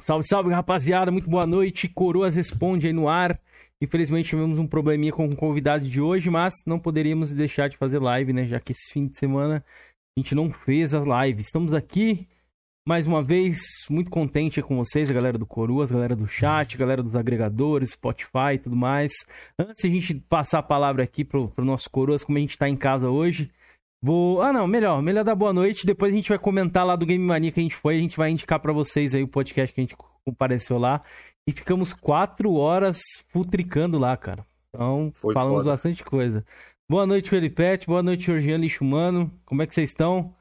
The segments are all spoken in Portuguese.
Salve, salve, rapaziada. Muito boa noite. Coroas responde aí no ar. Infelizmente tivemos um probleminha com o convidado de hoje, mas não poderíamos deixar de fazer live, né? Já que esse fim de semana a gente não fez a live. Estamos aqui mais uma vez, muito contente com vocês, a galera do Coroas, a galera do chat, a galera dos agregadores, Spotify e tudo mais. Antes de a gente passar a palavra aqui pro, pro nosso Coroas, como a gente tá em casa hoje, vou... Ah, não, melhor, melhor dar boa noite, depois a gente vai comentar lá do Game Mania que a gente foi, a gente vai indicar para vocês aí o podcast que a gente compareceu lá. E ficamos quatro horas futricando lá, cara. Então, Foi falamos foda. bastante coisa. Boa noite, Felipete. Boa noite, Georgiano Lixo Humano. Como é que vocês estão?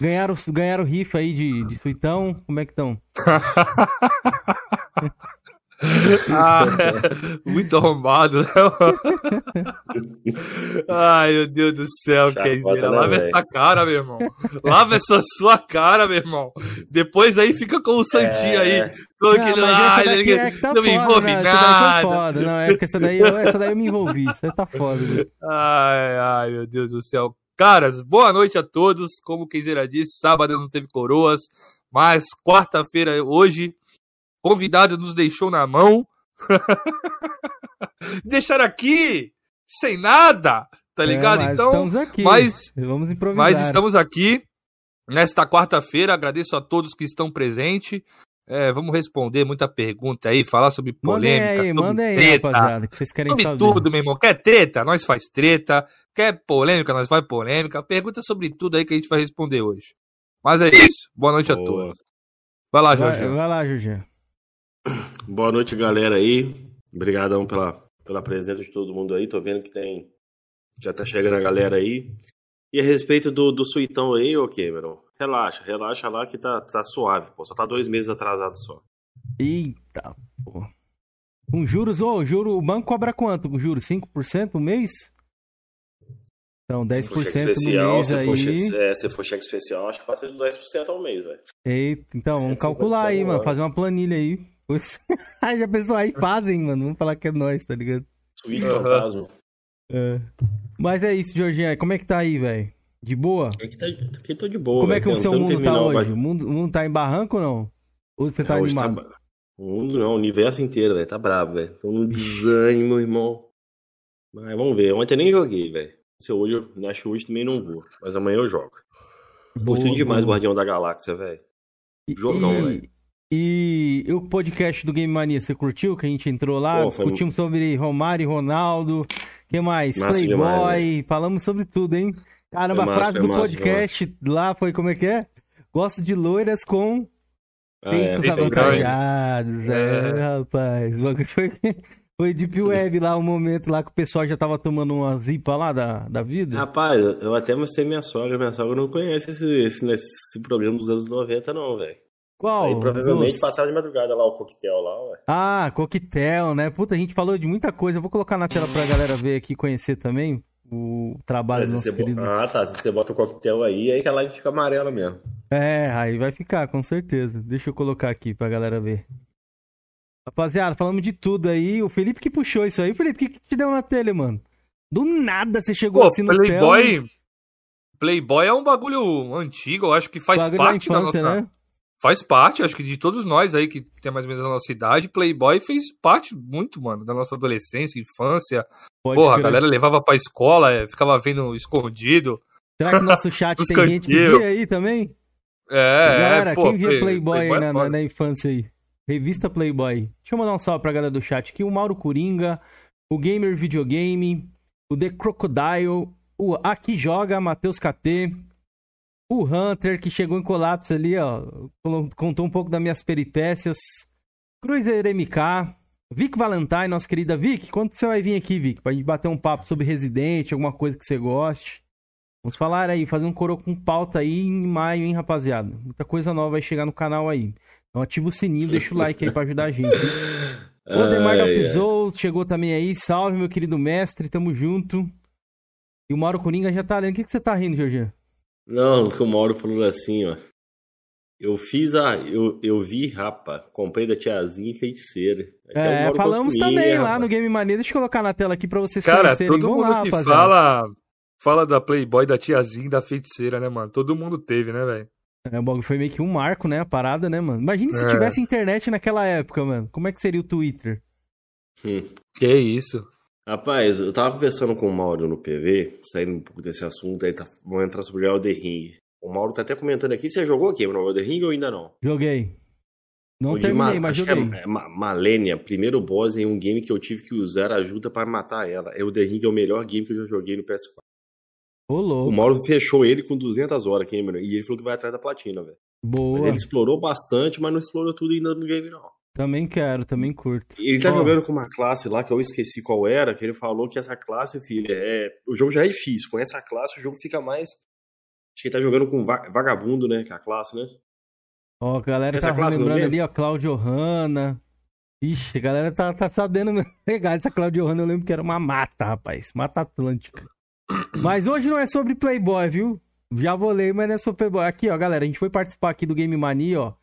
Ganharam, ganharam rifa aí de, de suitão? Como é que estão? Ah, muito arrombado, né? Ai, meu Deus do céu, Kenzeira. né, Lava essa cara, meu irmão. Lava essa sua cara, meu irmão. Depois aí fica com o Santinho É. aí. Não, aquele, mas "Ai, essa daqui ninguém- é que tá não me envolve né? daí foi nada. foda. Não, é porque essa daí, eu- essa daí eu me envolvi. Você tá foda. né? Ai, ai, meu Deus do céu. Caras, boa noite a todos. Como o Kenzeira disse, sábado não teve coroas, mas quarta-feira, hoje, convidado nos deixou na mão. Deixaram aqui, sem nada, tá ligado? É, mas então, estamos aqui. mas- Vamos improvisar. mas estamos aqui nesta quarta-feira. Agradeço a todos que estão presentes. É, vamos responder muita pergunta aí, falar sobre polêmica, aí, sobre mandem aí, treta, rapaziada, que vocês querem sobre saber. tudo, meu irmão. Quer treta? Nós faz treta. Quer polêmica? Nós faz polêmica. Pergunta sobre tudo aí que a gente vai responder hoje. Mas é isso. Boa noite a Boa. todos. Vai lá, Vai, Jorge. vai lá, Jorge. Boa noite, galera aí. Obrigadão pela, pela presença de todo mundo aí. Tô vendo que tem. Já tá chegando a galera aí. E a respeito do, do suitão aí, ô Cameron, relaxa, relaxa lá que tá, tá suave, pô. Só tá dois meses atrasado só. Eita, pô. Com juros, ô, juro, o banco cobra quanto com juros? 5% no mês? Então, 10% Se for cheque no especial, mês se for, aí. cheque, é, se for cheque especial, acho que passa de 10% ao mês, velho. Eita, então, vamos 150 calcular aí, mano. ano. Fazer uma planilha aí. Aí já pensou, aí fazem, mano. Vamos falar que é nós, tá ligado? Suíte Aham. fantasma. É. Mas é isso, Jorginho. Como é que tá aí, velho? De boa? Aqui, tá, aqui tô de boa, Como é que o seu mundo tá hoje? O mundo, o mundo tá em barranco ou não? Ou você tá É, tá animado? ba- O mundo não, o universo inteiro, velho. Tá bravo, velho. Tô num desânimo, irmão. Mas vamos ver. Ontem eu nem joguei, velho. Se hoje, eu acho que hoje também não vou. Mas amanhã eu jogo. Boa, demais o boa. Guardião da Galáxia, velho. Jogão, e, velho. E o podcast do Game Mania, você curtiu? Que a gente entrou lá, Pô, foi discutimos sobre Romário e Ronaldo. que mais? Massa Playboy. demais, falamos sobre tudo, hein? Caramba, Foi a frase foi do massa, podcast lá foi como é que é? Gosto de loiras com Ah, é. peitos Peito avantajados. É, É. rapaz. O Foi, foi Deep Web lá, um momento lá que o pessoal já tava tomando uma zipa lá da, da vida. Rapaz, eu- eu até mostrei minha sogra. Minha sogra não conhece esse, esse, esse programa dos anos 90, não, velho. Qual? Aí provavelmente Dos- passava de madrugada lá o coquetel lá, ué. Ah, coquetel, né? Puta, a gente falou de muita coisa. Eu vou colocar na tela pra galera ver aqui, conhecer também o trabalho dos nossos bo- queridos. Ah, tá. Se você bota o coquetel aí, aí que a live fica amarela mesmo. É, aí vai ficar, com certeza. Deixa eu colocar aqui pra galera ver. Rapaziada, falamos de tudo aí. O Felipe que puxou isso aí. Felipe, o que, que te deu na telha, mano? Do nada você chegou Pô, assim no Playboy. tela. Playboy é um bagulho antigo, eu acho que faz bagulho da parte da, infância, nossa. né? Faz parte, acho que de todos nós aí que tem mais ou menos a nossa idade, Playboy fez parte muito, mano, da nossa adolescência, infância. Pode Porra, a galera levava pra escola, é, ficava vendo escondido. Será que nosso chat tem gente que via aí também? É, galera, é, pô, quem via Play- Playboy, aí é na, foda. na infância aí? Revista Playboy. Deixa eu mandar um salve pra galera do chat aqui. O Mauro Coringa, o Gamer Videogame, o The Crocodile, o Aqui Joga, Matheus KT, o Hunter, que chegou em colapso ali, ó. Contou um pouco das minhas peripécias. Cruiser MK, Vic Valentine, nossa querida Vic. Quando você vai vir aqui, Vic? Pra gente bater um papo sobre Resident, alguma coisa que você goste. Vamos falar aí, fazer um coro com pauta aí em maio, hein, rapaziada? Muita coisa nova vai chegar no canal aí. Então ativa o sininho, deixa o like aí pra ajudar a gente. O ai. Pisou chegou também aí. Salve, meu querido mestre, tamo junto. E o Mauro Coringa já tá lendo. O que, que você tá rindo, Jorginho? Não, o que o Mauro falou assim, ó. Eu fiz a. Eu, eu vi, rapa. Comprei da tiazinha e feiticeira. Até o É, falamos também lá rapaz. no Game Mania. Deixa eu colocar na tela aqui pra vocês Cara, conhecerem. todo Vamos mundo lá, que rapaziada. fala, fala da Playboy, da tiazinha, e da feiticeira, né, mano? Todo mundo teve, né, velho? É, o bagulho foi meio que um marco, né? A parada, né, mano? Imagina se É. tivesse internet naquela época, mano. Como é que seria o Twitter? Hum. Que isso? Rapaz, eu tava conversando com o Mauro no PV, saindo um pouco desse assunto, aí tá, vamos entrar sobre o Elder Ring. O Mauro tá até comentando aqui, você jogou aqui no Elder Ring ou ainda não? Joguei. Não O de terminei, Ma- mas acho joguei. Que é, é Ma- Malenia, primeiro boss em um game que eu tive que usar ajuda pra matar ela. Elder Ring é o melhor game que eu já joguei no PS4. Ô, O louco. Mauro fechou ele com 200 horas, Cameron, e ele falou que vai atrás da platina, velho. Mas Boa. ele explorou bastante, mas não explorou tudo ainda no game, não. Também quero, também curto. E Ele tá jogando com uma classe lá que eu esqueci qual era, que ele falou que essa classe, filho, é. O jogo já é difícil. Com essa classe o jogo fica mais. Acho que ele tá jogando com va- vagabundo, né? Que é a classe, né? Ó, a galera Essa tá classe lembrando lembra? ali, ó, Claudio Hanna. Ixi, a galera tá, tá sabendo pegar essa Claudio Hanna. Eu lembro que era uma mata, rapaz. Mata Atlântica. Mas hoje não é sobre Playboy, viu? Já vou ler, mas não é sobre Playboy. Aqui, ó, galera, a gente foi participar aqui do Game Mania, ó.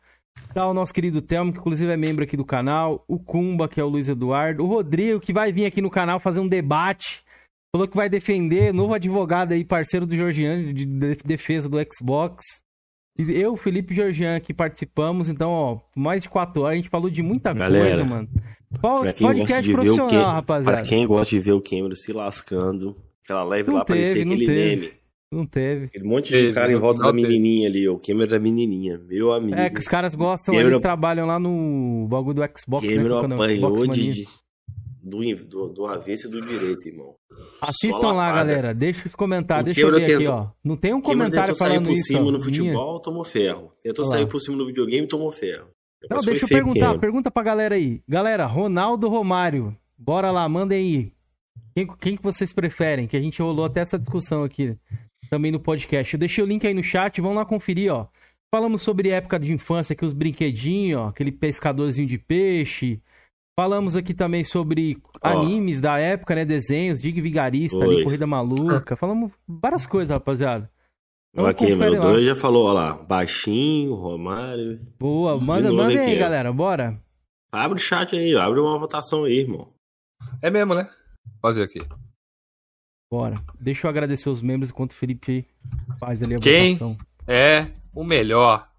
Tá o nosso querido Telmo, que inclusive é membro aqui do canal. O Kumba, que é o Luiz Eduardo. O Rodrigo, que vai vir aqui no canal fazer um debate. Falou que vai defender, novo advogado aí, parceiro do Georgiano, de de- defesa do Xbox. E eu, Felipe e Georgian aqui participamos, então, ó, mais de quatro horas, a gente falou de muita Galera, coisa, mano. Qual Pra quem gosta podcast de ver o profissional, rapaziada? pra quem gosta de ver o Cameron se lascando, aquela live Não lá parecia teve, não aquele teve. meme. Não teve. Aquele monte de Teve, cara em volta da teve. menininha ali, o Cameron da menininha, meu amigo. É, que os caras gostam, Cameron- eles trabalham lá no bagulho do Xbox, né? Cameron é o apanhou Xbox de, de- do, do, do avesso e do direito, irmão. Assistam Só lá, lapada. galera. Deixa os comentários. Deixa eu ver aqui, tentou- ó. Não tem um O Cameron comentário tentou sair falando por isso. cima ó. no Minha. futebol, tomou ferro. Tentou Olha lá. sair por cima no videogame, tomou ferro. Não, Depois deixa eu perguntar. Cameron. Pergunta pra galera aí. Galera, Ronaldo Romário. Bora lá, mandem aí. Quem, quem que vocês preferem? Que a gente rolou até essa discussão aqui também no podcast. Eu deixei o link aí no chat, vão lá conferir, ó. Falamos sobre época de infância, aqui os brinquedinhos, ó, aquele pescadorzinho de peixe. Falamos aqui também sobre Ó. animes da época, né? Desenhos, Dig Vigarista, ali. Corrida Maluca. Falamos várias coisas, rapaziada. Então, Olha aqui, meu. dois já falou, olha lá. Baixinho, Romário. Boa, manda, manda aí, aqui, ó. galera, bora. Abre o chat aí, abre uma votação aí, irmão. É mesmo, né? Fazer aqui. Bora. Deixa eu agradecer os membros enquanto o Felipe faz ali a Quem? votação. É o melhor.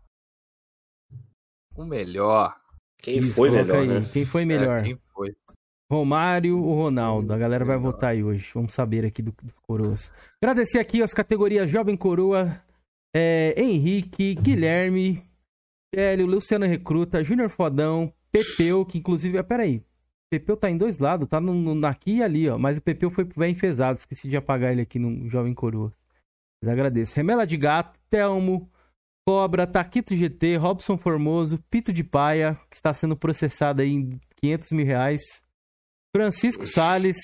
O melhor. Quem Isso, foi melhor, aí. né? Quem foi melhor? É, quem foi? Romário ou Ronaldo? A galera vai votar aí hoje. Vamos saber aqui do- dos coroas. Agradecer aqui as categorias Jovem Coroa, é, Henrique, Guilherme, Hélio, Luciano Recruta, Júnior Fodão, Pepeu, que inclusive. ah, Peraí. Pepeu tá em dois lados, tá no, no- aqui e ali, ó. Mas o Pepeu foi bem enfesado. Esqueci de apagar ele aqui no Jovem Coroa. Mas agradeço. Remela de Gato, Telmo, Cobra, Taquito GT, Robson Formoso, Pito de Paia, que está sendo processado aí em 500 mil reais. Francisco Salles,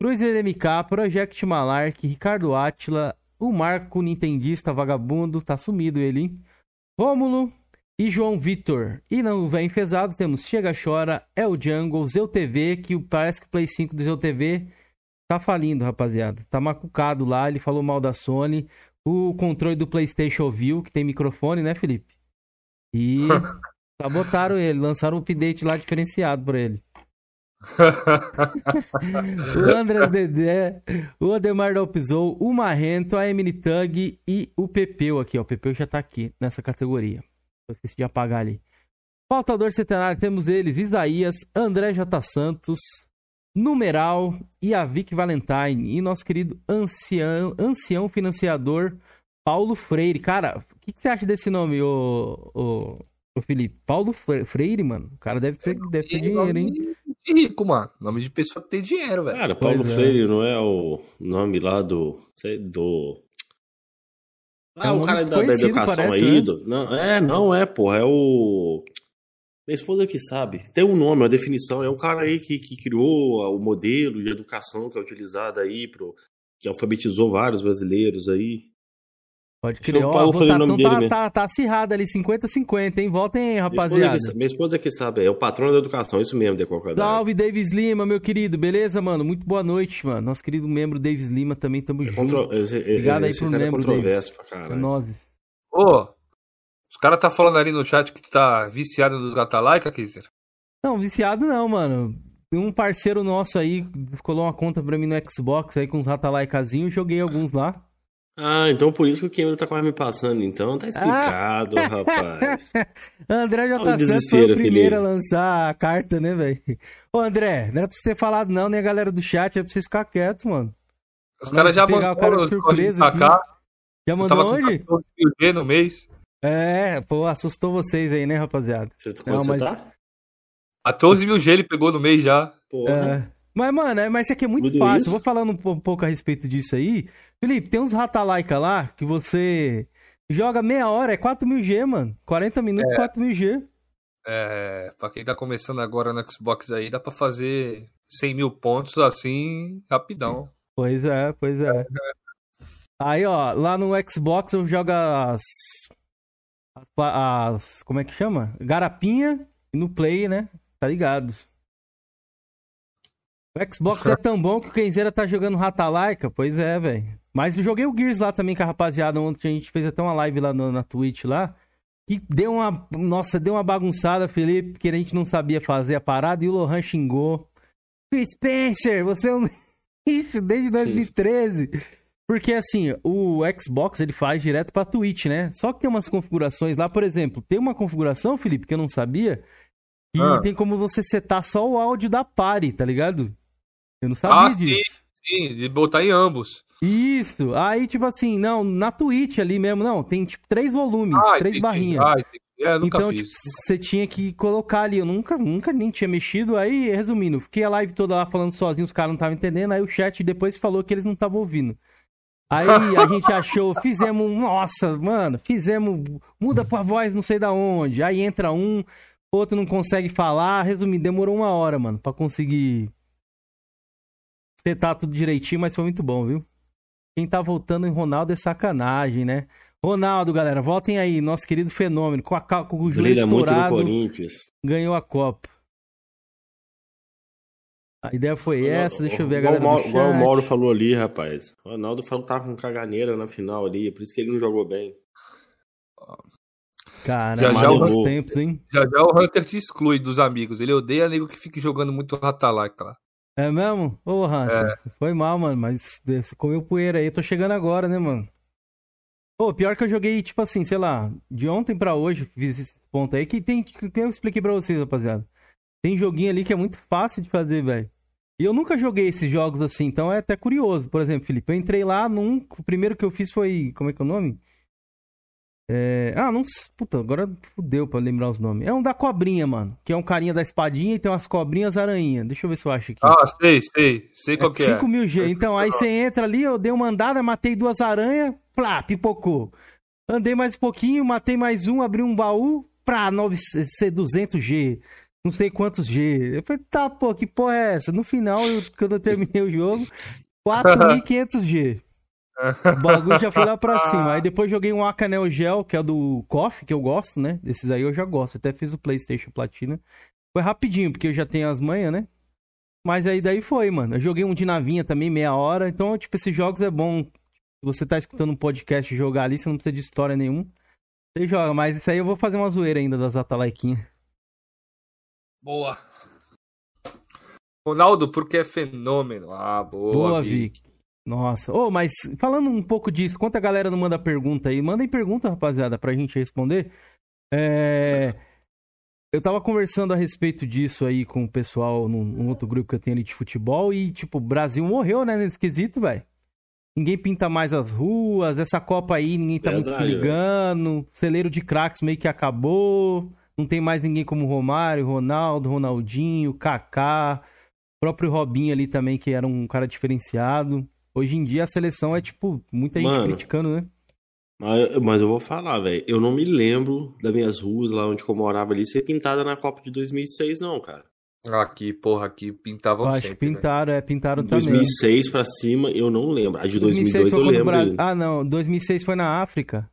Cruz LMK, Project Malark, Ricardo Átila, o Marco Nintendista Vagabundo, tá sumido ele, hein? Rômulo e João Vitor. E no Vem Enfesado temos Chega Chora, El Jungle, Zeu TV, que parece que o Play 5 do Zeu TV tá falindo, rapaziada. Tá macucado lá, ele falou mal da Sony. O controle do PlayStation View, que tem microfone, né, Felipe? E sabotaram ele, lançaram um update lá diferenciado pra ele. o André Dedé, o Ademar Dalpizou, o Marrento, a Emily Tug e o Pepeu aqui, ó. O Pepeu já tá aqui nessa categoria. Eu esqueci de apagar ali. Faltador Centenário, temos eles, Isaías, André J. Santos, Numeral e a Vic Valentine. E nosso querido ancião, ancião financiador Paulo Freire. Cara, o que, que você acha desse nome, ô, ô, ô Felipe? Paulo Fre- Freire, mano. O cara deve ter, deve ter E dinheiro, hein? nome de rico, mano. Nome de pessoa que tem dinheiro, velho. Cara, Paulo Pois é. Freire não é o nome lá do. sei, do. Ah, É um o nome cara da, da educação parece, aí. né? Do, não, é, não é, porra. É o. Minha esposa que sabe. Tem um nome, uma definição. É um cara aí que, que criou o modelo de educação que é utilizado aí, pro, que alfabetizou vários brasileiros aí. Pode crer. Ó, a é votação tá, tá, tá acirrada ali, 50-50, hein? Votem aí, Minha esposa, rapaziada. que, minha esposa que sabe, é o patrão da educação, isso mesmo, de qualquer Salve, Davis Lima, meu querido. Beleza, mano? Muito boa noite, mano. Nosso querido membro Davis Lima também, tamo É junto. contro... esse, Obrigado aí esse pro cara é membro, Davis. pra É nozes. Ô, os caras tá falando ali no chat que tu tá viciado nos Gatalaika, Kizer. Não, viciado não, mano. Tem um parceiro nosso aí, colou uma conta pra mim no Xbox aí com uns ratalaikazinhos, joguei alguns lá. Ah, então por isso que o Cameron tá quase me passando, então tá explicado, ah. rapaz. André J. Santos foi o primeiro a lançar a carta, né, velho? Ô, André, não era pra você ter falado não, nem a galera do chat, é pra você ficar quieto, mano. Os caras já pegar o cara de surpresa aqui. Já mandou onde? No mês. É, pô, assustou vocês aí, né, rapaziada? Você, não, mas... tá? 14 mil G ele pegou no mês já. Porra. É. Mas, mano, é, mas isso aqui é muito Tudo fácil. Isso? Vou falando um pouco a respeito disso aí. Felipe, tem uns Ratalaika lá que você joga meia hora, é 4 mil G, mano. 40 minutos, é. 4 mil G. É, pra quem tá começando agora no Xbox aí, dá pra fazer 100 mil pontos assim, rapidão. Pois é, pois é. Aí, ó, lá no Xbox eu jogo as. As. as como é que chama? Garapinha e no Play, né? Tá ligado? O Xbox é tão bom que o Kenzeira tá jogando Ratalaika? Pois é, velho. Mas eu joguei o Gears lá também com a rapaziada. Ontem a gente fez até uma live lá no, na Twitch lá. E deu uma. Nossa, deu uma bagunçada, Felipe, porque a gente não sabia fazer a parada e o Lohan xingou. Spencer, você é um lixo desde 2013. Porque assim, o Xbox ele faz direto pra Twitch, né? Só que tem umas configurações lá, por exemplo, tem uma configuração, Felipe, que eu não sabia, que ah. tem como você setar só o áudio da party, tá ligado? Eu não sabia ah, disso. Sim, sim, de botar em ambos. Isso. Aí, tipo assim, não, na Twitch ali mesmo, não, tem tipo três volumes, ah, três barrinhas. Ah, é, então, tipo, você tinha que colocar ali. Eu nunca, nunca nem tinha mexido. Aí, resumindo, fiquei a live toda lá falando sozinho, os caras não estavam entendendo. Aí o chat depois falou que eles não estavam ouvindo. Aí a gente achou, fizemos, nossa, mano, fizemos, muda pra voz não sei da onde. Aí entra um, outro não consegue falar. Resumindo, demorou uma hora, mano, pra conseguir setar tudo direitinho, mas foi muito bom, viu? Quem tá voltando em Ronaldo é sacanagem, né? Ronaldo, galera, voltem aí, nosso querido fenômeno, com, a, com o joelho estourado, ganhou a Copa. A ideia foi essa, deixa eu ver a galera igual, igual o Mauro falou ali, rapaz. O Ronaldo falou que tava com caganeira na final ali, por isso que ele não jogou bem. Cara, já, já os tempos, hein? Já já o Hunter te exclui dos amigos. Ele odeia nego que fique jogando muito Ratalaika lá. É mesmo? Ô, Hunter, é. foi mal, mano, mas você comeu poeira aí, eu tô chegando agora, né, mano? Pô, pior que eu joguei, tipo assim, sei lá, de ontem pra hoje, fiz esse ponto aí, que tem, que eu expliquei pra vocês, rapaziada. Tem joguinho ali que é muito fácil de fazer, velho. E eu nunca joguei esses jogos assim, então é até curioso. Por exemplo, Felipe, eu entrei lá num. O primeiro que eu fiz foi. Como é que é o nome? É... Ah, não. Puta, agora fudeu pra lembrar os nomes. É um da cobrinha, mano. Que é um carinha da espadinha e tem umas cobrinhas aranha. Deixa eu ver se eu acho aqui. Ah, sei, sei. Sei qual é, que é. 5 mil G. Então, aí você entra ali, eu dei uma andada, matei duas aranhas, plá, pipocou. Andei mais um pouquinho, matei mais um, abri um baú, pra 9, ser 200G. Não sei quantos G. Eu falei, tá, pô, que porra é essa? No final, eu, quando eu terminei o jogo, 4.500G. O bagulho já foi lá pra cima. Aí depois joguei um Acanel Gel, que é do KOF, que eu gosto, né? Desses aí eu já gosto. Até fiz o PlayStation Platina. Foi rapidinho, porque eu já tenho as manhas, né? Mas aí daí foi, mano. Eu joguei um de navinha também, meia hora. Então, tipo, esses jogos é bom. Se você tá escutando um podcast jogar ali, você não precisa de história nenhum. Você joga, mas isso aí eu vou fazer uma zoeira ainda das Atalaiquinhas. Boa. Ronaldo, porque é fenômeno. Ah, boa, boa Vic. Vic. Nossa, oh, mas falando um pouco disso, quanto a galera não manda pergunta aí, mandem pergunta, rapaziada, pra gente responder. É... Eu tava conversando a respeito disso aí com o pessoal num, num, outro grupo que eu tenho ali de futebol e, tipo, o Brasil morreu, né, nesse quesito, velho. Ninguém pinta mais as ruas, essa Copa aí ninguém tá Verdade, muito ligando, celeiro de craques meio que acabou, não tem mais ninguém como Romário, Ronaldo, Ronaldinho, Kaká, próprio Robinho ali também, que era um cara diferenciado. Hoje em dia a seleção é, tipo, muita gente Mano, criticando, né? Mas, mas eu vou falar, velho. Eu não me lembro das minhas ruas lá onde eu morava ali ser pintada na Copa de 2006, não, cara. Aqui, porra, aqui pintavam eu acho sempre, que pintaram, né? é, pintaram 2006 também. 2006 pra cima, eu não lembro. A de 2002 eu lembro. Bra... Ah, não, 2006 foi na África.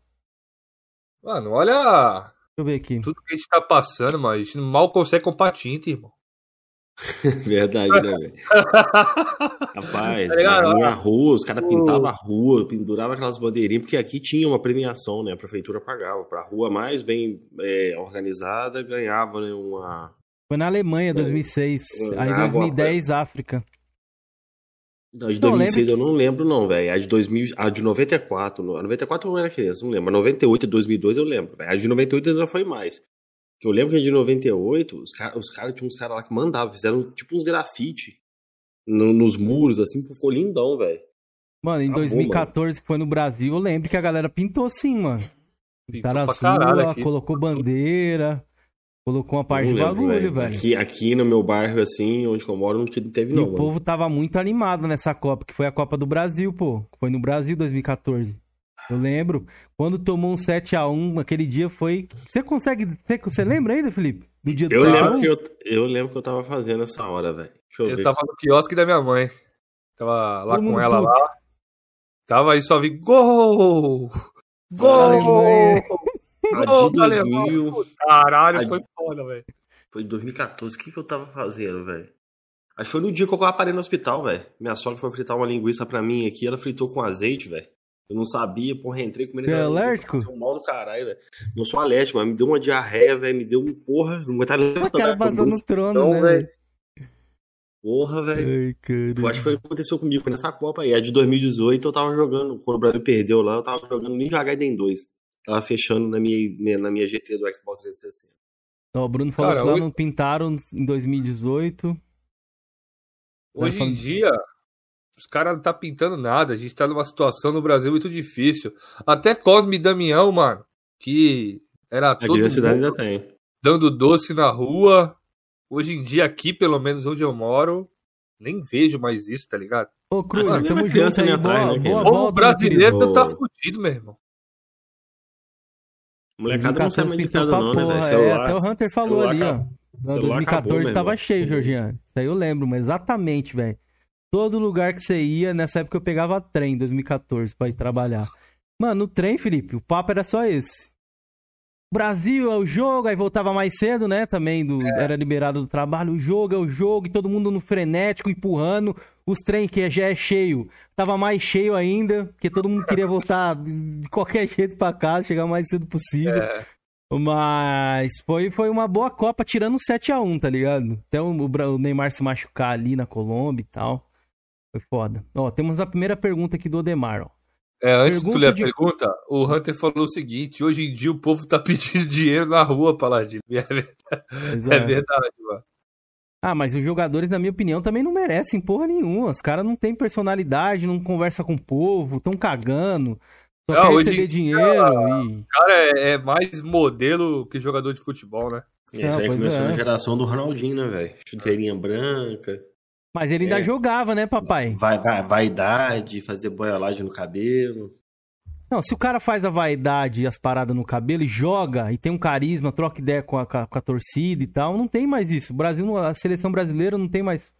Mano, olha... Deixa eu ver aqui. Tudo que a gente tá passando, mas a gente mal consegue comprar tinta, irmão. Verdade, né, velho? Rapaz, tá na minha rua, os caras pintavam a rua, penduravam aquelas bandeirinhas, porque aqui tinha uma premiação, né? A prefeitura pagava. Pra rua mais bem é, organizada, ganhava né, uma. Foi na Alemanha, 2006. É, Aí, 2010, uma... África. Não, de Não, 2006 lembra eu não lembro, não, velho. A de 2000, a de 94, no- a 94 eu não era criança, não lembro. A 98 e 2002 eu lembro. A de 98 ainda foi mais. Que eu lembro que a de 98, os caras os cara, tinha uns caras lá que mandavam, fizeram tipo uns grafite no- nos muros, assim, ficou lindão, velho. Mano, em Tá bom, 2014, que foi no Brasil, eu lembro que a galera pintou sim, mano. Pintou Pintaram as ruas, aqui. colocou bandeira, colocou uma parte Não de lembro, bagulho, velho. velho. Aqui, aqui no meu bairro, assim, onde eu moro, não te- teve E não, o mano. povo tava muito animado nessa Copa, que foi a Copa do Brasil, pô. Foi no Brasil 2014. Eu lembro. Quando tomou um 7x1, aquele dia foi. Você consegue. Você, você lembra ainda, Felipe? Do dia do Eu 7 a 1? lembro, que eu, eu lembro que eu tava fazendo essa hora, velho. Deixa eu, Eu ver. tava no quiosque da minha mãe. Tava lá Todo com ela puto. lá. Tava aí só vi gol! Gol! Gol! 2000, Caralho, A- foi foda, velho. Foi em 2014. O que, que eu tava fazendo, velho? Acho que foi no dia que eu parei no hospital, velho. Minha sogra foi fritar uma linguiça pra mim aqui, ela fritou com azeite, velho. Eu não sabia, porra, entrei comendo Você é alérgico? um mal do caralho, velho. Não sou alérgico, mas me deu uma diarreia, velho. Me deu um porra. Não aguentava O levantar. cara velho, passou no trono, Não, né? velho. Porra, velho. Ai, cara. Eu acho que foi o que aconteceu comigo, foi nessa Copa aí. A de 2018 eu tava jogando, quando o Brasil perdeu lá, eu tava jogando Ninja Gaiden 2. Tava fechando na minha, na minha GT do Xbox 360. Ó, o Bruno falou Cara, que lá hoje- não pintaram em 2018. Hoje falando- em dia, os caras não tá pintando nada. A gente tá numa situação no Brasil muito difícil. Até Cosme e Damião, mano, que era A todo diversidade mundo ainda tem. dando doce na rua. Hoje em dia, aqui, pelo menos onde eu moro, nem vejo mais isso, tá ligado? Ô, Cruz, também tamo criança junto aí. ali atrás, Boa, né, boa Kevin? O brasileiro querido. tá fudido, meu irmão. Molecada não sai mais de 2014 casa, não, né, velho? Celular, é, até o Hunter falou ali, ó. Não, Celular 2014 acabou, tava cheio, Georgiano. Isso aí eu lembro, mas exatamente, velho. Todo lugar que você ia, nessa época eu pegava trem, em 2014, pra ir trabalhar. Mano, no trem, Felipe, o papo era só esse. Brasil é o jogo, aí voltava mais cedo, né? Também do, era liberado do trabalho. O jogo é o jogo, e todo mundo no frenético, empurrando. Os trem que já é cheio, tava mais cheio ainda, porque todo mundo queria voltar de qualquer jeito pra casa, chegar o mais cedo possível. É, Mas foi, foi uma boa Copa, tirando o 7x1, tá ligado? Até o, o Neymar se machucar ali na Colômbia e tal. Foi foda. Ó, temos a primeira pergunta aqui do Odemar, ó. é, antes de tu Pergunta ler a de- pergunta, o Hunter falou o seguinte: hoje em dia o povo tá pedindo dinheiro na rua, Paladino. É, ver- Pois é é. verdade, mano. Ah, mas os jogadores, na minha opinião, também não merecem porra nenhuma. Os caras não têm personalidade, não conversa com o povo, tão cagando. Só Não, quer receber dinheiro e... O cara é, é mais modelo que jogador de futebol, né? Isso aí Ah, pois começou é. na geração do Ronaldinho, né, velho? Chuteirinha branca, Mas ele ainda É. jogava, né, papai? vai, vai, vaidade, fazer boiolagem no cabelo. Não, se o cara faz a vaidade e as paradas no cabelo e joga e tem um carisma, troca ideia com a, com a- torcida e tal, não tem mais isso. O Brasil, a seleção brasileira não tem mais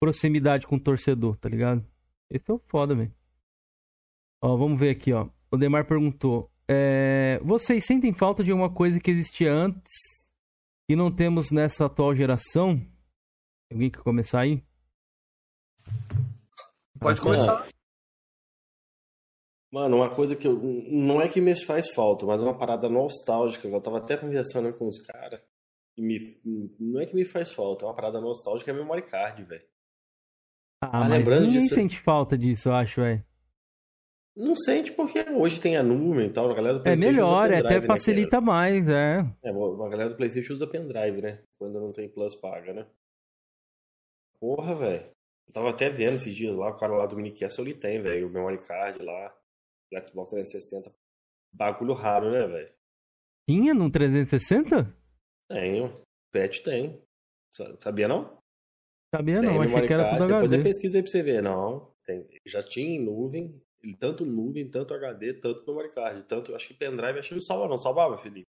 proximidade com o torcedor, tá ligado? Esse é o foda, velho. Ó, vamos ver aqui, ó. O Demar perguntou: é, Vocês sentem falta de alguma coisa que existia antes e não temos nessa atual geração? Alguém quer começar aí? Pode Ah, começar. Mano, uma coisa que eu. Não é que me faz falta, mas é uma parada nostálgica. Eu tava até conversando com os caras. E me, não é que me faz falta, é uma parada nostálgica, é memory card, velho. Ah, Ah, mas lembrando ninguém disso- sente falta disso, eu acho, velho. Não sente porque hoje tem a nuvem e tal, a galera do É PlayStation melhor, usa é, pendrive, até né, facilita mais, é. É, a galera do PlayStation usa pendrive, né? Quando não tem Plus paga, né? Porra, velho. Eu tava até vendo esses dias lá, o cara lá do Minicastle ele tem, velho, o memory card lá, o Xbox 360. Bagulho raro, né, velho? Tinha no 360? Tenho. Pet tem. Sa- Sabia não? Sabia Tem não, achei memory que era card. tudo Depois HD. eu pesquisa aí pra você ver. Não, tem. Já tinha em nuvem, ele- tanto nuvem, tanto HD, tanto memory card. Tanto, acho que pendrive, acho que não salva não. Salvava, Felipe?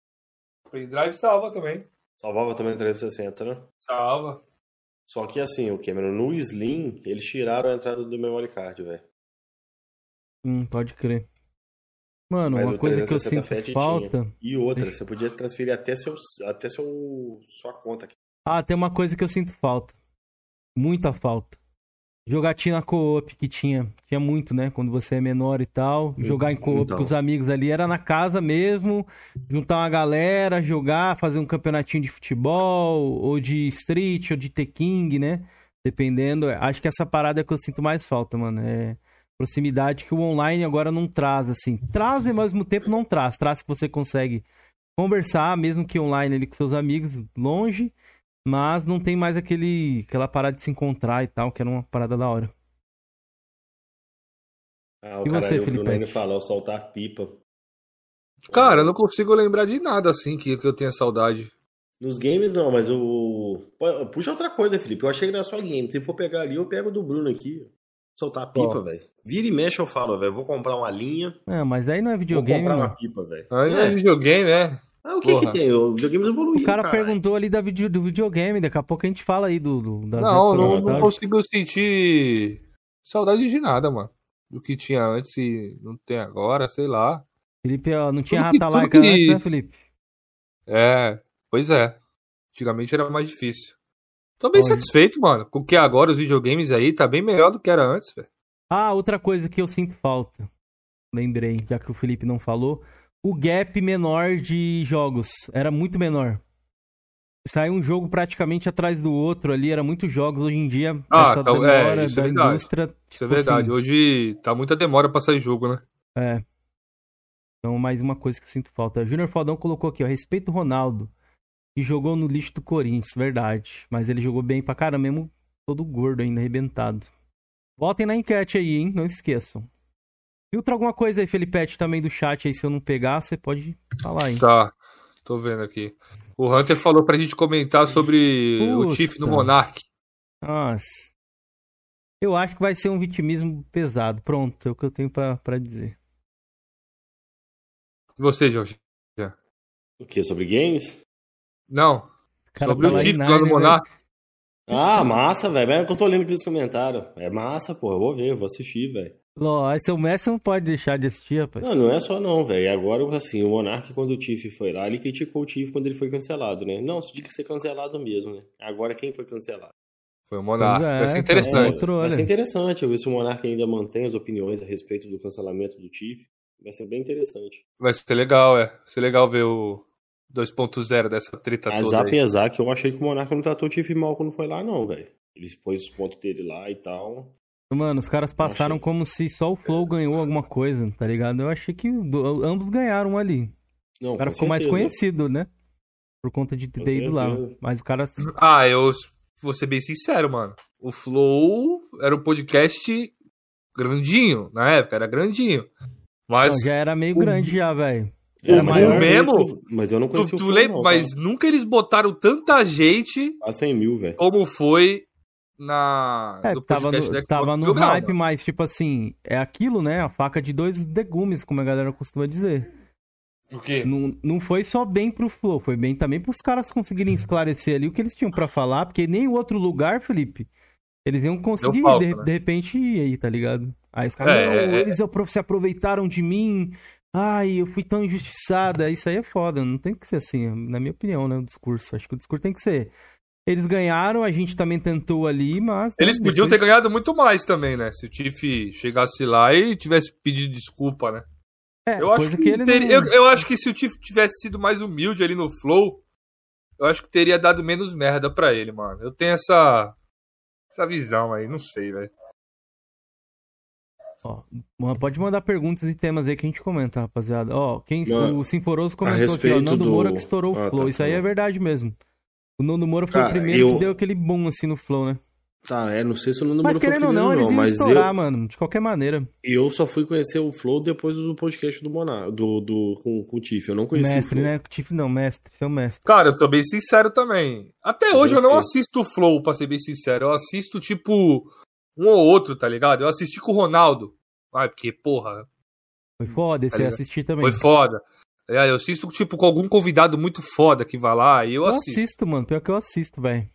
Pendrive salva também. Salvava também 360, né? Salva. Só que assim, o Cameron, no Slim, eles tiraram a entrada do memory card, velho. Hum, pode crer. Mano, Mas uma coisa que eu 360 sinto falta. E outra, você podia transferir até, seu, até seu, sua conta aqui. Ah, tem uma coisa que eu sinto falta. Muita falta. Jogatina co-op que tinha. Tinha muito, né? Quando você é menor e tal. Jogar em co-op Então. com os amigos ali era na casa mesmo. Juntar uma galera, jogar, fazer um campeonatinho de futebol, ou de street, ou de T-King, né? Dependendo, acho que essa parada é que eu sinto mais falta, mano. É proximidade que o online agora não traz, assim. Traz e ao mesmo tempo não traz. Traz que você consegue conversar, mesmo que online ali com seus amigos, longe, mas não tem mais aquele, aquela parada de se encontrar e tal, que era uma parada da hora. Ah, o E cara você, aí, o Felipe? Ainda falou soltar pipa. Cara, eu não consigo lembrar de nada assim que, que eu tenha saudade. Nos games não, mas o. Puxa outra coisa, Felipe. Eu achei que era só game. Se for pegar ali, eu pego do Bruno aqui. Soltar pipa, velho. Vira e mexe, eu falo, velho. Vou comprar uma linha. É, mas aí não é Vou videogame, comprar mano. uma pipa, velho. Ainda é. É. videogame, é. Ah, o que Porra. que tem? O videogame evoluiu. O cara caralho. perguntou ali da video, do videogame, daqui a pouco a gente fala aí do, do das Não, não, não consigo sentir saudade de nada, mano. Do que tinha antes e não tem agora, sei lá. Felipe, ó, não tinha Tudo que- antes, né, Felipe? É, pois é. Antigamente era mais difícil. Tô bem Olha. satisfeito, mano. Com que agora os videogames aí tá bem melhor do que era antes, velho. Ah, outra coisa que eu sinto falta. Lembrei, já que o Felipe não falou. O gap menor de jogos. Era muito menor. Saiu um jogo praticamente atrás do outro ali, era muitos jogos. Hoje em dia, Ah, essa é, demora isso é da verdade. indústria. Isso é tipo verdade. assim, Hoje tá muita demora pra sair jogo, né? É. Então, mais uma coisa que eu sinto falta. Júnior Faldão colocou aqui, ó. Respeito o Ronaldo. Que jogou no lixo do Corinthians, verdade. Mas ele jogou bem pra caramba, mesmo todo gordo ainda, arrebentado. Votem na enquete aí, hein? Não esqueçam. Filtra alguma coisa aí, Felipete, também do chat aí. Se eu não pegar, você pode falar aí. Tá, tô vendo aqui. O Hunter falou pra gente comentar sobre o Puta. Tiff no Monark. Nossa. Eu acho que vai ser um vitimismo pesado. Pronto, é o que eu tenho pra, pra dizer. E você, Jorge? O que? Sobre games? Não, O cara sobre tá o Tiff lá no Narnia, Monark. Ah, massa, velho. É o que eu tô lendo aqui nos comentários. É massa, pô. Eu vou ver, eu vou assistir, velho. Ló, seu Messi não pode deixar de assistir, rapaz. Não, não é só não, velho. Agora, assim, o Monark, quando o Tiff foi lá, ele criticou o Tiff quando ele foi cancelado, né? Não, isso tinha que ser cancelado mesmo, né? Agora, quem foi cancelado? Foi o Monark. É, Vai ser foi interessante. outro, vai ser interessante. Eu ver se o Monark ainda mantém as opiniões a respeito do cancelamento do Tiff. Vai ser bem interessante. Vai ser legal, é. Vai ser legal ver o 2.0 dessa treta Mas toda aí. apesar que eu achei que o Monark não tratou o Tiff mal quando foi lá, não, velho. Ele pôs os pontos dele lá e tal. Mano, os caras passaram achei. como se só o Flow ganhou alguma coisa, tá ligado? Eu achei que ambos ganharam ali. Não, O cara ficou mais certeza. conhecido, né? Por conta de ter Com ido lá. Mas o cara. Ah, eu vou ser bem sincero, mano. O Flow era um podcast grandinho, na época, era grandinho. Mas Não, já era meio o- grande já, velho. É, Era mas maior mesmo? conheci- Mas eu não tu, conheci o tu Flow, lembra, não, mas tá? nunca eles botaram tanta gente Quase 100 mil, velho. como foi na É, no tava podcast no, da Xbox tava no Grau, hype, mas tipo assim, é aquilo, né? A faca de dois legumes, como a galera costuma dizer. O quê? Não, não foi só bem pro Flow, foi bem também pros caras conseguirem esclarecer ali o que eles tinham pra falar, porque nem o outro lugar, Felipe, eles iam conseguir, palco, de, né? de repente, ir aí, tá ligado? Aí os caras, É, não, é, é. eles se aproveitaram de mim, ai, eu fui tão injustiçada, isso aí é foda, não tem que ser assim, na minha opinião, né, o discurso. Acho que o discurso tem que ser, eles ganharam, a gente também tentou ali, mas... né, Eles podiam ter ganhado muito mais também, né? Se o Tiff chegasse lá e tivesse pedido desculpa, né? É, Eu acho que, que ele teria- não... eu, eu acho que se o Tiff tivesse sido mais humilde ali no Flow, eu acho que teria dado menos merda pra ele, mano. Eu tenho essa essa visão aí, não sei, velho. Ó, pode mandar perguntas e temas aí que a gente comenta, rapaziada. Ó, quem, Mano, o Sinforoso comentou aqui, ó, Nando do- Moura que estourou Ah, o Flow. tá, Isso aí tá. é verdade mesmo. O Nando Moura foi o primeiro eu- que deu aquele boom assim no Flow, né? Tá, é, não sei se o número Mas foi querendo ou primeiro, não, eles iam estourar, eu, mano, de qualquer maneira. eu só fui conhecer o Flow depois do podcast do Monar, do, do, com, com o Tiff. Eu não conheci mestre, o Flow. né? Tiff não, mestre, seu mestre. Cara, eu tô bem sincero também. Até hoje eu Eu não sei. assisto o Flow, pra ser bem sincero. Eu assisto, tipo, um ou outro, tá ligado? Eu assisti com o Ronaldo. Ai, porque, porra, Foi foda esse Tá ligado? assistir também. foi foda. É, Eu assisto, tipo, com algum convidado muito foda que vai lá e eu Eu assisto. assisto, mano. Pior que eu assisto, velho.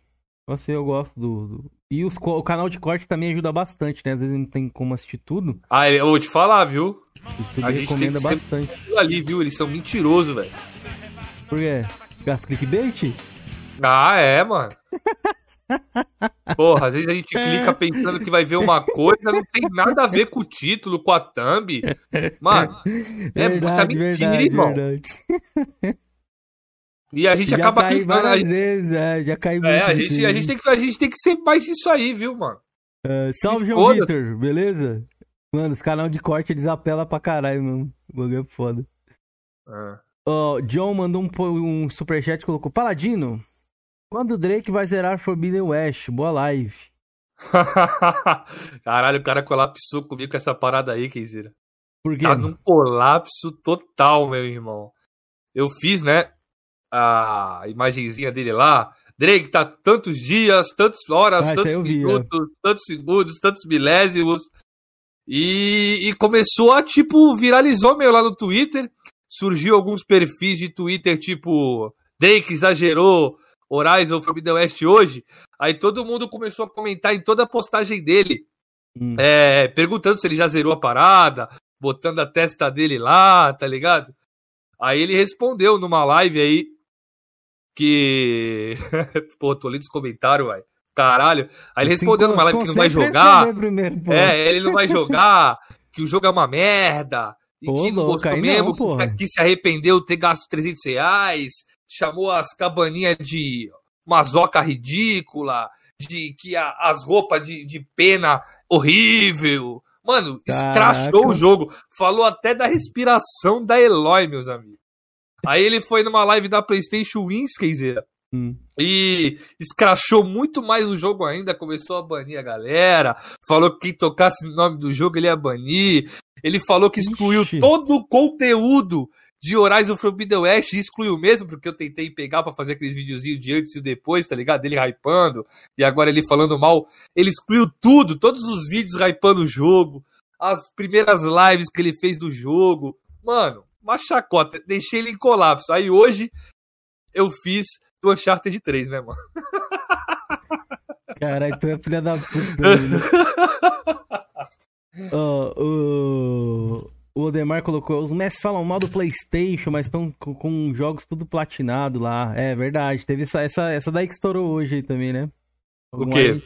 Eu sei, eu gosto do. do- E os o canal de corte também ajuda bastante, né? Às vezes não tem como assistir tudo. Ah, eu vou te falar, viu? Isso A gente recomenda bastante. Ali, viu? Eles são mentirosos, velho. Por quê? Gasta clickbait? Ah, é, mano. Porra, às vezes a gente clica pensando que vai ver uma coisa, não tem nada a ver com o título, com a thumb. Mano, é muita mentira, irmão. verdade. E a gente já acaba acreditando. várias vezes, é, já muito. É, a gente, a, gente tem que, a gente tem que ser mais disso aí, viu, mano? É, salve, João foda. Vitor, beleza? Mano, os canal de corte eles apelam pra caralho, mano. O bagulho é foda. É. Ó, John mandou um, um superchat e colocou: Paladino, quando o Drake vai zerar Forbidden West? Boa live. Caralho, o cara colapsou comigo com essa parada aí, Keizira. Por quê? Tá num colapso total, meu irmão. Eu fiz, né, a imagenzinha dele lá. Drake tá tantos dias, tantas horas, Ah, tantos minutos, tantos segundos, tantos milésimos. E, e começou a, tipo, viralizou meio lá no Twitter. Surgiu alguns perfis de Twitter, tipo, Drake exagerou, Horizon Forbidden West hoje. Aí todo mundo começou a comentar em toda a postagem dele Hum. é, perguntando se ele já zerou a parada, botando a testa dele lá, tá ligado? Aí ele respondeu numa live aí que. Pô, tô lendo os comentários, vai. Caralho. Aí ele respondeu numa live que não vai jogar. responder Primeiro, pô. É, ele não vai jogar, que o jogo é uma merda. E Ô, que não louco, gostou mesmo, não, que, se, porra. que se arrependeu de ter gasto 300 reais, chamou as cabaninhas de mazoca ridícula, de que a- as roupas de, de pena horrível. Mano, escrachou Caraca. o jogo. Falou até da respiração da Eloy, meus amigos. Aí ele foi numa live da PlayStation Wins, Keizeira, Hum. e escrachou muito mais o jogo ainda, começou a banir a galera, falou que quem tocasse o nome do jogo ele ia banir, ele falou que excluiu Ixi. todo o conteúdo de Horizon Forbidden West, e excluiu mesmo, porque eu tentei pegar pra fazer aqueles videozinhos de antes e depois, tá ligado? Ele hypando, e agora ele falando mal, ele excluiu tudo, todos os vídeos hypando o jogo, as primeiras lives que ele fez do jogo, mano, uma chacota, deixei ele em colapso, aí hoje eu fiz do Uncharted 3, né, mano? Caralho, tu é filha da puta. Ó, o... o Odemar colocou: os mestres falam mal do PlayStation, mas estão com, com jogos tudo platinado lá. É verdade. Teve essa, essa, essa daí que estourou hoje aí também, né? O quê?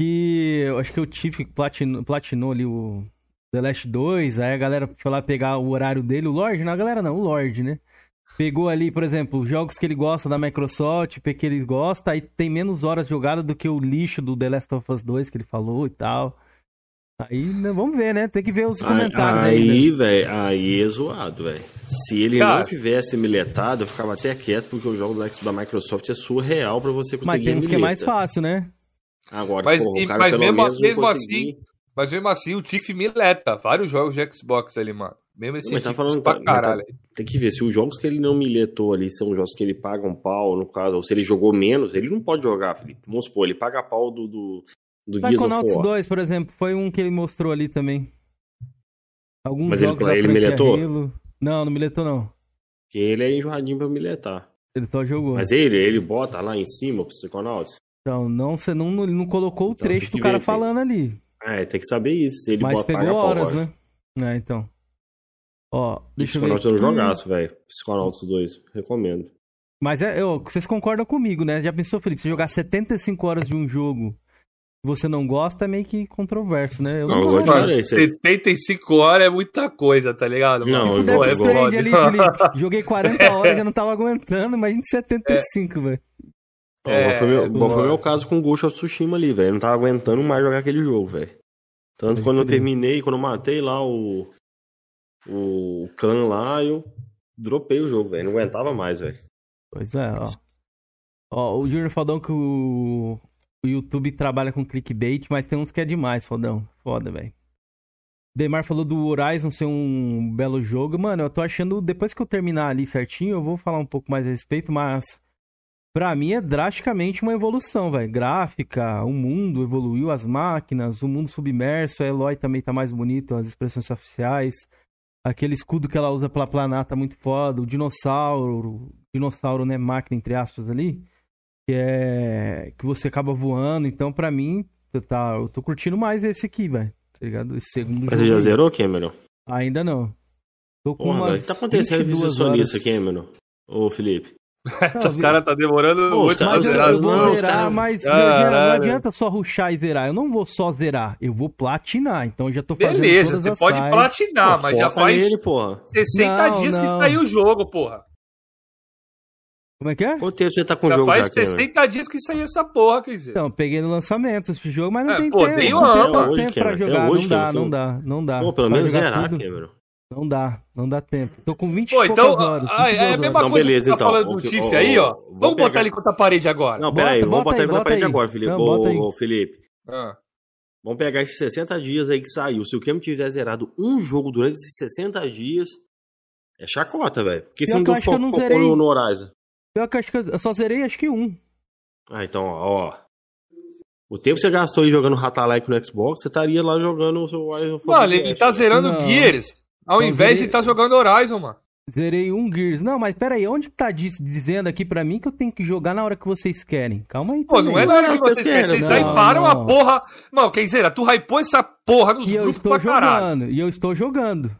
Que eu acho que o Tiff platinou, platinou ali o The Last 2. Aí a galera foi lá pegar o horário dele. O Lorde? Não, a galera não, o Lorde, né? Pegou ali, por exemplo, jogos que ele gosta da Microsoft, que ele gosta, aí tem menos horas jogadas do que o lixo do The Last of Us 2 que ele falou e tal. Aí, né, vamos ver, né? Tem que ver os comentários aí. né? Aí, velho, aí é zoado, velho. Se ele Cara. não tivesse miletado, eu ficava até quieto, porque o jogo da da Microsoft é surreal pra você conseguir Mas temos que é mais fácil, né? Agora, Mas- porra, e- o cara mas pelo mesmo- menos não mesmo conseguir- Mas mesmo assim, o Tiff mileta vários jogos de Xbox ali, mano. Mesmo esse Mas tá falando pra mas tá- caralho. Tem que ver, se os jogos que ele não miletou ali são jogos que ele paga um pau, no caso, ou se ele jogou menos, ele não pode jogar, Felipe. Vamos supor, ele paga pau do, do, do Psychonauts War. 2, por exemplo, foi um que ele mostrou ali também. Alguns Mas ele- jogos da ele miletou? Halo. Não, não miletou não. Porque ele é enjoadinho pra miletar. Ele só jogou. Mas ele, ele bota lá em cima o Psychonauts. Então, não, você não, ele não colocou o Então, trecho tem do cara ver, tem- falando ali. É, tem que saber isso. Se ele mas bota pegou horas, né? É, então. Ó, deixa eu ver. Psychonauts não Hum, jogaço, velho. Psychonauts 2, recomendo. Mas é, eu, vocês concordam comigo, né? Já pensou, Felipe, você jogar 75 horas de um jogo você não gosta é meio que controverso, né? Eu Não, não, eu gosto. vou te não. falar isso. 75 horas é muita coisa, tá ligado? Não, mano? eu vou- é eu vou- ali. Felipe. Joguei 40 horas, já não tava aguentando, imagina 75, velho. Ó, É, igual foi meu, foi meu caso com o Ghost of Tsushima ali, velho. Eu não tava aguentando mais jogar aquele jogo, velho. Tanto Pode quando eu terminei, quando eu matei lá o. O clã lá, eu dropei o jogo, velho. Não aguentava mais, velho. Pois é, ó. Ó, o Júnior falou que o, o YouTube trabalha com clickbait, mas tem uns que é demais, fodão. Foda, velho. Demar falou do Horizon ser um belo jogo. Mano, eu tô achando, depois que eu terminar ali certinho, eu vou falar um pouco mais a respeito, mas pra mim é drasticamente uma evolução, velho. Gráfica, o mundo evoluiu, as máquinas, o mundo submerso, a Eloy também tá mais bonito, as expressões oficiais. Aquele escudo que ela usa pela planata muito foda, o dinossauro, dinossauro, né, máquina entre aspas ali, que é que você acaba voando, então pra mim, eu tá, eu tô curtindo mais esse aqui, velho. Tá ligado? Esse segundo Mas jogo. você já aí. zerou, Cameron? Ainda não. Tô com Porra, umas que tá acontecendo 22 exibicionista, horas. Cameron? Ô, Felipe. Os caras tá demorando Pô, muito pra zerar. eu vou zerar, mas não adianta só ruxar e zerar. Eu não vou só zerar, eu vou platinar. Então eu já tô fazendo Beleza, todas você as pode sides. platinar, Pô, mas já faz porra. 60 Não, dias que saiu o jogo, porra. Como é que é? Quanto tempo você tá com o jogo faz já, Cameron? 60 dias que saiu essa porra, quer dizer. Então, peguei no lançamento esse jogo, mas não É, tem pô, tempo. nem não uma tem ama. tempo Hoje, pra jogar. hoje, não dá, não dá, não dá. Pô, pelo Pra menos zerar, tudo, Cameron. Não dá, não dá tempo. Tô com 20 Pô, e então, poucas horas. ah, é 22 a horas. mesma Então, coisa beleza, que tá então. falando do Tiff aí, ó. Vamos vamos botar pegar- ele contra a parede agora. Não, pera aí, vamos bota botar ele na bota parede aí. agora, Felipe. Não. Ô, Felipe. Ah. Vamos pegar esses 60 dias aí que saiu. Se o Cameron tiver zerado um jogo durante esses 60 dias, é chacota, velho. Porque você Pior não deu acho que eu foco não no Horizon. Pior que eu acho que eu só zerei acho que um. Ah, então, ó. O tempo que você gastou aí jogando Ratalike no Xbox, você estaria lá jogando o seu Horizon Mano, ele tá zerando Não. Gears. Ao Não, invés zerei- de tá jogando Horizon, mano. Zerei um Gears. Não, mas pera aí, onde que tá diz- dizendo aqui pra mim que eu tenho que jogar na hora que vocês querem? Calma aí Pô, também. não é na hora que vocês vocês querem. Vocês não, hyparam a porra. Mano, quer dizer, tu hypou essa porra nos E eu grupos estou pra caralho. jogando, e eu estou jogando.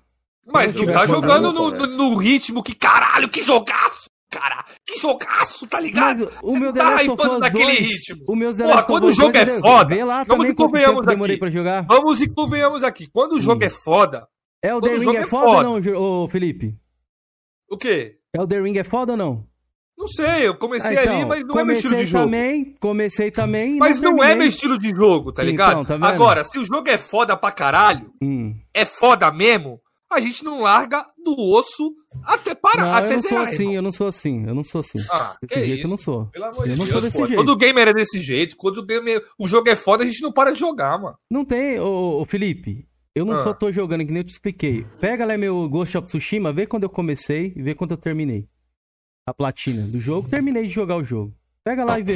Mas tu tá jogando no, cara. no- no ritmo que caralho, que jogaço, cara. Que jogaço, tá ligado? Mas o Você meu não The tá hypando naquele 2, ritmo. o The Porra, quando o jogo 2, é foda, vamos tempo convenhamos aqui. pra jogar. Vamos e convenhamos aqui. Quando o jogo Hum. é foda, Quando o Ring jogo é é foda foda. ou não, ô Felipe? o quê? Elden Ring é foda ou não? Não sei, eu comecei Ah, então, ali, mas não é meu estilo de jogo. também, comecei também. e Mas não é terminei. meu estilo de jogo, tá Então, ligado? tá vendo? Agora, se o jogo é foda pra caralho, Hum. é foda mesmo, a gente não larga do osso até parar, Não, até eu não sou assim, irmão. eu não sou assim, eu não sou assim. Ah, Desse jeito isso? eu não sou. Pelo amor Eu de não Deus, sou desse pô. jeito. Quando o gamer é desse jeito, quando o, gamer, o jogo é foda, a gente não para de jogar, mano. Não tem, ô, ô, Felipe. Eu não Ah. só tô jogando, que nem eu te expliquei. Pega lá meu Ghost of Tsushima, vê quando eu comecei e vê quando eu terminei. A platina do jogo, terminei de jogar o jogo. Pega lá e vê.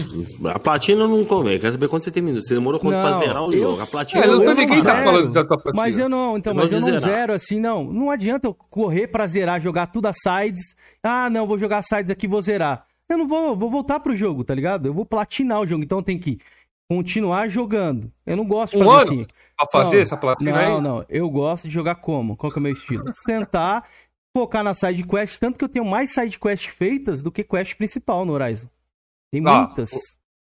A platina não convém. Quero saber quando você terminou. Você demorou quanto pra Não, zerar o eu- jogo? A platina É, não, eu tô- não ninguém tá falando da tua platina. Mas eu não, então, Eu mas não eu não zerar. zero assim, não. Não adianta eu correr pra zerar, jogar tudo as sides. Ah, não, vou jogar sides aqui, vou zerar. Eu não vou, vou voltar pro jogo, tá ligado? Eu vou platinar o jogo, então tem que continuar jogando. Eu não gosto de Um fazer ano? assim. Pra fazer Não, essa platina Não, aí? não. Eu gosto de jogar como? Qual que é o meu estilo? Sentar, focar na side quest, tanto que eu tenho mais side quest feitas do que quest principal no Horizon. Tem Ah, muitas.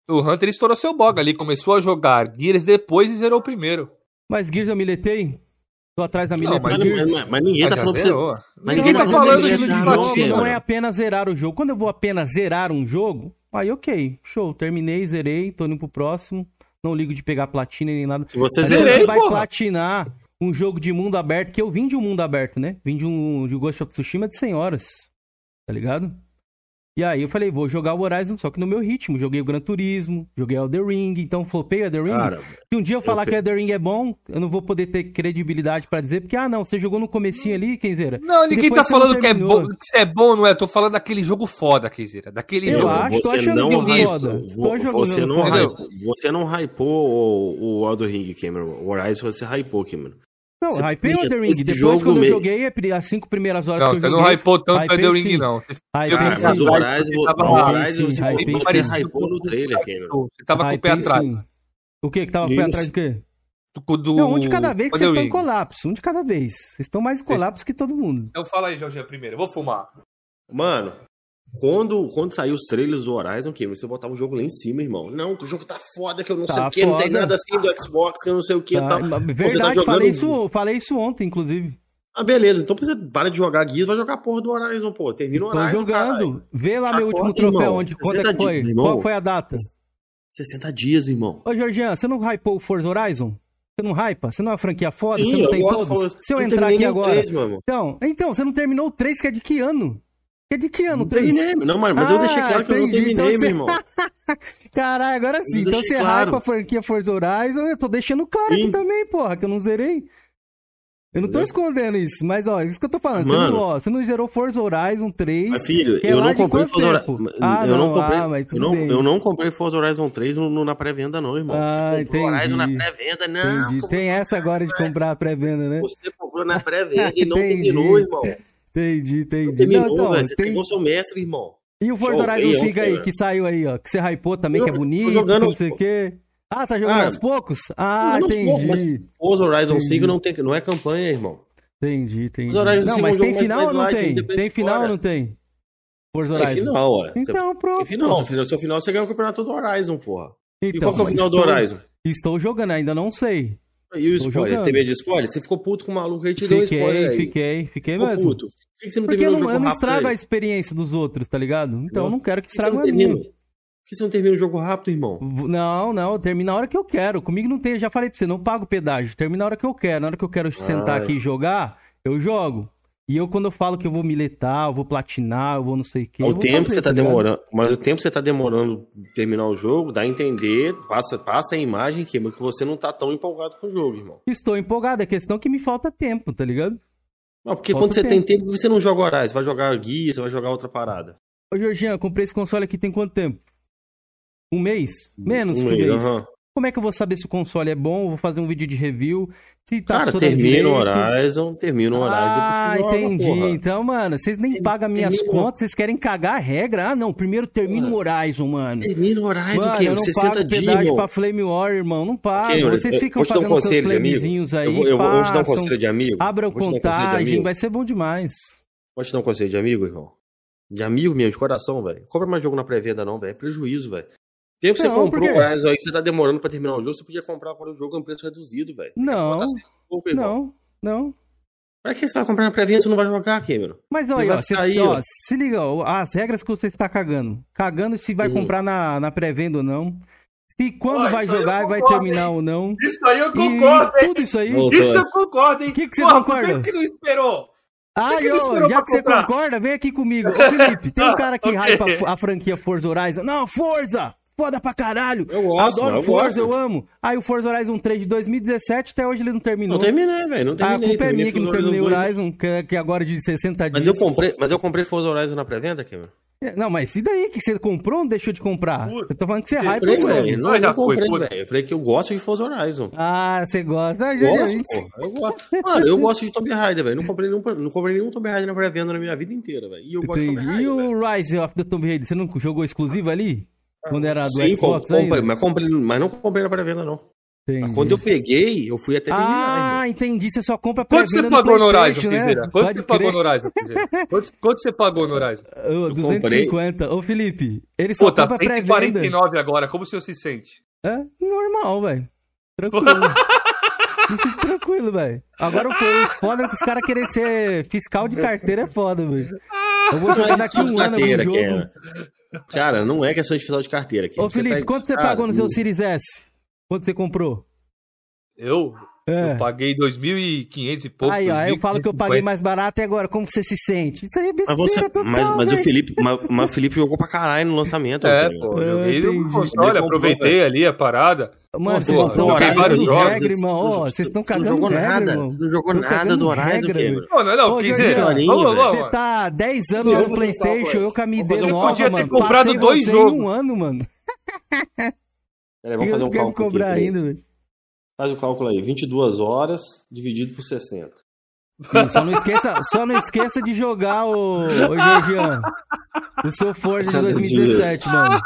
O Hunter estourou seu bog ali, começou a jogar Gears depois e zerou o primeiro. Mas Gears eu miletei. Tô atrás da mileta Mas, mas- mas ninguém tá Ah, falando pra você. zerou? Mas Ninguém ninguém tá tá falando de jogo não é apenas zerar o jogo. Quando eu vou apenas zerar um jogo, aí ok, show, terminei, zerei, tô indo pro próximo. Não ligo de pegar platina nem nada. Se você Mas Zerei, você vai porra. platinar um jogo de mundo aberto, que eu vim de um mundo aberto, né? Vim de um de Ghost of Tsushima de 100 horas, tá ligado? E aí eu falei, vou jogar o Horizon só que no meu ritmo. Joguei o Gran Turismo, joguei o The Ring, então flopei o The Ring. Cara, Se um dia eu falar eu que o The Ring é bom, eu não vou poder ter credibilidade pra dizer, porque, ah, não, você jogou no comecinho ali, Kenzeira. Não, ninguém tá falando que é, bom, que é bom, não é? Tô falando daquele jogo foda, Keizera. Daquele Eu jogo. acho, tô você achando não jogo hypou- foda. vo- Tô jogando Você não, hypou, você não hypou o, o Elden Ring, Cameron. O Horizon você hypou, Cameron. Não, Você hypei o The Ring. Depois, jogo quando eu joguei, é as cinco primeiras horas Não, que eu você joguei... não hypou tanto o The Ring, sim. não. Hypei sim. mas o Horizon, Você você, você hypou no trailer, Cameron. Você tava com o pé atrás. sim. O quê? Que tava com o pé atrás do quê? Do, Não, um de cada vez que vocês estão em colapso. Um de cada vez. Vocês estão mais em colapso que todo mundo. Então fala aí, Jorge, primeiro. Eu vou fumar. Mano, quando, quando saiu os trailers do Horizon, Cameron, você botava o jogo lá em cima, irmão. Não, que o jogo tá foda, que eu não sei Tá o que, não tem nada assim do Xbox, que eu não sei o que Tá, você tá verdade, jogando- falei, isso, falei isso ontem, inclusive. Ah, beleza, então você para de jogar Gears, vai jogar a porra do Horizon, pô. Termina o Estou Horizon, caralho. jogando. Vê lá Tá meu último troféu, irmão. onde, quando é 60 que foi? dias. Qual foi a data? 60 dias, irmão. Ô, Georgian, você não hypou o Forza Horizon? Você não hypa? Você não é uma franquia foda? Sim, você não tem todos? Se eu eu entrar aqui agora... três, meu irmão. Então, então, você não terminou o 3, que é de que ano? É de que ano 3? terminei, não, mas, mas eu Ah, deixei claro que eu não entendi, terminei, então meu você- irmão. Caralho, agora sim. Eu Então você claro. hypa a franquia Forza Horizon, eu tô deixando claro aqui também, porra, que eu não zerei. Eu não tô Entendeu? escondendo isso, mas ó, isso que eu tô falando. Você Mano. não, ó, você não gerou Forza Horizon 3. Mas, filho, é eu não comprei Forza? Horizon. Ah, eu não, não comprei, ah, eu, não, eu não comprei Forza Horizon 3 no, no- na pré-venda, não, irmão. Ah, você comprou entendi. Horizon na pré-venda, não. Entendi. Tem essa agora de comprar a pré-venda, né? Você comprou na pré-venda e não terminou, irmão. Entendi, entendi. terminou, Não, então. Você tem- pegou seu mestre, irmão. E o Forza Horizon feião, 5 aí, que saiu aí, ó, que você hypou também, Eu- que é bonito, jogando não sei o quê. Ah, tá jogando Ah, aos poucos? Ah, entendi. não, mas Forza Horizon Entendi. 5 não, tem, não é campanha, irmão. Entendi, entendi. Não, 5 mas tem final ou não tem? Tem final ou não tem? Forza Tem Horizon. final, ué. Você- Então, pronto. Tem final. No seu final você ganha o campeonato do Horizon, porra. e Então, qual que é o final do estou- Horizon? Estou jogando, ainda não sei. E o spoiler? medo de spoiler? Você ficou puto com o maluco aí, te deu um spoiler Fiquei, aí. fiquei, fiquei Ficou mesmo. puto. Por que você não Porque eu não, eu não estrago a aí? experiência dos outros, tá ligado? Então Não. eu não quero que estrague a minha. Por que você não termina o jogo rápido, irmão? Não, não, termina a hora que eu quero. Comigo não tem, já falei pra você, não pago pedágio. Termina a hora que eu quero. Na hora que eu quero sentar Ai. aqui e jogar, eu jogo. E eu, quando eu falo que eu vou miletar, eu vou platinar, eu vou não sei o que. o tempo que você tá demorando, mas o tempo que você tá demorando pra terminar o jogo, dá a entender, passa, passa a imagem que, que você não tá tão empolgado com o jogo, irmão. Estou empolgado, é questão que me falta tempo, tá ligado? Não, porque Falta quando você tempo. tem tempo, você não joga horário, você vai jogar guia, você vai jogar outra parada. Ô, Jorginho, eu comprei esse console aqui tem quanto tempo? Um mês? Menos Um um mês. aham. Como é que eu vou saber se o console é bom? Eu vou fazer um vídeo de review. Se tá Cara, termina o. Horizon, termina o Horizon. Ah, entendi. porra. Então, mano, vocês nem pagam minhas termina. contas, vocês querem cagar a regra. Ah, não, primeiro termina o Horizon, mano. Termina o Horizon, Mano, que eu não 60 pago dias, pedágio irmão. pra Flame War, irmão. Não pago. Ok, mano, Vocês eu- ficam te dar um pagando seus flamezinhos aí, Eu vou, eu vou- vou te dar um passam, conselho de amigo. abram contagem, vai ser bom demais. Vou te dar um conselho de amigo, irmão. De amigo mesmo, de coração, velho. Compra mais jogo na pré-venda, não, velho. É prejuízo, velho. Tempo que você comprou por o quê? Horizon aí, que você tá demorando pra terminar o jogo, você podia comprar para o jogo a um preço reduzido, velho. Não, não, não. Pra que você tá comprando na pré-venda se você não vai jogar, Cameron? Mas olha, vai ó, você- sair, ó, ó. se liga, ó, as regras que você está cagando. Cagando se vai Uhum. comprar na, na pré-venda ou não. Se quando Ó, vai jogar e vai terminar hein? ou não. Isso aí eu E concordo, hein? tudo isso aí. Voltou. Isso eu concordo, hein? Que que você Porra, concorda? Por que não esperou? Ah, que eu- já que você comprar? concorda, vem aqui comigo. Ô, Felipe, tem um cara que hypa a, a franquia Forza Horizon. Não, Forza! Foda pra caralho! Eu gosto, Adoro eu Forza, gosto. eu amo. Aí o Forza Horizon 3 de 2017, até hoje ele não terminou. Não terminei, velho. Não Ah, a terminei. culpa é minha que não terminei o. Horizon, que, que agora é de 60 dias. Mas eu comprei, mas eu comprei Forza Horizon na pré-venda, Cameron? É, Não, mas e daí? Que você comprou ou deixou de comprar? Puta. Eu tô falando que você hypa Comprei, o velho. jogo. Não, eu já comprei, foi. Eu falei que eu gosto de Forza Horizon. Ah, você gosta. Ah, gente, a Gosto, gente- pô. Eu gosto. Mano, eu gosto de Tomb Raider, velho. Não comprei nenhum, não comprei nenhum Tomb Raider na pré-venda na minha vida inteira, velho. E eu gosto de Tomb Entendi. Raider, E o Rise of the Tomb Raider, você não jogou exclusivo ali? Quando era do Sim, Xbox comprei, ainda? mas, comprei, mas não comprei na pré-venda, não. Entendi. Quando eu peguei, eu fui até terminar. Ah, entendi. Você só compra Quanto você pagou no Horizon, né? Quanto Pode você pagou crer. no Horizon? Quanto, quanto você pagou no Horizon? Ô, 250. Ô, Felipe, ele só Pô, tá compra pré-venda. 149 agora. Como o senhor se sente? É normal, velho. Tranquilo. Isso tranquilo, velho. Agora o- os foda é que os caras querem ser fiscal de carteira é foda, velho. Eu vou jogar daqui um ano algum jogo. Cara. Não é questão de fiscal de carteira. Ô, Felipe, tá- quanto você pagou no seu Series S? Quanto você comprou? Eu? É. Eu paguei 2.500 e pouco. aí, ó, aí eu falo que eu paguei 2.550. mais barato e agora, como você se sente? Isso aí é Mas, besteira você, total, mas, mas o velho. Felipe, mas, mas o Felipe jogou pra caralho no lançamento. É, pô, eu É, console, Ele aproveitei ali a parada. Mano, Pô, vocês pô, estão cagando regra, irmão. Ó, vocês estão Você não cagando jogou regra, nada, irmão. não jogou nada do Horizon, regra, velho. Não, não, não, Ô, Piseira. Jorginho, Vamos, velho. vamos, Você mano. tá 10 anos no Playstation, eu com a Vou MD fazer um nova, Podia ter mano. comprado dois jogos. em um ano, mano. Peraí, vamos fazer um cálculo cobrar aqui. ainda, velho. Faz o cálculo aí. 22 horas dividido por 60. Sim, Só não esqueça, só não esqueça de jogar o, o Georgian. O seu Forza de Santa 2017, mano.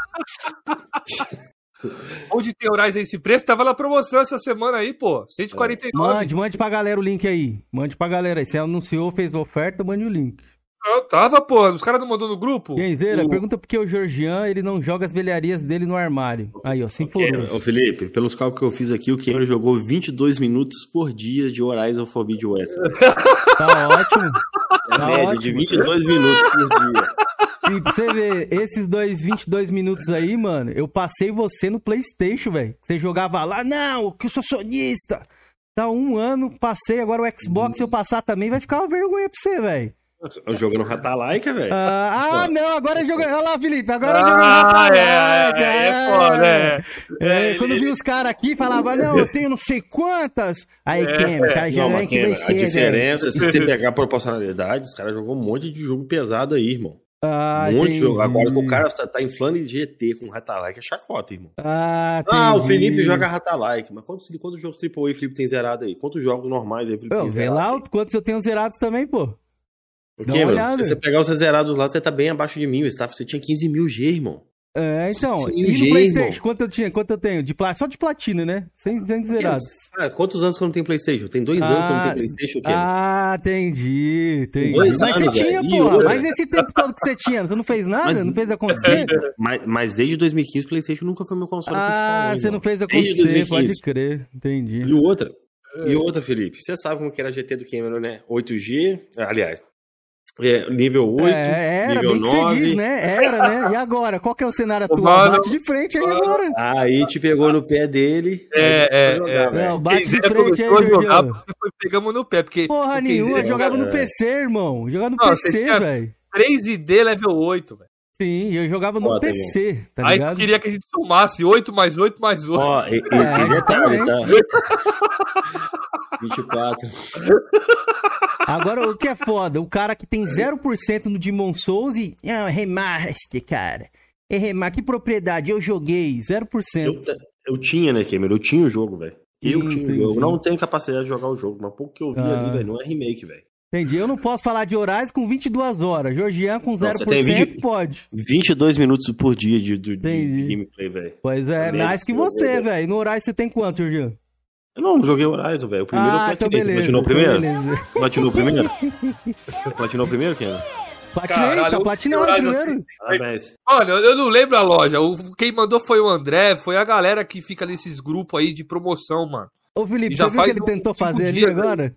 Onde tem Horizon esse preço? Tava na promoção essa semana aí, pô. 149. Mande, mande pra galera o link aí. Mande pra galera aí. Você anunciou, fez oferta, mande o link. Não, tava, pô. Os caras não mandou no grupo? Genzeira, O- pergunta por que o Georgian ele não joga as velharias dele no armário. Aí, ó, Cameron, simporoso. Ô Felipe, pelos cálculos que eu fiz aqui, o Cameron jogou 22 minutos por dia de Horizon Forbidden West. Tá ótimo. A Tá média ótimo. de 22 minutos por dia. E pra você ver, esses dois 22 minutos aí, mano, eu passei você no Playstation, velho. Você jogava lá, não, que eu sou sonista. Tá um ano, passei, agora o Xbox, se eu passar também, vai ficar uma vergonha pra você, velho. Jogando Ratalaika, velho. Ah, ah, não, agora joga. Olha lá, Felipe, agora. Ah, é, é, é foda, é. É, É, quando ele- vi os caras aqui, falava, não, eu tenho não sei quantas. Aí, quem? O cara Não, mas aí que vai a ser, velho. diferença, se você pegar a proporcionalidade, os caras jogou um monte de jogo pesado aí, irmão. Ah, de entendi. jogo. Agora que o cara tá, tá inflando em GT com Ratalaika é chacota, irmão. Ah, Ah, o. Felipe joga Ratalaika. Mas quantos, quantos jogos AAA o Felipe tem zerado aí? Quantos jogos normais aí o Felipe Ô, tem vê zerado? lá aí? quantos eu tenho zerados também, pô. O dá uma Cameron, olhada. se você pegar os zerados lá, você tá bem abaixo de mim. Você, tá, você tinha 15 mil G, irmão. É, então. Sim, E no Playstation, quanto eu tinha? Quanto eu tenho? De pla... Só de platina, né? Sem, sem zerados. Cara, quantos anos que eu não tenho Playstation? Tem dois anos que eu não Ah, tenho Playstation, Cameron. Ah, entendi, entendi. Dois Mas anos, você tinha, velho. Porra. outra? Mas esse tempo todo que você tinha, você não fez nada? Mas- não fez acontecer? mas, mas desde 2015, Playstation nunca foi meu console principal. Ah, você não fez acontecer, 2015. pode crer. Entendi. E outra, E outra, Felipe, você sabe como que era a GT do Cameron, né? 8G, aliás, é, nível 8, É, era, nível bem que você 9. diz, né? Era, né? E agora? Qual que é o cenário atual? Mano, Bate de frente aí agora. Aí te pegou no pé dele. É, aí é, é. jogar. Não, bate de frente aí, jogar Jorginho. porque foi- pegamos no pé, porque Porra porque nenhuma, jogava no é. PC, irmão. Jogava no Não, PC, velho. 3D level 8, velho. Sim, eu jogava no Foda, PC, tá Aí ligado? queria que a gente somasse 8 mais 8 mais 8. Ó, e, e, É, e detalhe, tá? exatamente. 24. Agora, o que é foda? O cara que tem 0% no Demon Souls e... É um remaster, cara. É remaster. Que propriedade? Eu joguei 0%. Eu, eu tinha, né, Cameron? Eu tinha o jogo, velho. Eu Hum, tinha o jogo. Não tenho capacidade de jogar o jogo, mas pouco que eu vi Ah. ali, velho, não é remake, velho. Entendi. Eu não posso falar de Horizon com 22 horas. Georgian com 0% você tem vídeo- pode. 22 minutos por dia de, de, de gameplay, velho. Pois é, mais que você, velho. No Horizon você tem quanto, Georgian? Eu não joguei Horizon, velho. O primeiro ah, eu então platinei. Você beleza. platinou o então primeiro? beleza. Platinou o primeiro? Platinou o primeiro, Cameron? Platinei, Caralho, tá platinando primeiro. Parabéns. Mano, eu não lembro a loja. O, quem mandou foi o André, foi a galera que fica nesses grupos aí de promoção, mano. Ô, Felipe, E já você viu o que faz ele tentou fazer ali dias, agora?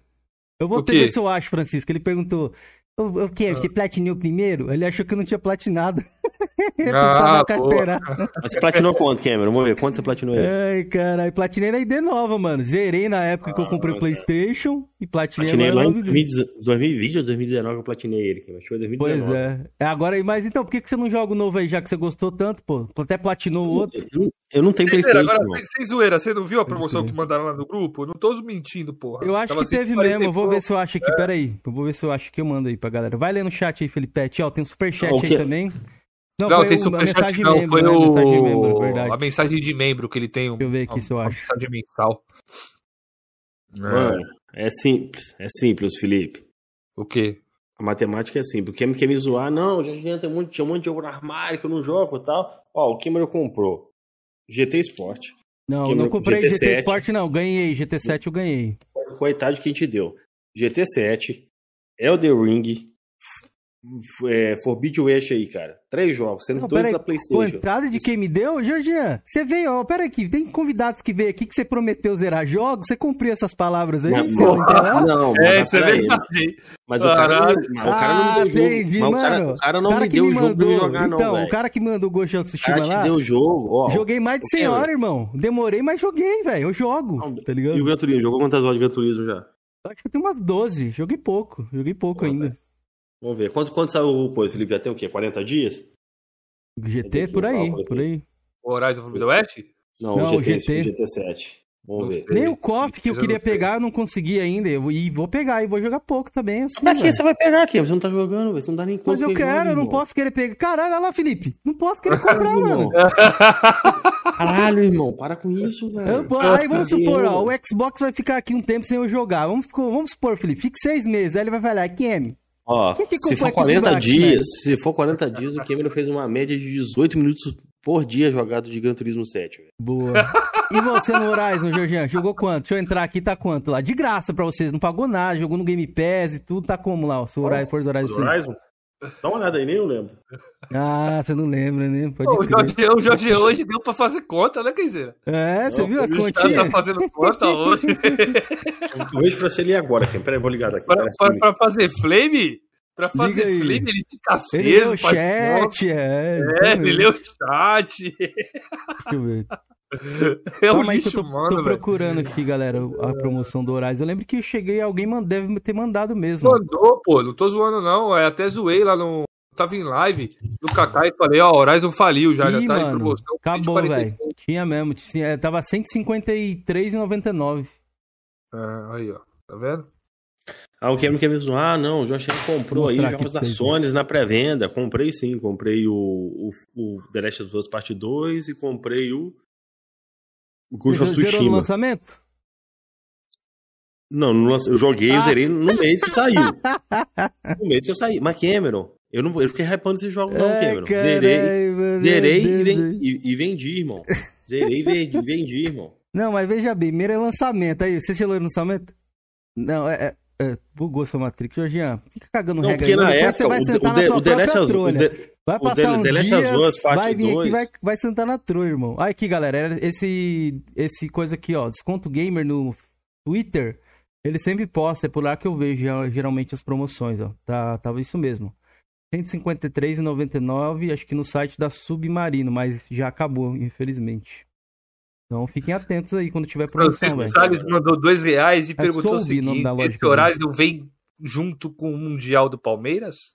Eu vou ter ver se eu acho, Francisco. Ele perguntou: O, o que? Você platinou primeiro? Ele achou que eu não tinha platinado. Ah, carteira. Mas você platinou quanto, Cameron? Vamos ver. Quanto você platinou ele? Ai, caralho. Platinei na ID nova, mano. Zerei na época que eu Ah, comprei o tá. PlayStation e platinei, Platinei lá em no vídeo. 2019 2020 ou 2019 que eu platinei ele, Cameron. Acho que foi 2019. Pois é. é. Agora aí, mas então, por que que você não joga o novo aí, já que você gostou tanto, pô? Até platinou o outro. Eu não- Eu não tenho Playstation, agora, sem, sem zoeira, você não viu a promoção que mandaram lá no grupo? Não tô mentindo, porra. Eu acho Tava que teve 140 mesmo. Eu vou ver se eu acho aqui. Peraí. Eu vou ver se eu acho que eu mando aí pra galera. Vai ler no chat aí, Felipete. Ó, tem um superchat O aí também. Não, Não, foi tem o- a superchat mensagem não, membro, foi né? A mensagem membro, é o... a mensagem de membro que ele tem. Um, Deixa eu ver aqui se eu uma acho. mensagem mensal. É, Mano, é simples. É simples, Felipe. o quê? A matemática é simples. O Cameron quer me zoar. Não, já tinha, tem um monte, tinha um monte de jogo no armário que eu não jogo e tal. Ó, o Cameron comprou GT Sport. Não, Que não comprei GT, GT7. Sport, não. Ganhei. GT7 eu ganhei. Com a idade que a gente deu. GT7, Elder Ring, é, Forbidden West aí, cara. Três jogos, sendo Não, peraí, da Playstation. entrada de quem me deu, Georgian, você veio, ó, pera aqui, tem convidados que veio aqui que você prometeu zerar jogos, você cumpriu essas palavras aí, Mas- você não não, mas É, isso é verdade. Mas o cara, não- o cara não Ah, me deu jogo. entendi, mas o cara, mano. o cara não O cara me que deu me o jogo mandou, jogar, então, não, o cara que mandou o Ghost of Tsushima lá, deu o jogo, ó. joguei mais de o 100 Cameron. horas, irmão. Demorei, mas joguei, velho, eu jogo, Não, tá E o ligado? Gran Turismo? Jogou quantas horas de Gran Turismo já? Acho que eu tenho umas 12, joguei pouco, joguei pouco Pô, ainda. Vamos ver. Quanto, quanto saiu o coisa, Felipe? Já tem o quê? 40 dias? GT, por aí, por aí. O Horizon Forbidden West? Não, Não, o o GT, GT. o GT7. Vamos Não ver. Nem o KOF que eu queria pegar, eu não consegui ainda, e vou pegar, e vou jogar pouco também, assim, Pra que você vai pegar aqui? Você não tá jogando. Você não dá nem conta. Mas eu que quero, eu não irmão. posso querer pegar. Caralho, olha lá, Felipe. Não posso querer comprar, mano. Caralho, irmão. Para com isso, Eu- velho. aí vamos supor, ó, o Xbox vai ficar aqui um tempo sem eu jogar. Vamos, vamos supor, Felipe, fique seis meses. Aí ele vai falar, QM. Ó, Quem que se for aqui 40 embaixo, dias, se for 40 dias, o Cameron fez uma média de 18 minutos por dia jogado de Gran Turismo 7, velho. Boa. E você no Horizon, Georgian? Jogou quanto? Deixa eu entrar aqui, tá quanto lá? De graça pra vocês, não pagou nada, jogou no Game Pass e tudo, tá como lá, o seu Horizon, Forza Horizon 5? Horizon? Dá uma olhada aí, nem eu lembro. Ah, você não lembra, né? Pô, Pode o. Jorge, o Jorge hoje deu pra fazer conta, né, Kenzeira? É, você Não, viu as cara continhas? tá fazendo conta hoje. Eu vejo pra você ler agora, Cameron. Peraí, vou ligar daqui. pra, pra- pra fazer flame? Pra fazer flame, ele fica Ele leu aceso. o chat, é. É, ele leu o chat. Deixa eu ver. É um aí que eu lixo, tô, mano, tô procurando aqui, galera, a promoção do Horizon. Eu lembro que eu cheguei, alguém deve ter mandado mesmo. Mandou, pô, não tô zoando, não. É, até zoei lá no. Tava em live no Kaká e falei, ó, Horizon faliu já, Ih, já tá em mano, promoção. acabou, 145. velho. Tinha mesmo, tinha, é, tava 153,99. É, aí, ó. Tá vendo? Ah, o Cameron quer me zoar. Ah, não, o Josh comprou aí jogos da Sony na pré-venda. Comprei sim, comprei o, o, o The Last of Us Part 2 e comprei o Ghost of Zerou no Tsushima. lançamento? Não, no eu joguei, eu Ah. zerei no mês que saiu. No mês que eu saí. Mas Cameron, eu não eu fiquei hypando esses jogos não, Ai, Cameron. caralho, Zerei, zerei e, ven- e- e vendi, irmão. Zerei e vendi, vendi, irmão. Não, mas veja bem, primeiro é lançamento. Aí, você chegou no lançamento? Não, é. É, é bugou sua Matrix. Georgian, fica cagando Não, regra porque na Depois época, você vai sentar o, na sua o própria trolha. The- Vai passar um Parte vai vir aqui dois. vai, vai sentar na trua, irmão. Olha aqui, galera, era esse, esse coisa aqui, ó, desconto gamer no Twitter, ele sempre posta, é por lá que eu vejo geralmente as promoções, ó. Tá, tava isso mesmo. 153,99, acho que no site da Submarino, mas já acabou, infelizmente. Então fiquem atentos aí quando tiver promoção, velho. Salles mandou dois reais e é perguntou o seguinte, da esse horário não vem junto com o Mundial do Palmeiras?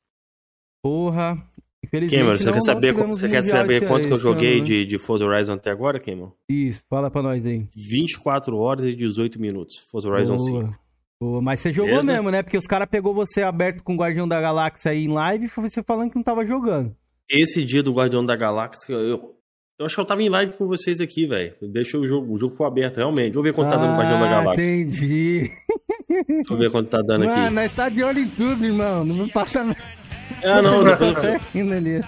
Porra, infelizmente Cameron, você não, quer saber, você quer saber quanto que eu joguei ano, né? de, de Forza Horizon até agora, Cameron? Isso, fala pra nós aí. 24 horas e 18 minutos, Forza Horizon Boa. 5. Boa, mas você jogou Beleza? mesmo, né? Porque os caras pegou você aberto com o Guardião da Galáxia aí em live e você falando que não tava jogando. Esse dia do Guardião da Galáxia, eu, eu acho que eu tava em live com vocês aqui, velho. Deixa o jogo, o jogo foi aberto, realmente. Vou ver quanto tá dando o Guardião da ah, Galáxia. Entendi. Deixa eu ver quanto tá dando Mano, aqui. Mano, nós tá de olho em tudo, irmão. Não me passa nada. Ah, não, depois eu...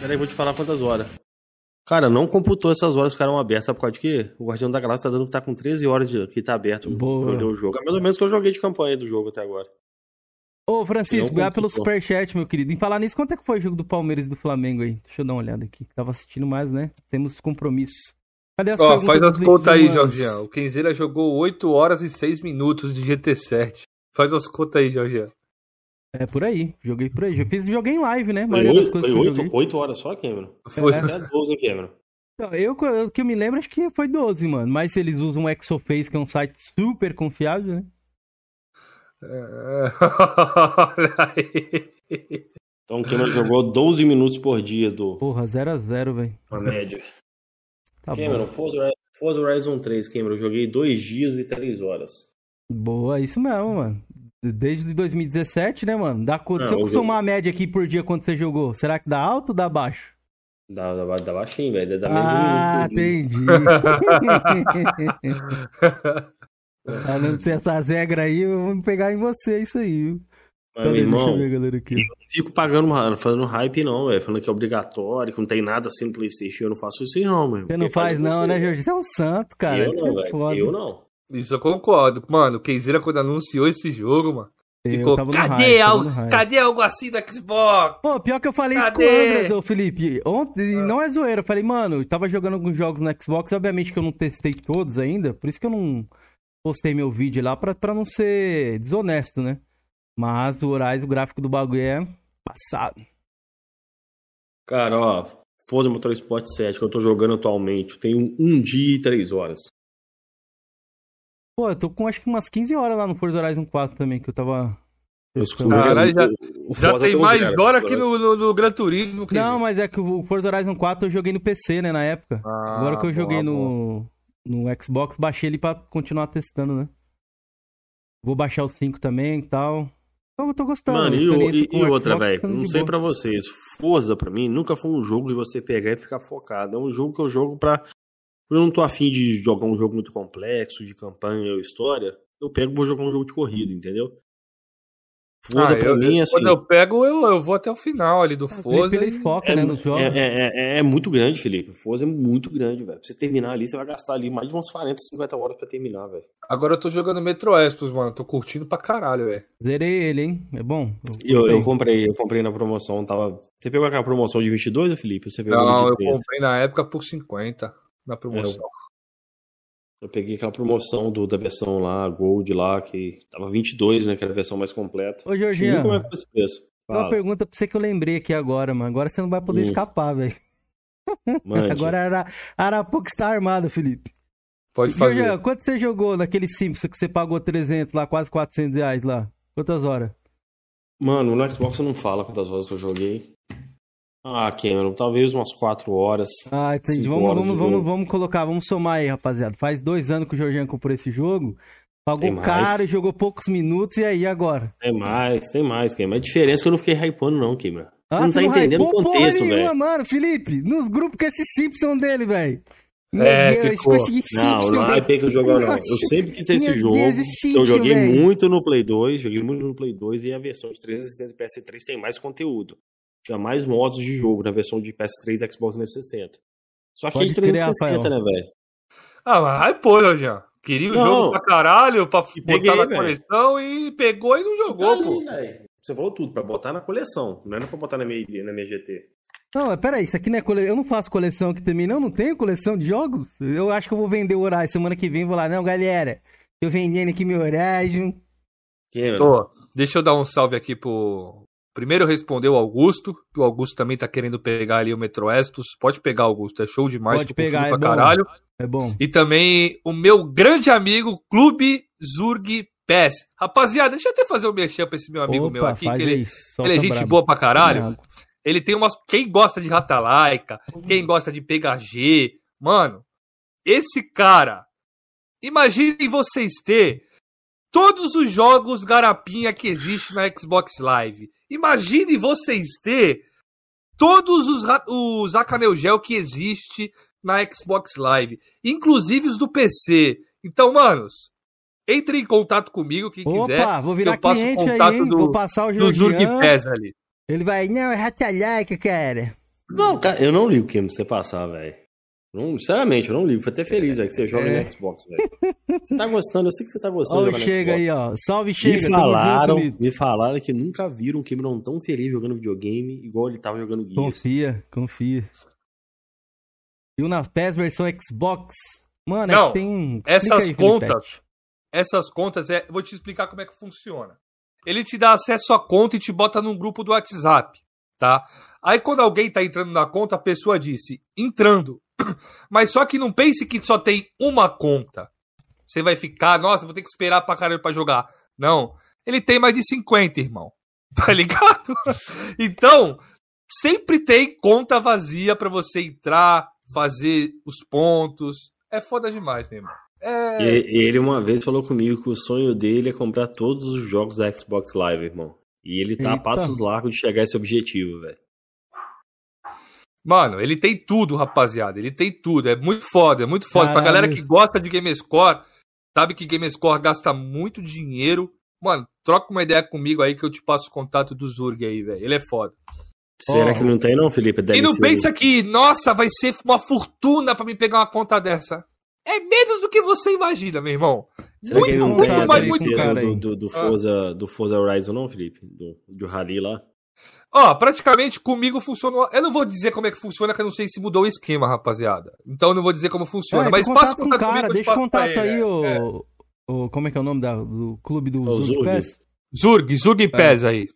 Peraí, vou te falar quantas horas. Cara, não computou essas horas que ficaram abertas. Sabe por causa de quê? O Guardião da Galáxia tá dando que tá com 13 horas de, que tá aberto Boa. o jogo. É mais ou menos que eu joguei de campanha do jogo até agora. Ô, Francisco, obrigado pelo superchat, meu querido. Em falar nisso, quanto é que foi o jogo do Palmeiras e do Flamengo aí? Deixa eu dar uma olhada aqui. Tava assistindo mais, né? Temos compromissos. Cadê as Ó, faz as contas aí, Jorginho. O Kenzeira jogou 8 horas e 6 minutos de GT7. Faz as contas aí, Jorginho. É por aí, joguei por aí. Já fiz, joguei em live, né? Foi 8, foi 8, 8 horas só, Cameron? Foi. É. Até 12, Cameron. Então, eu, o que eu me lembro, acho que foi 12, mano. Mas se eles usam o Exoface, que é um site super confiável, né? É... Olha aí. Então o Cameron jogou 12 minutos por dia do. Porra, 0x0, velho. A média. Tá Cameron, Forza, Forza Horizon 3, Cameron, eu joguei 2 dias e 3 horas. Boa, isso mesmo, mano. Desde 2017, né, mano? Dá, Não, se eu somar a média aqui por dia quanto você jogou, será que dá alto ou dá baixo? Dá, dá, dá baixinho, velho. Dá ah, entendi. Falando essas regras aí, eu vou pegar em você isso aí, viu? Mas, Cadê? irmão, Deixa eu ver, galera, aqui. Eu não fico pagando, fazendo hype, não, velho. Falando que é obrigatório, que não tem nada assim no Playstation. Eu não faço isso, não, meu. Você não faz, não, você, né, Jorge? Você é um santo, cara. Eu não, é velho. Eu não. Isso eu concordo. Mano, o Keizera, quando anunciou esse jogo, mano. Ficou, cadê, algo, cadê algo assim da Xbox? Pô, pior que eu falei cadê? isso com o Andres, ô Felipe. Ontem, ah. não é zoeira. Eu falei, mano, eu tava jogando alguns jogos no Xbox. Obviamente que eu não testei todos ainda. Por isso que eu não postei meu vídeo lá pra, pra não ser desonesto, né? Mas o Horizon, o gráfico do bagulho é passado. Cara, ó, Forza Motorsport 7 que eu tô jogando atualmente, tem um, um dia e três horas. Pô, eu tô com acho que umas 15 horas lá no Forza Horizon 4 também, que eu tava. Caralho, já, já tem mais hora que no, no, no, Gran Turismo. Não, mas é que o Forza Horizon 4 eu joguei no PC, né, na época. Ah, Agora que eu joguei no, no Xbox, baixei ele pra continuar testando, né? Vou baixar o 5 também e tal. Eu tô gostando. Mano, e, e, e outra, velho, não sei para vocês. Forza para mim nunca foi um jogo de você pegar e ficar focado. É um jogo que eu jogo pra eu não tô afim de jogar um jogo muito complexo, de campanha ou história, eu pego e vou jogar um jogo de corrida, entendeu? Forza ah, pra eu, mim, assim. Quando eu pego, eu, eu vou até o final ali do Forza. Ele foca, é, né, nos jogos. É, é, é, é, muito grande, Felipe. Forza é muito grande, velho. Pra você terminar ali, você vai gastar ali mais de umas 40, 50 horas pra terminar, velho. Agora eu tô jogando Metro Exodus, mano. Tô curtindo pra caralho, velho. Zerei ele, hein? É bom. Eu, eu, comprei, eu comprei na promoção. Tava... Você pegou aquela promoção de 22, Felipe? Você pegou Não, eu comprei na época por 50 na promoção. É, eu peguei aquela promoção do, da versão lá, Gold lá, que tava 22, né? Que era a versão mais completa. Ô, Jorginho. Como é que esse preço? Uma pergunta pra você que eu lembrei aqui agora, mano. Agora você não vai poder hum. escapar, velho. Agora era, era pouco está armado, Felipe. Pode fazer. Jorginho, quanto você jogou naquele Simpson que você pagou 300 lá, quase 400 reais lá? Quantas horas? Mano, no Xbox você não fala quantas horas que eu joguei. Ah, Cameron, talvez umas 4 horas. Ah, entendi. Vamos, vamos, vamos, vamos colocar, vamos somar aí, rapaziada. Faz dois anos que o Jorginho comprou esse jogo. Pagou caro e jogou poucos minutos, e aí agora? Tem mais, tem mais, Cameron. A diferença é que eu não fiquei hypando, não, Cameron. Ah, você não tá não entendendo o contexto, velho. mano, Felipe, nos grupos com esse Simpson dele, velho. É, Deus, ficou... Não, não é que eu jogo não. Eu sempre quis ter esse jogo. Deus, Simpson, eu joguei véio. muito no Play 2, joguei muito no Play 2 e a versão de 360 PS3 tem mais conteúdo tinha mais modos de jogo na versão de PS3 e Xbox 360. Só que Pode 360, criar, né, velho? Ah, mas aí pô, já. Queria o não, jogo pra caralho, pra botar peguei, na véio. coleção e pegou e não jogou, tá pô. Você falou tudo, pra botar na coleção, não era pra botar na minha, na minha GT. Não, peraí, isso aqui não é coleção. Eu não faço coleção aqui também, não. Não tenho coleção de jogos. Eu acho que eu vou vender o Horizon semana que vem. Vou lá, não, galera. Eu vendendo aqui meu horário. Ó, deixa eu dar um salve aqui pro. Primeiro respondeu o Augusto, que o Augusto também tá querendo pegar ali o Metro Estos. Pode pegar, Augusto, é show demais. Pode pegar, é pra bom. caralho. É bom. E também o meu grande amigo, Clube Zurg PES. Rapaziada, deixa eu até fazer um merchan pra esse meu amigo Opa, meu aqui, que ele, ele é gente boa pra caralho. Ele tem umas. Quem gosta de Rata Laica, quem gosta de PHG, mano, esse cara. Imaginem vocês ter todos os jogos garapinha que existe na Xbox Live. Imagine vocês ter todos os, os Acanel Gel que existe na Xbox Live, inclusive os do PC. Então, manos, entre em contato comigo, quem quiser. Opa, vou que virar eu passo o cliente aí, contato hein? do- Vou passar o Do Zurg Georgian. PES ali. Ele vai, não, é ratalaica, cara. Não, cara, eu não ligo, Cameron, pra você passar, velho. Não, sinceramente, eu não ligo. Fico até feliz velho, que você joga É. no Xbox, velho. Você tá gostando, eu sei que você tá gostando Ó, de o jogar no chega aí, ó. Salve, chega. Me junto, falaram, Lito. me falaram que nunca viram um Cameron tão feliz jogando videogame igual ele tava jogando Gears. Confia, confia. Viu na PES versão Xbox? Mano, Não, é que tem. essas contas- Essas contas, é, vou te explicar como é que funciona. Ele te dá acesso à conta e te bota num grupo do WhatsApp, tá? Aí quando alguém tá entrando na conta, a pessoa disse, entrando. Mas só que não pense que só tem uma conta. Você vai ficar, nossa, vou ter que esperar pra caralho pra jogar. Não. Ele tem mais de 50, irmão. Tá ligado? Então, sempre tem conta vazia pra você entrar, fazer os pontos. É foda demais, meu irmão. É... E, ele uma vez falou comigo que o sonho dele é comprar todos os jogos da Xbox Live, irmão. E ele tá a Eita. passos largos de chegar a esse objetivo, velho. Mano, ele tem tudo, rapaziada. Ele tem tudo. É muito foda, é muito foda. Pra Caralho. galera que gosta de Gamescore, sabe que Gamescore gasta muito dinheiro. Mano, troca uma ideia comigo aí que eu te passo o contato do Zurg aí, velho. Ele é foda. Será Ó. que não tem, não, Felipe? Deve e não ser- pensa que, nossa, vai ser uma fortuna pra me pegar uma conta dessa. É menos do que você imagina, meu irmão. Será que ele não muito tem a mais, muito cara do, do, do, Ah. Forza, do Forza Horizon, não, Felipe? Do, do Rally lá? Ó, praticamente comigo funcionou. Eu não vou dizer como é que funciona, que eu não sei se mudou o esquema, rapaziada. Então eu não vou dizer como funciona. É, mas passa o com o contato cara, comigo, eu deixa o contato aí, é. o, É. o- Como é que é o nome da- do clube do Ó, o Zurg Zurg. PES? Zurg, Zurg PES aí.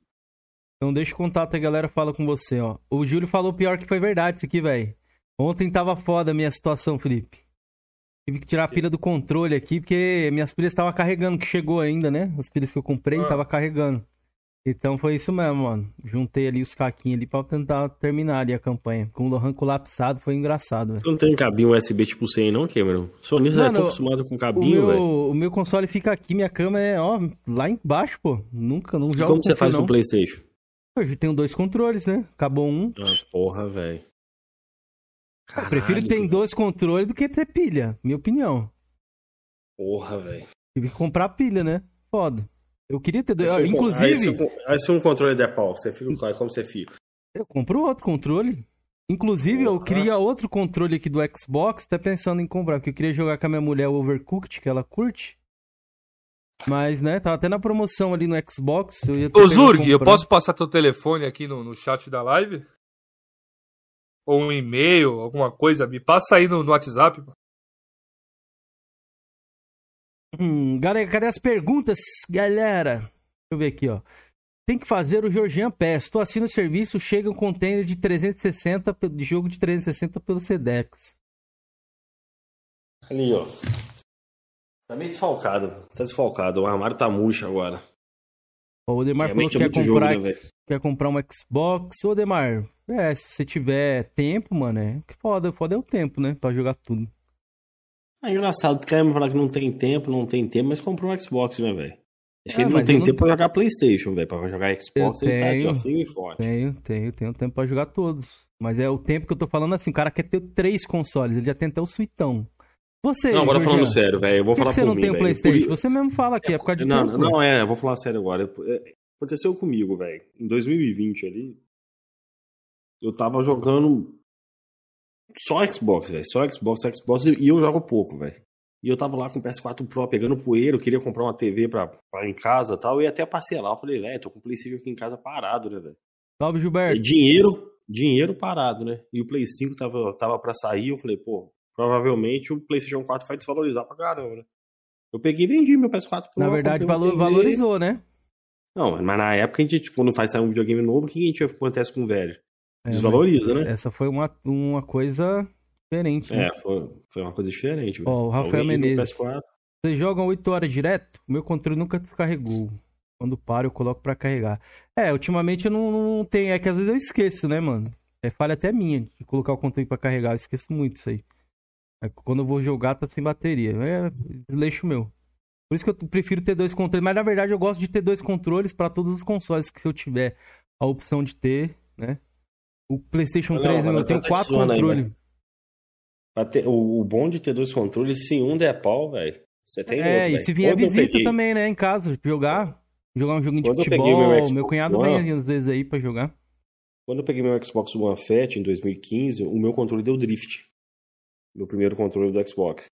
Então deixa o contato aí, a galera fala com você, ó. O Júlio falou pior que foi verdade isso aqui, velho. Ontem tava foda a minha situação, Felipe. Tive que tirar a pilha do controle aqui, porque minhas pilhas estavam carregando, que chegou ainda, né? As pilhas que eu comprei Ah. tava carregando. Então foi isso mesmo, mano. Juntei ali os caquinhos ali pra tentar terminar ali a campanha. Com o Lohan colapsado, foi engraçado, velho. Você não tem cabinho USB tipo 100, não, Cameron? Sou nisso, é Mano, tão acostumado com cabinho, velho. o meu console fica aqui, minha cama é, ó, lá embaixo, pô. Nunca, não E jogo Como você faz com o Playstation? Hoje tenho dois controles, né? Acabou um. Ah, porra, velho. Eu prefiro ter dois controles do que ter pilha, minha opinião. Porra, velho. Tive que comprar pilha, né? Foda. Eu queria ter dois. Aí Inclusive, Aí se, um- aí se um controle der pau, você fica com como você fica? eu compro outro controle. Inclusive, eu Porra. queria outro controle aqui do Xbox, até pensando em comprar, porque eu queria jogar com a minha mulher o Overcooked, que ela curte. Mas, né, tava até na promoção ali no Xbox. Eu ia Ô, Zurg, eu posso passar teu telefone aqui no, no chat da live? Ou um e-mail, alguma coisa? Me passa aí no, no WhatsApp. pô. Hum, galera, cadê as perguntas, galera? Deixa eu ver aqui, ó. Tem que fazer o Georgian Pass. Tô assinando o serviço, chega um container de 360, pe- de jogo de 360 pelo Sedex. Ali, ó. Tá meio desfalcado. Tá desfalcado. O armário tá murcho agora. Ó, O Demar falou que é quer muito jogo, comprar, né, quer comprar um Xbox. Ô, Demar, é, se você tiver tempo, mano, é que foda. Foda é o tempo, né? Pra jogar tudo. É engraçado, o cara me falar que não tem tempo, não tem tempo, mas comprou um Xbox, né, velho? Acho que É, ele não tem não- tempo pra jogar Playstation, velho. Pra jogar Xbox, Eu ele tá aqui, ó, firme e forte. Tenho, tenho, tenho tempo pra jogar todos. Mas é o tempo que eu tô falando assim, o cara quer ter três consoles, ele já tem até o suitão. Você, Não, agora falando sério, velho. Eu vou que, falar que você não mim, tem o. Playstation? Por- Você mesmo fala que é por causa de Não, tempo. não, é, eu vou falar sério agora. É, Aconteceu comigo, velho. Em 2020 ali, eu tava jogando só Xbox, velho. Só Xbox, Xbox, e eu jogo pouco, velho. E eu tava lá com o PS4 Pro pegando poeira, eu queria comprar uma TV pra, pra em casa e tal, e até lá. Eu falei, velho, tô com o Playstation aqui em casa parado, né, velho? Salve, E Gilberto. dinheiro, dinheiro parado, né? E o Play 5 tava, tava pra sair, eu falei, pô, provavelmente o PlayStation 4 vai desvalorizar pra caramba, né? Eu peguei e vendi meu PS4 Pro. Na verdade, valor, valorizou, né? Não, mas na época a gente, tipo, quando faz sair um videogame novo, o que a gente acontece com o velho? É, Desvaloriza, né? Essa foi uma, uma coisa diferente, né? É, foi, foi uma coisa diferente. Ó, o Rafael Menezes. PS4. Vocês jogam 8 horas direto? O meu controle nunca descarregou. Quando paro, eu coloco pra carregar. É, ultimamente eu não, não tenho. É que às vezes eu esqueço, né, mano? É falha até minha de colocar o controle pra carregar. Eu esqueço muito isso aí. É, quando eu vou jogar, tá sem bateria. É desleixo meu. Por isso que eu prefiro ter dois controles. Mas na verdade eu gosto de ter dois controles pra todos os consoles. Que se eu tiver a opção de ter, né? O PlayStation Não, 3, mas eu tenho tá quatro zoando aí, controles. Ter- o, o bom de ter dois controles, se um der pau, velho, você tem é, outro, e se vier Quando eu visita peguei- também, né, em casa, jogar. Jogar um joguinho de Quando futebol. meu Meu, Xbox cunhado One- vem às vezes aí pra jogar. Quando eu peguei meu Xbox One Fat em 2015, o meu controle deu drift. Meu primeiro controle do Xbox.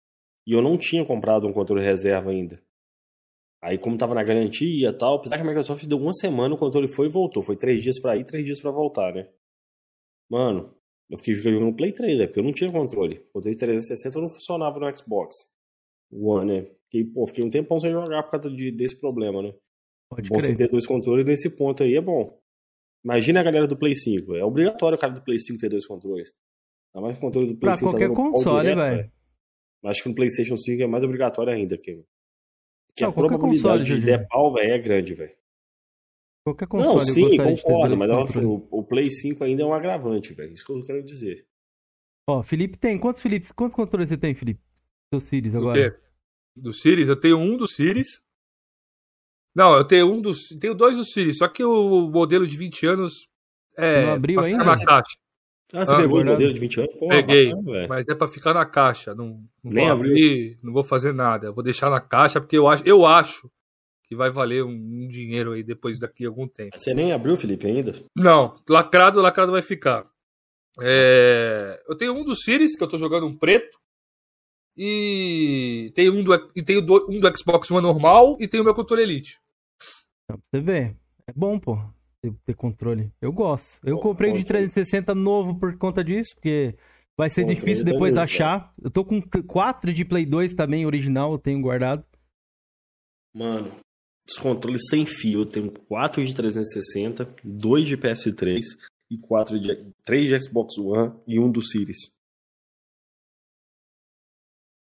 E eu não tinha comprado um controle reserva ainda. Aí, como tava na garantia e tal, apesar que a Microsoft deu uma semana, o controle foi e voltou. Foi três dias pra ir, três dias pra voltar, né? Mano, eu fiquei jogando no Play 3, né? Porque eu não tinha controle. O controle 360 não funcionava no Xbox One, né? Fiquei, pô, fiquei um tempão sem jogar por causa de, desse problema, né? Pode bom você crer. ter dois controles nesse ponto aí é bom. Imagina a galera do Play 5. É obrigatório o cara do Play 5 ter dois controles. Ainda mais o controle do Play Pra 5 qualquer tá dando pau console, velho. Acho que no PlayStation 5 é mais obrigatório ainda. Que, que Não, a qualquer probabilidade console, de der pau, velho, é grande, velho. Qualquer console Não, eu sim, gostaria de ter concordo, dois mas que o, o Play 5 ainda é um agravante, velho. Isso que eu quero dizer. Ó, Felipe tem. Quantos Felipe? Quantos controles você tem, Felipe? Seu Sirius Do agora. quê? Do Sirius? Eu tenho um do Sirius. Não, eu tenho um dos. Tenho dois do Sirius, só que o modelo de 20 anos é. Não abriu ainda? Na caixa. Ah, você Ah, pegou o modelo de 20 anos? Pô, Peguei, bacana, mas é pra ficar na caixa. Não, não Nem vou abriu. abrir, não vou fazer nada. Eu vou deixar na caixa porque eu acho, eu acho que vai valer um, um dinheiro aí depois daqui a algum tempo. Você nem abriu, Felipe, ainda? Não, lacrado, lacrado vai ficar. É, eu tenho um do Sirius, que eu tô jogando um preto. E tenho um do, e tenho do- um do Xbox One normal e tenho o meu controle Elite. Pra você ver. É bom, pô. Ter, ter controle. Eu gosto. Eu Bom, comprei o de controle. 360 novo por conta disso, porque vai ser Controle difícil depois achar. Eu tô com 4 de Play 2 também, original, eu tenho guardado. Mano, os controles sem fio, eu tenho 4 de 360, 2 de PS3 e 4 de 3 de Xbox One e um do Series.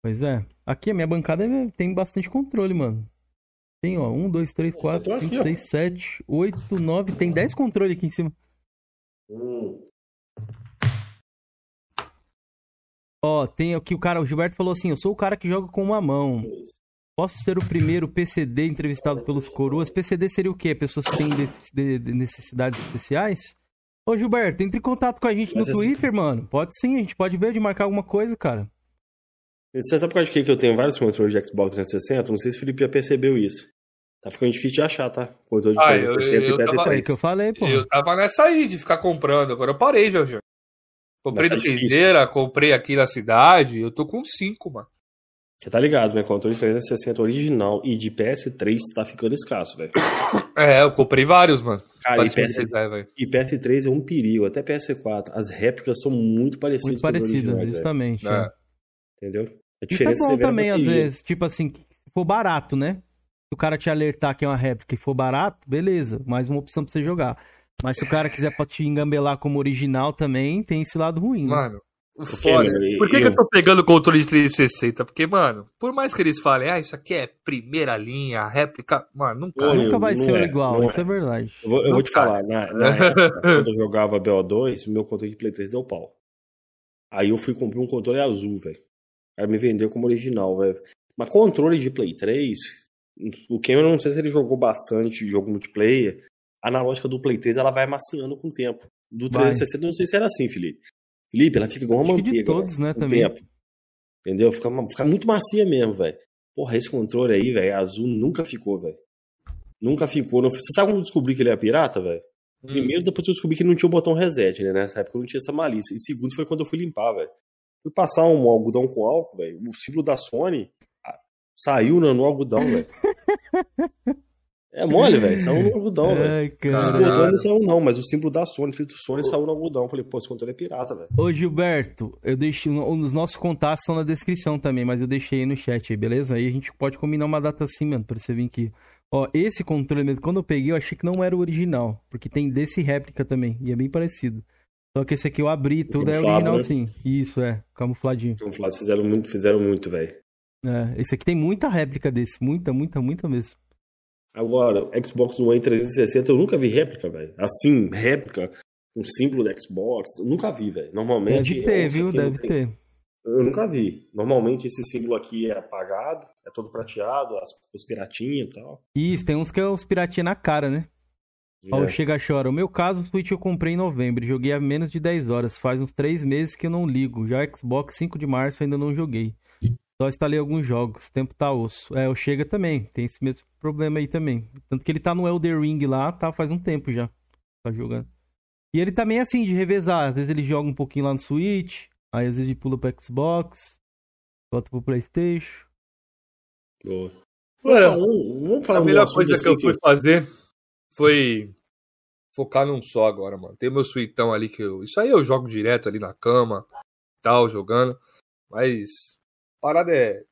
Pois é. Aqui a minha bancada é- tem bastante controle, mano. Tem, ó, 1, 2, 3, 4, tô aqui, 5, ó. 6, 7, 8, 9. Tem 10 controles aqui em cima. Hum, Ó, tem aqui o cara, o Gilberto falou assim: Eu sou o cara que joga com uma mão. Posso ser o primeiro PCD entrevistado pelos coroas? PCD seria o quê? Pessoas que têm de- de- de necessidades especiais? Ô Gilberto, entre em contato com a gente no Mas esse- Twitter, mano. Pode sim, a gente pode ver de marcar alguma coisa, cara. Você sabe por causa de que que eu tenho vários controles de Xbox 360? Não sei se o Felipe já percebeu isso. Tá ficando difícil de achar, tá? Controle de Ah, eu- 360 eu e tava- Foi PS3. aí que eu falei, pô. Eu tava nessa aí de ficar comprando, agora eu parei, Jorge. Comprei Mas tá difícil. Piseira, comprei aqui na cidade, eu tô com cinco, mano. Você tá ligado, né? Controle de 360 original e de PS3 tá ficando escasso, velho. É, eu comprei vários, mano. Cara, e, te PS, dizer, velho. e PS3 é um perigo, até PS4. As réplicas são muito parecidas Muito parecidas, justamente. É. é. Entendeu? A é diferença bom você vê na também, às vezes. Tipo assim, se for barato, né? Se o cara te alertar que é uma réplica e for barato, beleza. Mais uma opção pra você jogar. Mas se o cara quiser pra te engambelar como original também, tem esse lado ruim, né? Mano, Porque, foda. meu, Por que, que eu- eu tô pegando o controle de 360? Porque, mano, por mais que eles falem, ah, isso aqui é primeira linha, réplica, mano, Pô, eu- Nunca vai ser é, igual, isso é, verdade. Eu vou, eu vou te falar, na, na época, quando eu jogava BO2, o meu controle de Play 3 deu pau. Aí eu fui comprar um controle azul, velho. Aí me vendeu como original, velho. Mas controle de Play 3, o Cameron, não sei se ele jogou bastante jogo multiplayer. A analógica do Play 3 ela vai amaciando com o tempo. Do Vai. 360, eu não sei se era assim, Felipe. Felipe, ela fica igual uma Acho que de manteiga. todos, né, também. tempo. Entendeu? Fica, fica muito macia mesmo, velho. Porra, esse controle aí, velho, azul nunca ficou, velho. Nunca ficou. Não- Você sabe como eu descobri que ele era pirata, velho? Hum. Primeiro, depois eu descobri que não tinha o botão reset, né? Nessa época eu não tinha essa malícia. E segundo, foi quando eu fui limpar, velho. Fui passar um algodão com álcool, velho. O símbolo da Sony ah, saiu no, no algodão, velho. É mole, velho. Saiu no algodão, velho. Os controles não saiu, não, mas o símbolo da Sony, escrito Sony, saiu no algodão. Eu falei, pô, esse controle é pirata, velho. Ô, Gilberto, eu deixei. um- Os nossos contatos estão na descrição também, mas eu deixei aí no chat aí, beleza? Aí a gente pode combinar uma data assim, mano, pra você vir aqui. Ó, esse controle mesmo, quando eu peguei, eu achei que não era o original. Porque tem desse réplica também, e é bem parecido. Só que esse aqui eu abri, tudo é Camuflado, original né? sim. Isso, é, camufladinho. Falaram, fizeram muito, fizeram muito, velho. É, esse aqui tem muita réplica desse, muita, muita, muita mesmo. Agora, Xbox One 360 eu nunca vi réplica, velho. Assim, réplica, um símbolo da Xbox, eu nunca vi, velho. Normalmente. Deve ter, viu? Deve tem- ter. Eu nunca vi. Normalmente esse símbolo aqui é apagado, é todo prateado, as, os piratinhos e tal. Isso, tem uns que é os piratinha na cara, né? Ó, É. o Chega Chora. O meu caso, o Switch eu comprei em novembro. Joguei há menos de 10 horas. Faz uns 3 meses que eu não ligo. Já o Xbox 5 de março ainda não joguei. Só instalei alguns jogos. Tempo tá osso. É, o Chega também. Tem esse mesmo problema aí também. Tanto que ele tá no Elder Ring lá, tá faz um tempo já. Tá jogando. E ele também é assim, de revezar. Às vezes ele joga um pouquinho lá no Switch. Aí às vezes ele pula pro Xbox. Volta pro Playstation. Boa. Ué, Vamos, falar A melhor coisa que eu fui fazer foi focar num só agora, mano. Tem meu suitão ali que eu. Isso aí eu jogo direto ali na cama, tal, jogando. Mas parada é.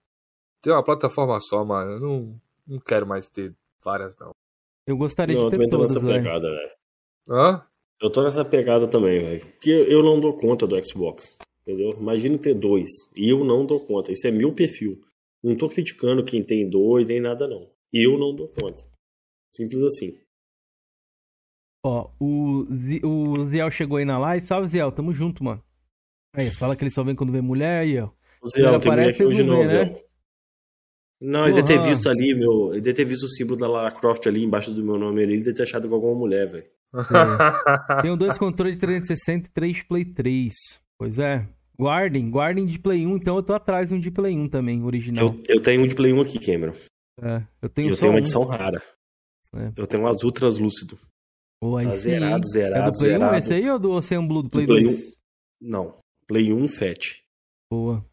Ter uma plataforma só, mano. Eu não, não quero mais ter várias, não. Eu gostaria Não, eu de ter também tô todas, nessa velho. pegada, velho. Hã? Eu tô nessa pegada também, velho. Porque eu não dou conta do Xbox. Entendeu? Imagina ter dois. E eu não dou conta. Isso é meu perfil. Não tô criticando quem tem dois, nem nada, não. Eu não dou conta. Simples assim. Ó, o, Zi- o Ziel chegou aí na live. Salve, Ziel. Tamo junto, mano. Aí, fala que ele só vem quando vê mulher aí, ó. O Zé, não tem mulher aparece, aqui hoje não, vê, Zé. né? Não, ele deve ter visto ali, meu. Ele deve ter visto o símbolo da Lara Croft ali embaixo do meu nome. Ele deve ter achado com alguma mulher, velho. Tenho dois controles de 360 e três de Play 3. Pois é. Guardem, guardem de Play 1, então eu tô atrás de um de Play 1 também, original. Eu, eu tenho um de Play 1 aqui, Cameron. É, eu tenho Eu só tenho uma um. edição rara. É. Eu tenho um azul translúcido. Pô, Tá zerado, zerado, É do Play 1 zerado. esse aí ou do Ocean Blue do Play Play 2? 1. Não. Play 1 Fat. Boa.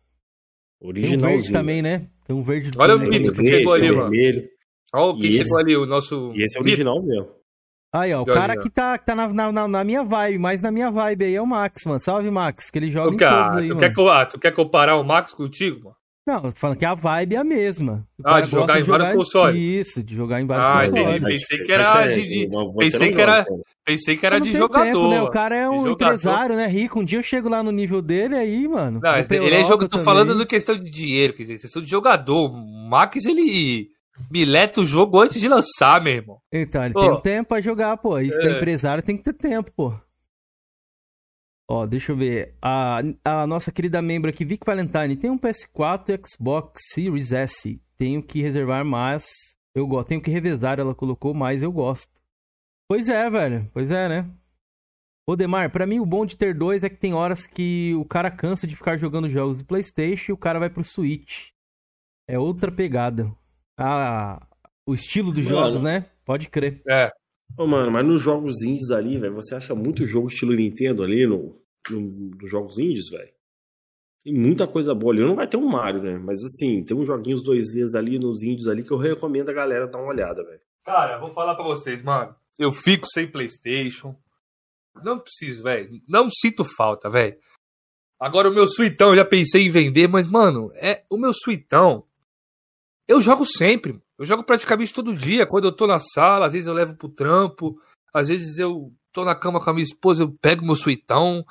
Tem um Originalzinho. verde também, né? Tem um verde do Olha o Play Vitor 2. que chegou ali, o mano. vermelho. Olha quem E chegou ali, o nosso. E esse é Vitor. original mesmo. Aí, ó, o Jorge, cara que tá, que tá na, na, na- minha vibe, mais na minha vibe aí é o Max, mano. Salve, Max, que ele joga Tu em quer, todos aí, tu, mano. quer, ah, tu quer comparar o Max contigo, mano? Não, eu tô falando que a vibe é a mesma. O Ah, de jogar em vários consoles. Isso, de jogar em vários Ah, consoles. entendi. Mas- Pensei que era é, de- de- você pensei que era- né? Pensei que era de jogador. tempo, né? O cara é um empresário, né? Rico. Um dia eu chego lá no nível dele aí, mano. Não, ele é jogo, tô também. falando de questão de dinheiro, quer dizer, questão de jogador. O Max, ele mileta o jogo antes de lançar, meu irmão. Então, ele Pô. tem um tempo pra jogar, pô. Isso É. da empresário tem que ter tempo, pô. Ó, deixa eu ver. A, a nossa querida membro aqui, Vic Valentine, tem um PS4 e Xbox Series S. Tenho que reservar, mas eu gosto. Tenho que revezar, ela colocou, mas eu gosto. Pois é, velho. Pois é, né? Ô, Demar, pra mim o bom de ter dois é que tem horas que o cara cansa de ficar jogando jogos do PlayStation e o cara vai pro Switch. É outra pegada. Ah, o estilo dos Mano. jogos, né? Pode crer. É. Ô, mano, mas nos jogos indies ali, velho, você acha muito jogo estilo Nintendo ali no, nos jogos indies, velho? Tem muita coisa boa ali. Não vai ter um Mario, né? Mas assim, tem uns joguinhos 2Ds ali nos indies ali que eu recomendo a galera dar uma olhada, velho. Cara, vou falar pra vocês, mano. Eu fico sem PlayStation. Não preciso, velho. Não sinto falta, velho. Agora o meu suitão, eu já pensei em vender, mas, mano, é o meu suitão. Eu jogo sempre. Eu jogo praticamente todo dia. Quando eu tô na sala, às vezes eu levo pro trampo. Às vezes eu tô na cama com a minha esposa, eu pego meu suitão.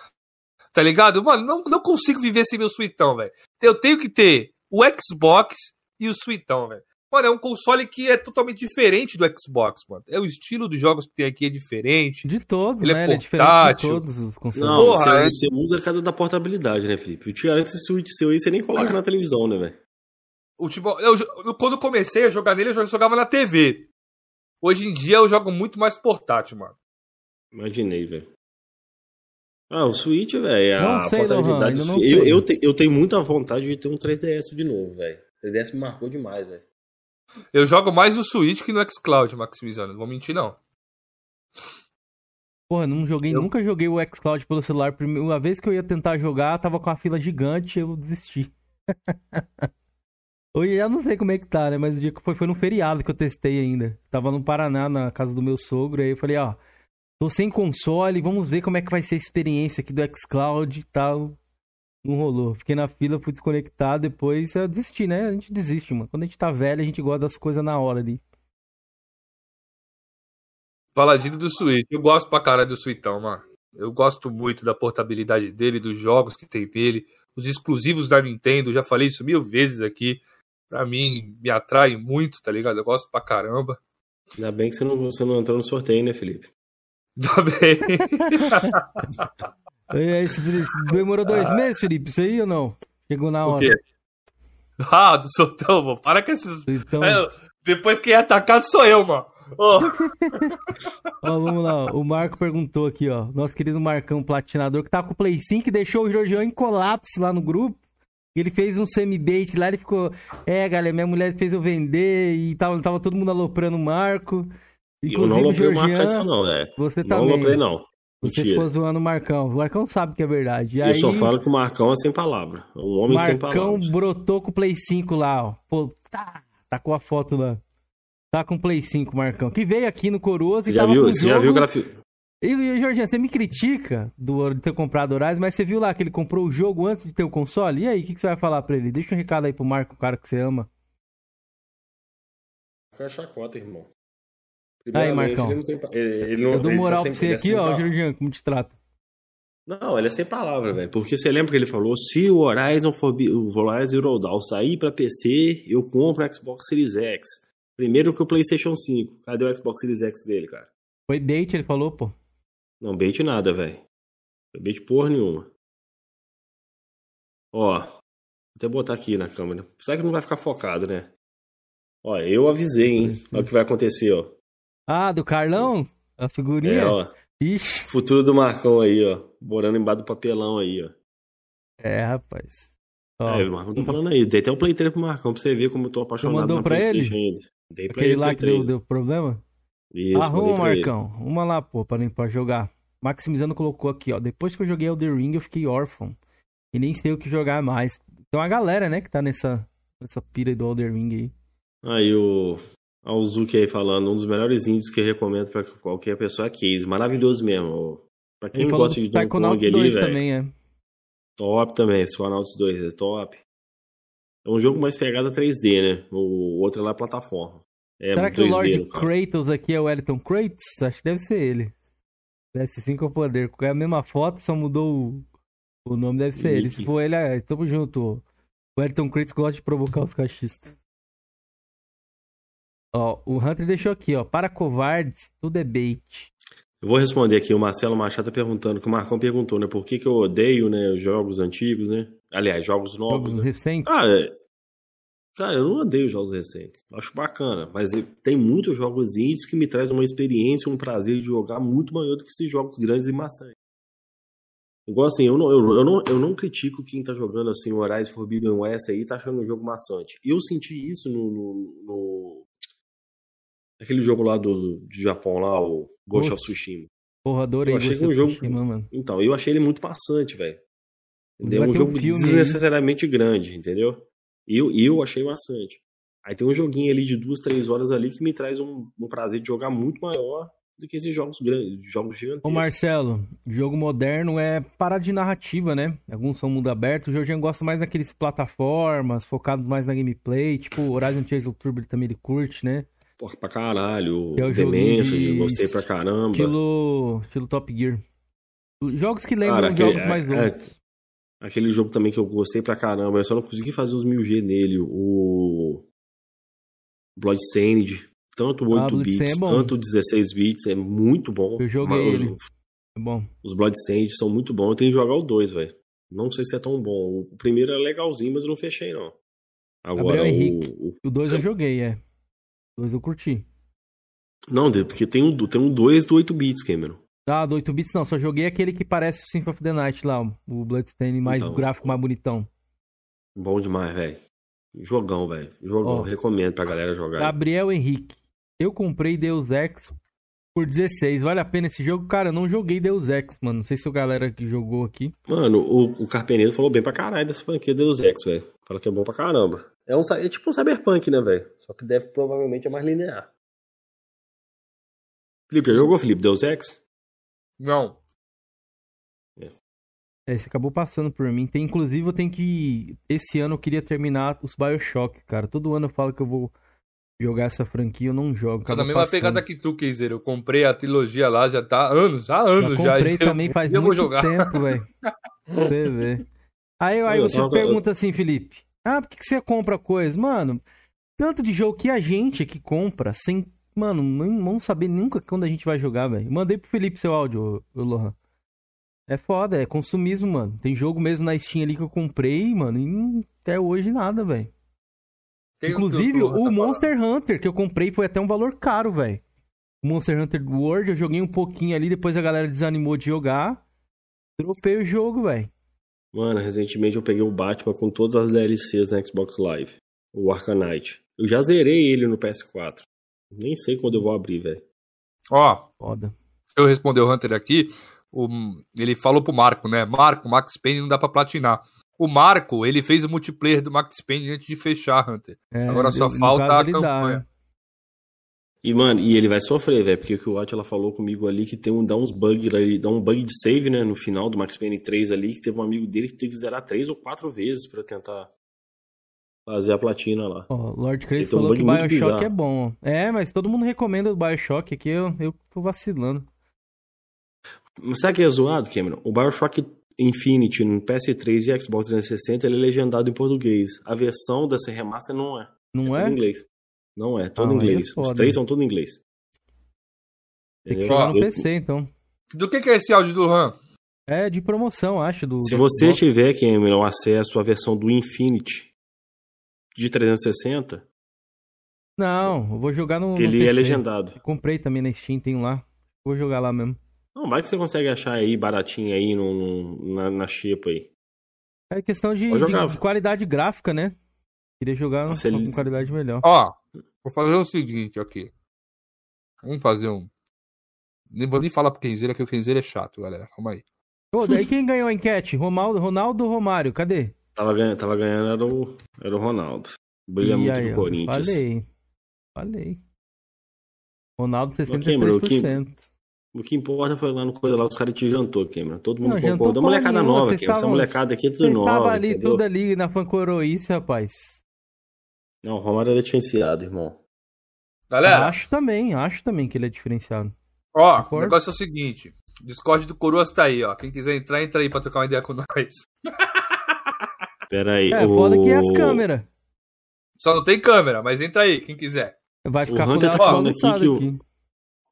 Tá ligado? Mano, não, não consigo viver sem meu suitão, velho. Eu tenho que ter o Xbox e o suitão, velho. Mano, é um console que é totalmente diferente do Xbox, mano. É o estilo dos jogos que tem aqui é diferente. De todos, Ele é né? Ele é diferente portátil. de todos os consoles. Não, Porra, você, é. você usa a casa da portabilidade, né, Felipe? Eu te garanto que esse Switch seu aí, você nem coloca na televisão, né, velho? O futebol, eu, eu- quando eu comecei a jogar nele, eu jogava na TV. Hoje em dia eu jogo muito mais portátil, mano. Imaginei, velho. Ah, o Switch, velho, Não a sei, portabilidade. Lohan, do não Switch- eu, eu, te- eu tenho muita vontade de ter um 3DS de novo, velho. 3DS me marcou demais, velho. Eu jogo mais no Switch que no xCloud, Maximizando. Não vou mentir, não. Porra, não joguei, Eu- nunca joguei o xCloud pelo celular. Primeira vez que eu ia tentar jogar, tava com a fila gigante, eu desisti. Hoje eu não sei como é que tá, né? Mas o dia que foi, foi no feriado que eu testei ainda. Tava no Paraná, na casa do meu sogro, aí eu falei, ó, tô sem console, vamos ver como é que vai ser a experiência aqui do xCloud e tal. Não rolou. Fiquei na fila, fui desconectar, depois eu desisti, né? A gente desiste, mano. Quando a gente tá velho, a gente gosta das coisas na hora ali. Paladino do Switch. Eu gosto pra caralho do Switchão, mano. Eu gosto muito da portabilidade dele, dos jogos que tem dele, os exclusivos da Nintendo. Já falei isso mil vezes aqui. Pra mim, me atrai muito, tá ligado? Eu gosto pra caramba. Ainda bem que você não, você não entrou no sorteio, né, Felipe? Tá bem. Esse- demorou dois meses, Felipe, isso aí ou não? Chegou na o hora. quê? Ah, do Sotão, mano. Para com esses. Então, É, depois quem é atacado sou eu, mano. Ô, ó, vamos lá. ó. O Marco perguntou aqui, ó. Nosso querido Marcão Platinador, que tá com o Play 5 e deixou o Jorgeão em colapso lá no grupo. Ele fez um semi-bait lá, ele ficou. É, galera, minha mulher fez eu vender e tava, tava todo mundo aloprando o Marco. Eu não Inclusive, loprei o Marco Jorgean, disso, não, né? Você Não também. loprei, não. Você Mentira. ficou zoando o Marcão. O Marcão sabe que é verdade. E Eu aí, só falo que o Marcão é sem palavra. É um homem sem Marcão palavras. brotou com o Play 5 lá, ó. Pô, tá, tá com a foto lá. Tá com o Play 5, Marcão. Que veio aqui no Coroas e Você já tava viu, com o você já jogo. viu que ela fi- E, e, Jorginho, você me critica do, de ter comprado Horizon, mas você viu lá que ele comprou o jogo antes de ter o console? E aí, o que, que você vai falar pra ele? Deixa um recado aí pro Marco, o cara que você ama. Fica chacota, irmão. Aí, Marcão. Ele não tem, ele, ele não, Eu dou tá moral pra sempre- você aqui, ó, Jorginho, como te trata. Não, ele é sem palavra, velho. Porque você lembra que ele falou: se o Horizon for o Horizon Zero Dawn sair pra PC, eu compro o Xbox Series X. Primeiro que o PlayStation 5. Cadê o Xbox Series X dele, cara? Foi bait, ele falou, pô. Não bait nada, velho. Não bait porra nenhuma. Ó, vou até botar aqui na câmera. Será que não vai ficar focado, né? Ó, eu avisei, hein? Olha o que vai acontecer, ó. Ah, do Carlão? A figurinha? É, ó. Ixi. Futuro do Marcão aí, ó. Morando embaixo do papelão aí, ó. É, rapaz. Ó, É, o Marcão tá falando aí. Dei até um Play 3 pro Marcão pra você ver como eu tô apaixonado mandou na pra ainda. Dei pra aquele ele lá que deu, 3. deu problema? Isso, Arruma, pra ele. Marcão. Uma lá, pô, pra, pra jogar. Maximizando colocou aqui, ó. Depois que eu joguei Elder Ring, eu fiquei órfão. E nem sei o que jogar mais. Tem uma galera, né, que tá nessa, nessa pira aí do Elder Ring aí. Aí o Alzuki aí falando, um dos melhores índios que eu recomendo pra qualquer pessoa é Case. Maravilhoso mesmo. Pra quem Ele gosta de Donkey Psychonaut Kong ali, 2 velho. também, é. Top também, Psychonauts 2 é top. É um jogo mais pegada 3D, né? O outro é lá plataforma. É Será que o 2D, Lord. Kratos aqui é o Wellington Kratos? Acho que deve ser ele. PS5 é o poder. É a mesma foto, só mudou o, o nome, deve ser ele. Se Nick. for ele, é, tamo junto. O Wellington Kratos gosta de provocar os cachistas. Ó, o Hunter deixou aqui, ó. Para covardes, tudo é bait. Eu vou responder aqui, o Marcelo Machado tá perguntando, que o Marcão perguntou, né? Por que, que eu odeio, né, os jogos antigos, né? Aliás, jogos novos. Jogos né? recentes. Ah, é... Cara, eu não odeio jogos recentes. Acho bacana, mas tem muitos jogos indies que me trazem uma experiência, um prazer de jogar muito maior do que esses jogos grandes e maçantes. Igual assim, eu não, eu, eu não, eu não critico quem tá jogando assim Horizon Forbidden West aí, tá achando um jogo maçante. Eu senti isso no, no, no- aquele jogo lá do, do Japão lá, o Ghost of Tsushima. Porra, adorei eu achei Ghost um jogo- Tsushima, mano. Então, eu achei ele muito maçante, velho. Vai É um ter um jogo filme aí. desnecessariamente grande, entendeu? Eu, eu achei maçante. Aí tem um joguinho ali de duas, três horas ali que me traz um, um prazer de jogar muito maior do que esses jogos grandes, jogos gigantescos. Ô Marcelo, jogo moderno é parada de narrativa, né? Alguns são mundo aberto. O Jorginho gosta mais daqueles plataformas, focados mais na gameplay. Tipo, Horizon Chase Turbo também ele curte, né? Porra, pra caralho. Que é o Demência, de gostei pra caramba. Estilo, estilo Top Gear. Jogos que lembram Cara, aquele- jogos mais é- outros. Aquele jogo também que eu gostei pra caramba, eu só não consegui fazer os 1000G nele. O Bloodstained, tanto 8 Ah, Bloodstained bits, é tanto 16 bits, é muito bom. Eu joguei Mas ele. É bom. Os Bloodstained são muito bons. Eu tenho que jogar o 2, velho. Não sei se é tão bom. O primeiro é legalzinho, mas eu não fechei, não. Agora, Gabriel Henrique. o, o- O 2 eu joguei, é. O 2 eu curti. Não, porque tem um, tem um 2 do 8 bits, Cameron. Ah, do 8 bits não, só joguei aquele que parece o Symphony of the Night lá, o Bloodstained mais Então. gráfico, mais bonitão. Bom demais, velho. Jogão, velho. Jogão. Ó. Recomendo pra galera jogar. Gabriel Henrique. Eu comprei Deus Ex por 16. Vale a pena esse jogo? Cara, eu não joguei Deus Ex, mano. Não sei se o galera que jogou aqui. Mano, o, o Carpenedo falou bem pra caralho dessa franquia Deus Ex, velho. Fala que é bom pra caramba. É, um, é tipo um cyberpunk, né, velho? Só que deve provavelmente é mais linear. Felipe, já jogou, Felipe? Deus Ex? Não. É, você acabou passando por mim. Tem, inclusive, eu tenho que. Esse ano eu queria terminar os Bioshock, cara. Todo ano eu falo que eu vou jogar essa franquia, eu não jogo. Tô na mesma passando. pegada que tu, Keizer. Eu comprei a trilogia lá já tá há anos, há anos já. Comprei já. também faz eu muito jogar. tempo, velho. Você vê. Aí, aí você pergunta assim, Felipe. Ah, por que você compra coisa? Mano, tanto de jogo que a gente aqui compra, sem. Mano, não vamos saber nunca quando a gente vai jogar, velho. Mandei pro Felipe seu áudio, o Lohan. É foda, é consumismo, mano. Tem jogo mesmo na Steam ali que eu comprei, mano, e até hoje nada, velho. Inclusive, o, tá Monster falando. Hunter que eu comprei foi até um valor caro, velho. O Monster Hunter World, eu joguei um pouquinho ali, depois a galera desanimou de jogar. Dropei o jogo, velho. Mano, recentemente eu peguei o Batman com todas as DLCs na Xbox Live. O Arcanite. Eu já zerei ele no PS4. Nem sei quando eu vou abrir, velho. Ó, foda. Eu respondi o Hunter aqui o, ele falou pro Marco, né? Marco, Max Payne não dá pra platinar. O Marco, ele fez o multiplayer do Max Payne antes de fechar, Hunter. É, Agora só falta a campanha. Dá, né? E, mano, e ele vai sofrer, velho, porque o Watch ela falou comigo ali que tem um, dá uns bugs ali, dá um bug de save, né, no final do Max Payne 3 ali, que teve um amigo dele que teve que zerar três ou quatro vezes para tentar fazer a platina lá. Oh, Lord Crazy falou um que Bioshock é bom. É, mas todo mundo recomenda o Bioshock aqui, eu, eu tô vacilando. Sabe que é zoado, Cameron? O Bioshock Infinity no PS3 e Xbox 360 ele é legendado em português. A versão dessa remaster não é. Não é? é? Em inglês. Não é, todo ah, em é inglês. É Os três são todos em inglês. Tem que jogar no PC, então. Do que, que é esse áudio do RAM? É de promoção, acho. Do, Se do você Xbox. tiver, Cameron, acesso à versão do Infinity de 360. Não, eu vou jogar no. Ele no é legendado. Eu comprei também na Steam, tem lá. Vou jogar lá mesmo. Não, vai que você consegue achar aí baratinho aí no, no na, na Xepa aí. É questão de, de, de, qualidade gráfica, né? Queria jogar Nossa, ele... com qualidade melhor. Ó, vou fazer o seguinte aqui. Vamos fazer um. Nem vou nem falar pro Kenzeira que o Kenzeira é chato, galera. Calma aí. Pô, daí quem ganhou a enquete? Ronaldo, Ronaldo ou Romário? Cadê? Tava ganhando, tava ganhando era o, era o Ronaldo. Brilha muito aí, do Corinthians. Falei. Falei. Ronaldo 63%. O que importa foi lá no coisa lá, os caras te jantou, Cameron. Todo mundo não, concordou. Molecada nova, Cameron. Essa molecada aqui é tudo nova. Tava ali entendeu? tudo ali na Fancoroice, rapaz. Não, o Romário é diferenciado, irmão. Galera. Acho também, acho também que ele é diferenciado. Ó, Concordo? o negócio é o seguinte. Discord do Coroas tá aí, ó. Quem quiser entrar, entra aí pra trocar uma ideia com nós. Pera aí. É, o... foda que é as câmeras. Só não tem câmera, mas entra aí, quem quiser. Vai ficar o Hunter tá falando aqui que o... Aqui.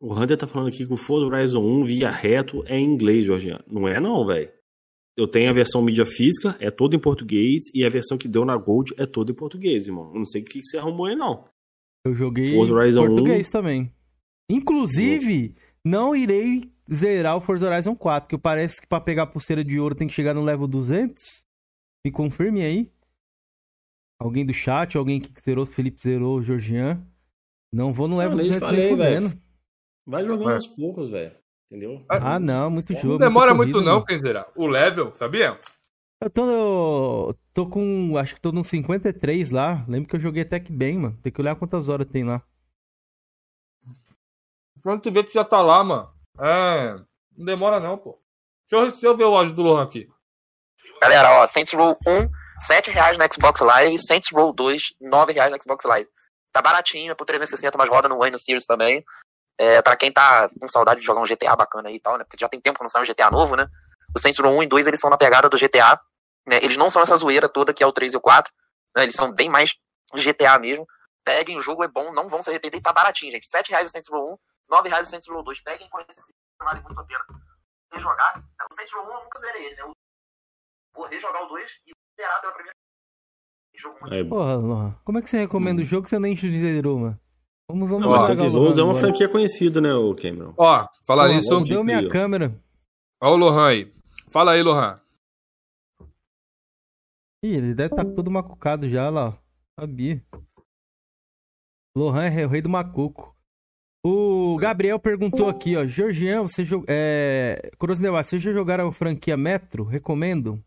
O Hunter tá falando aqui que o Forza Horizon 1 via reto é em inglês, Jorginho. Não é não, velho. Eu tenho a versão mídia física, é toda em português, e a versão que deu na Gold é toda em português, irmão. Eu não sei o que você arrumou aí, não. Eu joguei Forza Horizon português 1... também. Inclusive, não irei zerar o Forza Horizon 4, que parece que pra pegar a pulseira de ouro tem que chegar no level 200. Me confirme aí. Alguém do chat, alguém que zerou, Felipe zerou, o Georgian. Não vou no level não, 200 falei, nem Vai jogando aos poucos, velho. Entendeu? Ah, não, muito jogo. Não demora muito, corrida, não, Kenzeira. O level, sabia? Eu tô, tô com. Acho que tô no 53 lá. Lembro que eu joguei até que bem, mano. Tem que olhar quantas horas tem lá. Quando tu vê, tu já tá lá, mano. É. Não demora, não, pô. Deixa eu, deixa eu ver o áudio do Lohan aqui. Galera, ó, Saints Row 1, 7 reais no Xbox Live. Saints Row 2, 9 reais no Xbox Live. Tá baratinho, é por 360, mas roda no no Series também. É, para quem tá com saudade de jogar um GTA bacana aí e tal, né? Porque já tem tempo que não sai um GTA novo, né? O Saints Row 1 e 2, eles são na pegada do GTA. Né? Eles não são essa zoeira toda que é o 3 e o 4. Né? Eles são bem mais GTA mesmo. Peguem, o jogo é bom, não vão se arrepender e tá baratinho, gente. 7 reais o Saints Row 1, 9 reais o Saints Row 2. Peguem com esse vale muito a pena. Rejogar. Né? O Saints Row 1 eu nunca zerei ele, né? Eu vou rejogar o 2 e zerar pela primeira Jogo muito é. Porra, como é que você recomenda o jogo que você nem zerou, mano? Vamos, vamos Ó, Saints Row é uma franquia conhecida, né, o Cameron? Ó, falar isso. Deu minha câmera. Ó o Lohan aí. Fala aí, Lohan. Ih, ele deve estar tá todo macucado já lá, ó. Sabia. Lohan é o rei do macuco. O Gabriel perguntou aqui, ó. Georgian, você jogou. É... Curiosidade, vocês já jogaram a franquia Metro? Recomendo?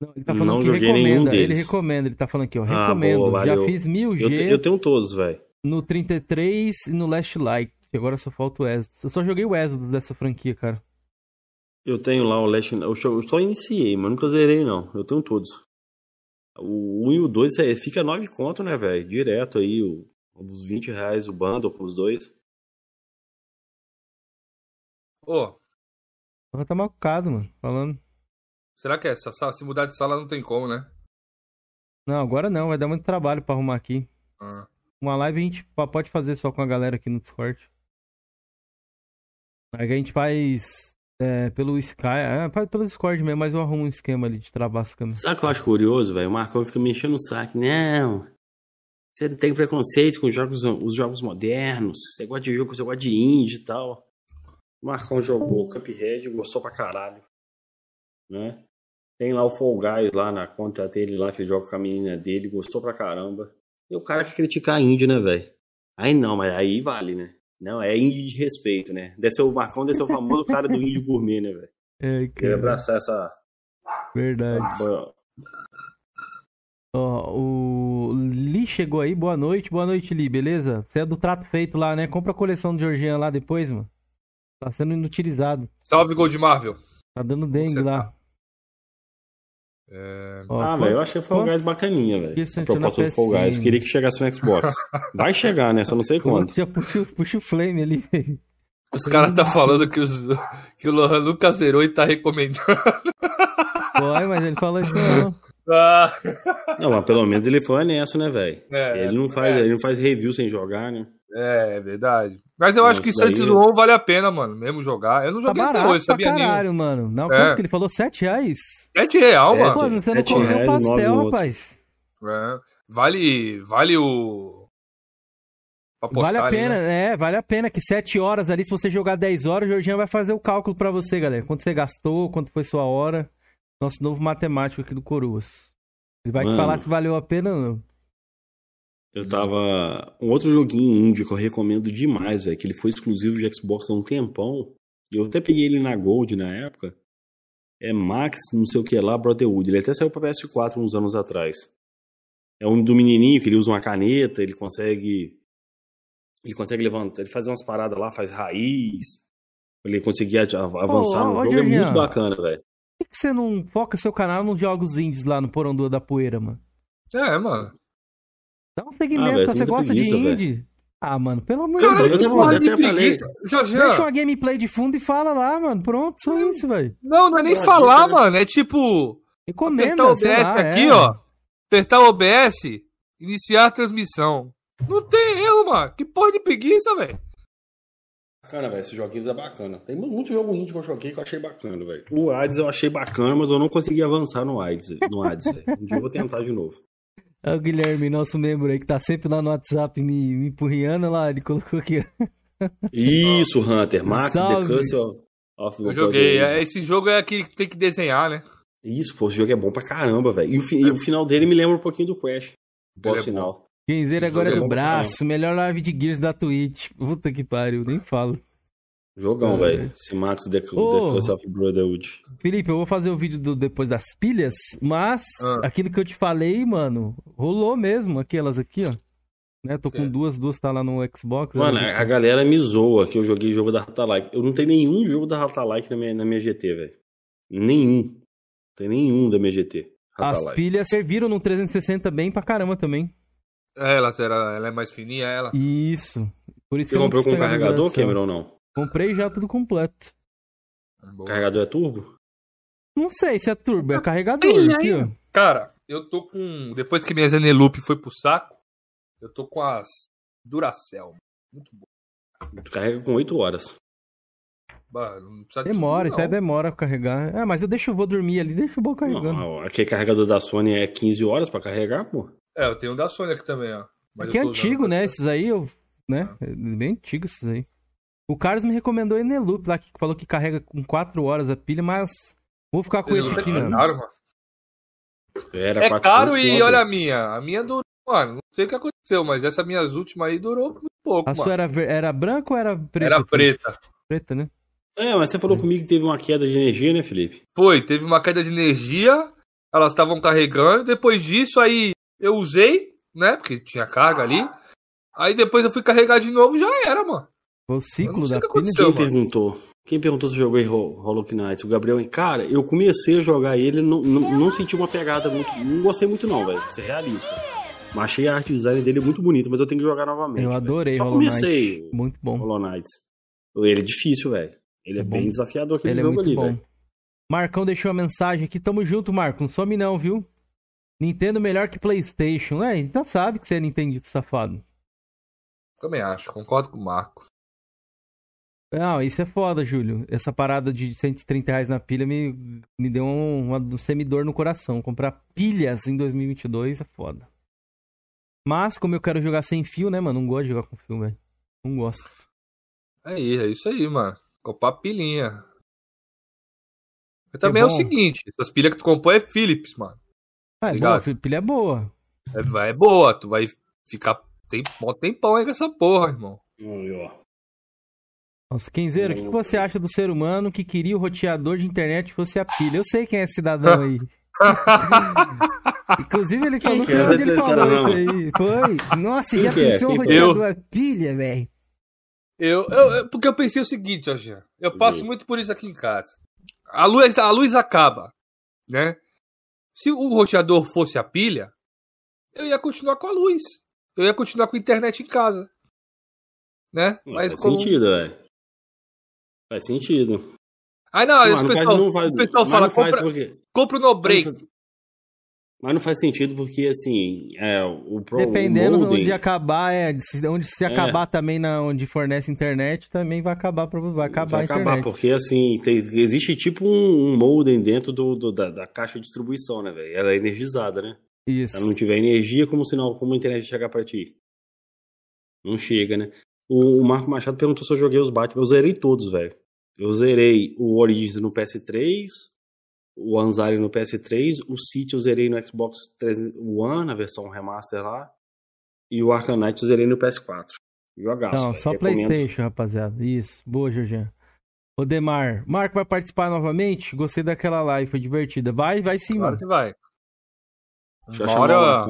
Não, ele tá falando Não que joguei nenhum recomenda. Ele deles. recomenda, ele tá falando aqui, ó. Ah, Recomendo. boa, Já fiz 1000G Eu, te- eu tenho todos, velho. No 33 e no Last Light. Agora só falta o Exodus. Eu só joguei o Exodus dessa franquia, cara. Eu tenho lá o Last. Eu só, eu só iniciei, mas nunca zerei, não. Eu tenho todos. O 1 e o 2 é, fica 9 conto, né, velho? Direto aí, o, uns 20 reais o bundle com os dois. Ô, Ela tá malucado, mano. Falando. será que essa sala, se mudar de sala não tem como, né? Não, agora não. Vai dar muito trabalho pra arrumar aqui. Ah. Uma live a gente pode fazer só com a galera aqui no Discord. Aí a gente faz é, pelo Sky, é, pelo Discord mesmo, mas eu arrumo um esquema ali de travar as câmeras. Sabe o que eu acho curioso, velho? O Marcão fica me enchendo o saco. Não. Você tem preconceito com os jogos, os jogos modernos. Você gosta de jogo, você gosta de indie e tal. O Marcão jogou Cuphead, gostou pra caralho. Né? Tem lá o Fall Guys lá na conta dele lá, que ele joga com a menina dele, gostou pra caramba. E o cara que critica a indie, né, velho? Aí não, mas aí vale, né? Não, é indie de respeito, né? Deve ser o Marcão, deve ser o famoso cara do indie gourmet, né, velho? É, Queria cara, abraçar essa, verdade. essa Ó, o Li chegou aí, boa noite, boa noite, Li, beleza? Você é do trato feito lá, né? Compra a coleção do Georgian lá depois, mano. Tá sendo inutilizado. Salve, Gold Marvel. Tá dando dengue lá. É... Ah, velho, eu achei Fall quanto- Guys bacaninha, velho. Isso, A proposta do Fall Guys. Queria que chegasse no Xbox. Vai chegar, né? Só não sei quando. Já puxa, o- puxa o flame ali. Os caras tá falando que, os, que o Lohan nunca zerou e tá recomendando. Vai, mas ele falou isso não. Ah, Não, mas pelo menos ele foi honesto, né, velho? É, ele, não faz, é. ele não faz review sem jogar, né? é, é verdade. Mas eu Não, acho que isso daí- Santos Lohan vale a pena, mano, mesmo jogar. Eu não Tá joguei até barato hoje, sabia nem. caralho, mano. Não, É. que ele falou? 7 reais? É de real, Sete. mano. Pô, você não comeu reais, pastel, rapaz. É. Vale, vale o. Pra Vale a ali, pena, né? é, vale a pena que 7 horas ali, se você jogar 10 horas, o Georgian vai fazer o cálculo pra você, galera. Quanto você gastou, quanto foi sua hora. Nosso novo matemático aqui do Coroas. Ele vai te Mano. falar se valeu a pena ou não. Eu tava. Um outro joguinho indie que eu recomendo demais, velho. Que ele foi exclusivo de Xbox há um tempão. Eu até peguei ele na Gold na época. É Max, não sei o que lá, Brotherhood. Ele até saiu pra PS4 uns anos atrás. É um do menininho que ele usa uma caneta, ele consegue. Ele consegue levantar, ele faz umas paradas lá, faz raiz. Ele conseguia a- avançar ô, no jogo. É muito bacana, velho. Por que você não foca seu canal nos jogos indies lá no Porão do- da Poeira, mano? É, mano. Dá um Ah, segmento, tá? tem você gosta de preguiça, indie? Ah, mano, pelo amor Cara, de eu Deus. eu de até falei. preguiça. Deixa Jorginho, uma gameplay de fundo e fala lá, mano. Pronto, só isso, velho. não, não é nem Uma falar, mano. É tipo. Recomenda, apertar o OBS lá, aqui, é. ó. Apertar o OBS, iniciar a transmissão. Não tem erro, mano. Que porra de preguiça, velho. Bacana, velho. Esses joguinhos é bacana. Tem mu- muito jogo indie que eu joguei que eu achei bacana, velho. O Hades eu achei bacana, mas eu não consegui avançar no Hades, no Hades velho. Um dia eu vou tentar de novo. É o Guilherme, nosso membro aí, que tá sempre lá no WhatsApp me, me empurriando lá. Ele colocou aqui. Isso, Hunter. Max, Salve. The Curse of, Eu joguei. É, Esse jogo é aquele que tem que desenhar, né? Isso, pô, esse jogo é bom pra caramba, velho. E, o fi- e o final dele me lembra um pouquinho do Crash. Ele Boss é final. Genzeiro agora é é do bom pra braço. Melhor live de Gears da Twitch. Puta que pariu, nem falo. Jogão, É. velho. Esse Max, The, The Ô. Curse of Brotherhood. Felipe, eu vou fazer o vídeo do depois das pilhas, mas Ah. aquilo que eu te falei, mano, rolou mesmo, aquelas aqui, ó. Né, tô com Certo. duas, duas tá lá no Xbox. Mano, a galera me zoa que eu joguei jogo da Rata Like. Eu não tenho nenhum jogo da Rata Like na minha, na minha GT, velho. Nenhum. Não tem nenhum da minha GT. Rata As Like. pilhas serviram no 360 bem pra caramba também. É, Ela, era, ela é mais fininha, ela. Isso. Por isso Você que comprou com carregador. Cameron, ou não? Comprei já tudo completo. Boa. carregador é turbo? Não sei se é turbo, é carregador aqui, ó. Cara, eu tô com. Depois que minha Zeneloop foi pro saco, eu tô com as Duracell. Muito boa. Tu carrega com 8 horas. De Demora, isso aí demora pra carregar. Ah, mas eu deixo, eu vou dormir ali, deixa o bom carregando. Não, aquele carregador da Sony é 15 horas pra carregar, pô. É, eu tenho um da Sony aqui também, ó. Mas Aqui é antigo, né? Esses aí, eu, né? É bem antigo esses aí. O Carlos me recomendou o Eneloop lá, que falou que carrega com 4 horas a pilha, mas vou ficar com esse Zeneloop aqui é mesmo. caro, mano. Era É 400 caro e conto. olha a minha. A minha durou, mano. Não sei o que aconteceu, mas essa minhas últimas aí durou muito pouco, A sua mano. era, ver- era branca ou era preta? Era preta. Preta, né? É, mas você falou comigo que teve uma queda de energia, né, Felipe? Foi, teve uma queda de energia elas estavam carregando. Depois disso, aí eu usei, né? Porque tinha carga ali. Aí depois eu fui carregar de novo já era, mano. Foi o ciclo da que. Quem mano. perguntou? Quem perguntou se eu joguei Ho- Hollow Knight? O Gabriel. Cara, eu comecei a jogar ele, não, não, não senti uma pegada muito. Não gostei muito, não, velho. Ser realista. Mas achei a arte design dele muito bonita, mas eu tenho que jogar novamente. Eu velho. adorei Só Hollow Knight. comecei Muito bom. Hollow Knight. Ele é difícil, velho. Ele é, É bom. bem desafiador aquele Ele é jogo muito ali, bom. velho. Marcão deixou a mensagem aqui. Tamo junto, Marco. Não some não, viu? Nintendo melhor que PlayStation. É, já sabe que você é Nintendito safado. Também acho, concordo com o Marco. Não, isso é foda, Júlio. Essa parada de 130 reais na pilha me, me deu um, uma, um semidor no coração. Comprar pilhas em 2022 é foda. Mas, como eu quero jogar sem fio, né, mano? Não gosto de jogar com fio, velho. Não gosto. Aí, é isso aí, mano. Comprar pilinha. Mas também é, bom. o seguinte, essas pilhas que tu comprou é Philips, mano. Ah, é Obrigado. boa, pilha é boa. É, vai- é boa, tu vai ficar tem, mó tempão aí com essa porra, irmão. Nossa, Kenzeiro, o que, que você acha do ser humano que queria o roteador de internet fosse a pilha? Eu sei quem é esse cidadão aí. Inclusive, ele falou que que é? ele falou isso aí. Foi. Nossa, Quem já é? pensou um é? roteador a pilha, velho? Eu, eu, eu- porque eu pensei o seguinte, Jorge. Eu passo Uhum. muito por isso aqui em casa. A luz, a luz acaba, né? Se o roteador fosse a pilha, eu ia continuar com a luz. Eu ia continuar com a internet em casa. Né? Mas faz como... sentido, velho. Faz sentido. Ah, não, não faz- pessoal, não faz- o pessoal fala, não compra, compra o no break. Mas não faz- sentido porque, assim, é, o pro, Dependendo modem, onde acabar, é, se- onde se É. acabar também na, onde fornece internet, também vai acabar, vai acabar vai acabar, internet. porque, assim, tem- existe tipo um, um modem dentro do, do- da, da caixa de distribuição, né, velho? Ela é energizada, né? Isso. Se ela não tiver energia, como, sinal, como a internet chegar pra ti? Não chega, né? O, o Marco Machado perguntou se eu joguei os Batman. Eu zerei todos, velho. Eu zerei o Origins no PS3, o Anzari no PS3, o City eu zerei no Xbox 3 One, na versão remaster lá, e o Arcanite eu zerei no PS4. Jogaço. Não, só Recomendo. Playstation, rapaziada. Isso. Boa, Jorginho. Ô, Demar. Marco vai participar novamente? Gostei daquela live, foi divertida. Vai, vai sim, Claro mano. que vai. Deixa eu Uma hora,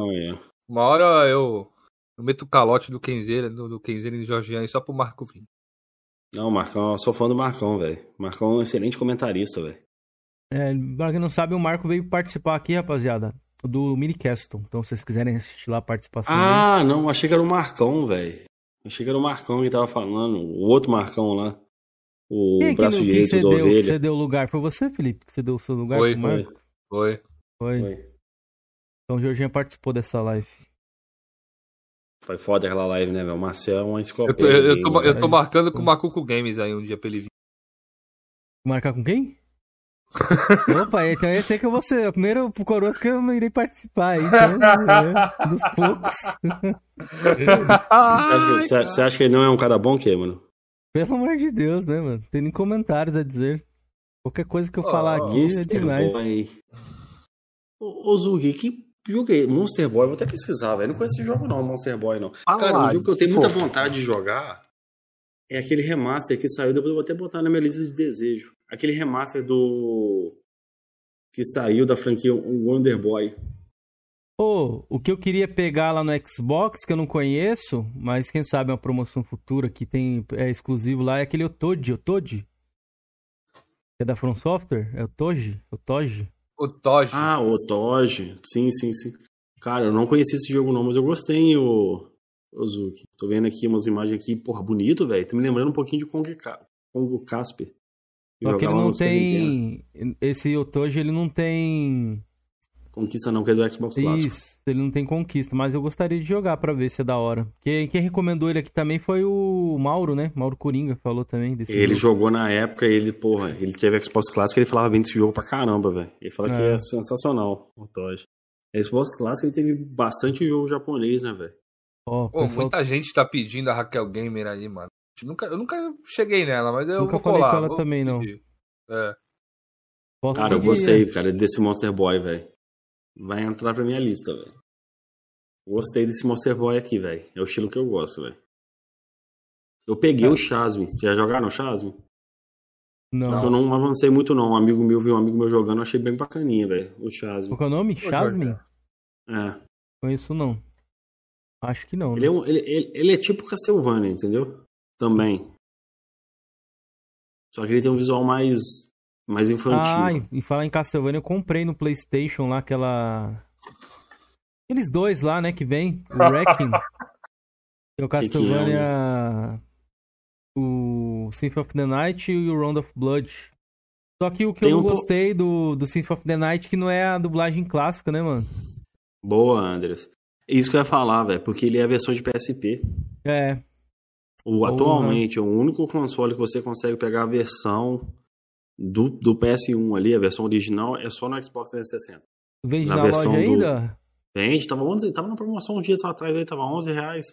uma hora eu, eu meto o calote do Kenzeira, do, do Kenzeira e do Jorgian aí só pro Marco vir. Não, Marcão, eu sou fã do Marcão, velho. Marcão é um excelente comentarista, velho. É, pra quem não sabe, o Marco veio participar aqui, rapaziada, do Minicaston. Então, se vocês quiserem assistir lá a participação dele. Ah, não, achei que era o Marcão, velho. Achei que era o Marcão que tava falando. O outro Marcão lá. O é que, braço direito você do deu, que ovelha. você deu lugar? Foi você, Felipe? Que você deu o seu lugar Foi, pro Foi, Marco? Foi. Foi. foi. Então o Jorginho participou dessa live. Foi foda aquela live, né, velho? O Marcel é uma Eu tô, enciclopédia. eu, eu tô, né, eu tô velho? marcando com o Macuco Games aí um dia pra ele vir. Marcar com quem? Opa, então esse aí que eu vou ser. O primeiro pro Coroas que eu não irei participar. Então, é, dos poucos. Você acha que- Você acha que ele não é um cara bom, que, mano? Pelo amor de Deus, né, mano? Tem nem comentários a dizer. Qualquer coisa que eu Oh, falar aqui é Monster demais. Boy. Ô, Zugi, que jogo é? Monster Boy, vou até pesquisar, velho. Não conheço esse jogo não, Monster Boy, não. Cara, um jogo que eu tenho muita vontade de jogar é aquele remaster que saiu, depois eu vou até botar na minha lista de desejo. Aquele remaster do... que saiu da franquia Wonder Boy. Pô, o que eu queria pegar lá no Xbox, que eu não conheço, mas quem sabe é uma promoção futura que tem é exclusivo lá, é aquele Otoji, Otoji? Que é da From Software? É o Toji? O Toji? O Toji. Ah, o Toji. Sim, sim, sim. Cara, eu não conheci esse jogo não, mas eu gostei, o, o Zuki. Tô vendo aqui umas imagens aqui, porra, bonito, velho. Tá me lembrando um pouquinho de Kong, Kong Casper. Só que ele não Nintendo. tem. Esse Otoji, ele não tem. Conquista não, que é do Xbox clássico. Isso, ele não tem conquista, mas eu gostaria de jogar pra ver se é da hora. Quem, quem recomendou ele aqui também foi o Mauro, né? Mauro Coringa falou também desse Ele jogo. jogou na época, ele, porra, ele teve Xbox clássico, ele falava bem desse jogo pra caramba, velho. Ele fala que É. é sensacional, o Toji. Xbox clássico, ele teve bastante jogo japonês, né, velho? Ó, o Pô, pessoal- muita gente tá pedindo a Raquel Gamer aí, mano. Nunca, eu nunca cheguei nela, mas eu Nunca vou falei colar. com ela também, não. É. posso Cara, eu gostei, cara, desse Monster Boy, velho. Vai entrar pra minha lista, velho. Gostei desse Monster Boy aqui, velho. É o estilo que eu gosto, velho. Eu peguei É. o Chasme. Já jogaram o Chasme? Só Não. que eu não avancei muito, não. Um amigo meu viu um amigo meu jogando, eu achei bem bacaninha, velho. O Chasme. Qual que é o nome? Jorge, É. Conheço não. Acho que não. Ele é, né? um, ele, ele, ele é tipo Castlevania, entendeu? Também. Só que ele tem um visual mais, mais infantil. Ah, e- falar em Castlevania, eu comprei no PlayStation lá aquela. Aqueles dois lá, né, que vem. O Wrecking. Tem o que é, Castlevania. O Symphony of the Night e o Round of Blood. Só que o que Tem eu não um gostei do, do Symphony of the Night que não é a dublagem clássica, né, mano? Boa, Andres. É isso que eu ia falar, velho, porque ele é a versão de PSP. É. O, Porra. atualmente, é o único console que você consegue pegar a versão do, do PS1 ali, a versão original, é só no Xbox 360. Vende Na na, versão loja do- ainda? Vende, tava, 11, tava na promoção uns dias atrás aí, tava 11 reais.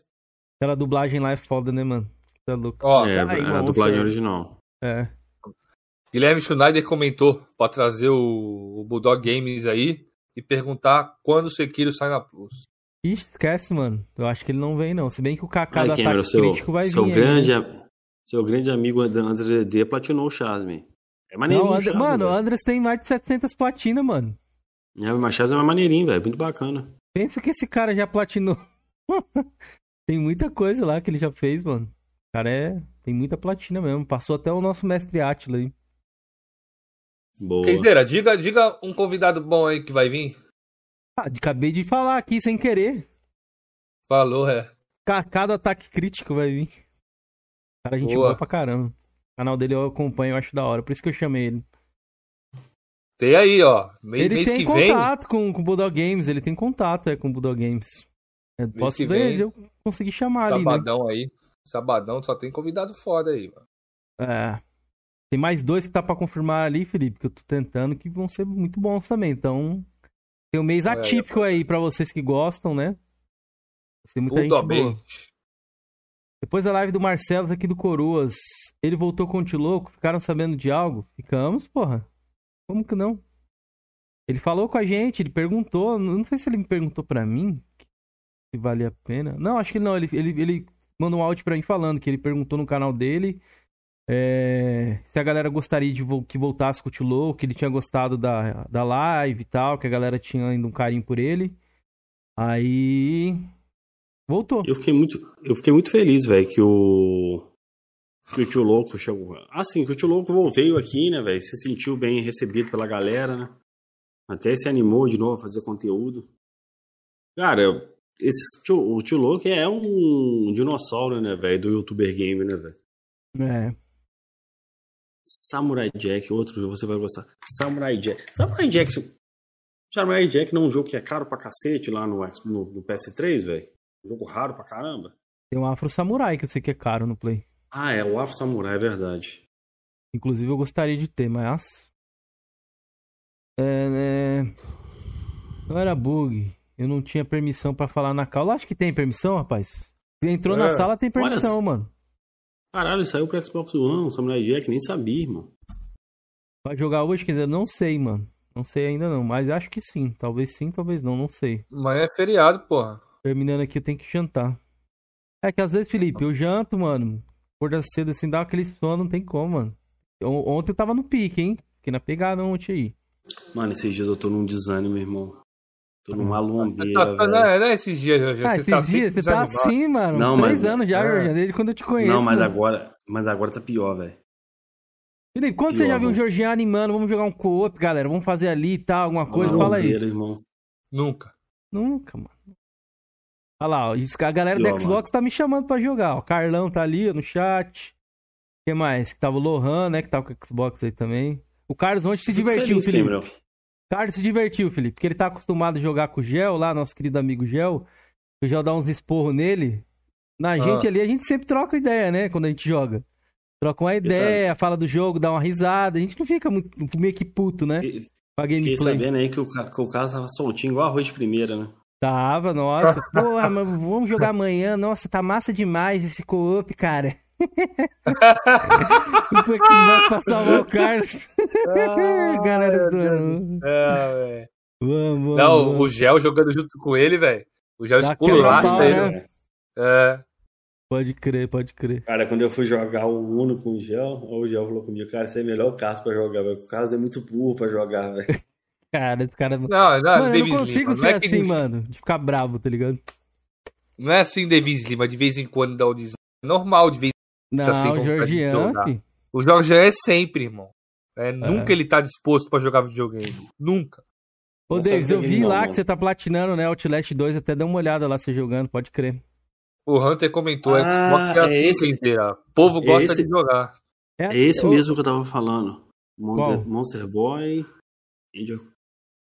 Aquela dublagem lá é foda, né, mano? Tá louco. Ó, é, aí, é a dublagem original. É. Guilherme Schneider comentou pra trazer o, o Bulldog Games aí e perguntar quando o Sekiro sai na Plus. Ixi, esquece, mano. Eu acho que ele não vem, não. Se bem que o Kaká Ai, do Cameron, Ataque seu, Crítico vai seu vir. grande, aí, né? seu grande amigo André DD platinou o Chasme. É maneirinho Não, o André- Chasme, mano, o. Andres tem mais de 700 platina, mano. É, mas Chasme é maneirinho, velho, muito bacana. Pensa que esse cara já platinou. tem muita coisa lá que ele já fez, mano. O cara é. Tem muita platina mesmo. Passou até o nosso mestre Atila aí. Boa. Queizeira, diga, diga um convidado bom aí que vai vir. Ah, acabei de falar aqui sem querer. Falou, é. Do Ataque Crítico vai vir. Cara, a gente Boa. pra caramba. O canal dele eu acompanho, eu acho da hora. Por isso que eu chamei ele. Tem aí, ó. Mês, ele mês tem que vem. contato com, com o Bulldog Games, ele tem contato é, com o Bulldog Games. É, posso ver vem, eu conseguir chamar ali, né? Sabadão aí. Sabadão só tem convidado foda aí, mano. É. Tem mais dois que tá pra confirmar ali, Felipe, que eu tô tentando, que vão ser muito bons também. Então, tem um mês atípico aí pra vocês que gostam, né? Ser muita gente boa. Bulldomente. Depois da live do Marcelo aqui do Coroas, ele voltou com o Tiloco, ficaram sabendo de algo? Ficamos, porra. Como que não? Ele falou com a gente, ele perguntou, não sei se ele me perguntou pra mim se valia a pena. Não, acho que não, ele, ele, ele mandou um áudio pra mim falando que ele perguntou no canal dele é, se a galera gostaria de que voltasse com o Tiloco, que ele tinha gostado da, da live e tal, que a galera tinha ainda um carinho por ele. Aí. Voltou. Eu fiquei muito, eu fiquei muito feliz, velho, que o que o tio louco chegou. Assim, que o tio louco veio aqui, né, velho, se sentiu bem recebido pela galera, né? Até se animou de novo a fazer conteúdo. Cara, esse o tio louco é um dinossauro, né, velho, do youtuber game, né, velho? É. Samurai Jack, outro jogo você vai gostar. Samurai Jack. Samurai Jack. Samurai Jack não é um jogo que é caro pra cacete lá no, no, no PS3, velho? Um jogo raro pra caramba. Tem um Afro Samurai que eu sei que é caro no Play. Ah, é o Afro Samurai, é verdade. Inclusive eu gostaria de ter, mas. É, né? Não era bug. Eu não tinha permissão pra falar na call. Acho que tem permissão, rapaz. Entrou na É. sala, tem permissão, Olha, mano. Caralho, saiu pro Xbox One, o Samurai Jack, nem sabia, irmão. Vai jogar hoje, quer dizer, não sei, mano. Não sei ainda não, mas acho que sim. Talvez sim, talvez não, não sei. Amanhã é feriado, porra. Terminando aqui, eu tenho que jantar. É que às vezes, Felipe, eu janto, mano. Acordar cedo assim, dá aquele sono, não tem como, mano. On- Ontem eu tava no pique, hein? Fiquei na pegada ontem aí. Mano, esses dias eu tô num desânimo, irmão. Tô numa Tá, lombeira, tá, não, velho. é, não é esses dias, Jorge. Ah, você esses tá dias, você tá assim, mano. Não, Três mas- anos já, é. Jorge, desde quando eu te conheço. Não, mas mano. agora, mas agora tá pior, velho. Felipe, quando você já viu o mano. Jorginho animando, vamos jogar um co-op, galera, vamos fazer ali e tal, alguma coisa, Uma fala aí. lombeira, irmão. Nunca. Nunca, mano. Olha lá, ó, a galera Pior, do Xbox tá me chamando pra jogar. ó. O Carlão tá ali ó, no chat. O que mais? Que tava o Lohan, né? Que tava com o Xbox aí também. O Carlos ontem se divertiu, Felipe. Cameron. O Carlos se divertiu, Felipe. Porque ele tá acostumado a jogar com o Gel lá, nosso querido amigo Gel. O Gel dá uns esporros nele. Na Ah. gente ali, a gente sempre troca ideia, né? Quando a gente joga. Troca uma ideia, fala do jogo, dá uma risada. A gente não fica muito, meio que puto, né? Fiquei Com a fiquei gameplay. sabendo aí que o, que o cara tava soltinho igual arroz de primeira, né? Tava, nossa. Porra, vamos jogar amanhã. Nossa, tá massa demais esse co-op, cara. Puta que vai pra salvar o Carlos. Galera do É, velho. Vamos. Não, vamos. o Gel jogando junto com ele, velho. O Gel pau, ele. né? É. Pode crer, pode crer. Cara, quando eu fui jogar o Uno com o Gel, o Gel falou comigo, cara, você é melhor o Carlos pra jogar, velho. O Carlos é muito burro pra jogar, velho. Cara, esse cara. Não, não, Mano, eu não consigo Lima. ser Não é, que- assim, mano. De ficar bravo, tá ligado? não é assim, Davis Lima, de vez em quando dá o desânimo. É normal, de vez em Não, Tá sem o Georgian. O Jorge é sempre, irmão. É, Nunca ele tá disposto pra jogar videogame. Nunca. Ô, Não Davis, eu vi não, lá mano. que você tá platinando, né? Outlast 2, até dá uma olhada lá você jogando, pode crer. O Hunter comentou, Ah, Xbox é, é esse- inteira. O povo gosta esse- de jogar. É assim, esse ô, mesmo que eu tava falando. Qual? Monster, Monster Boy. Angel-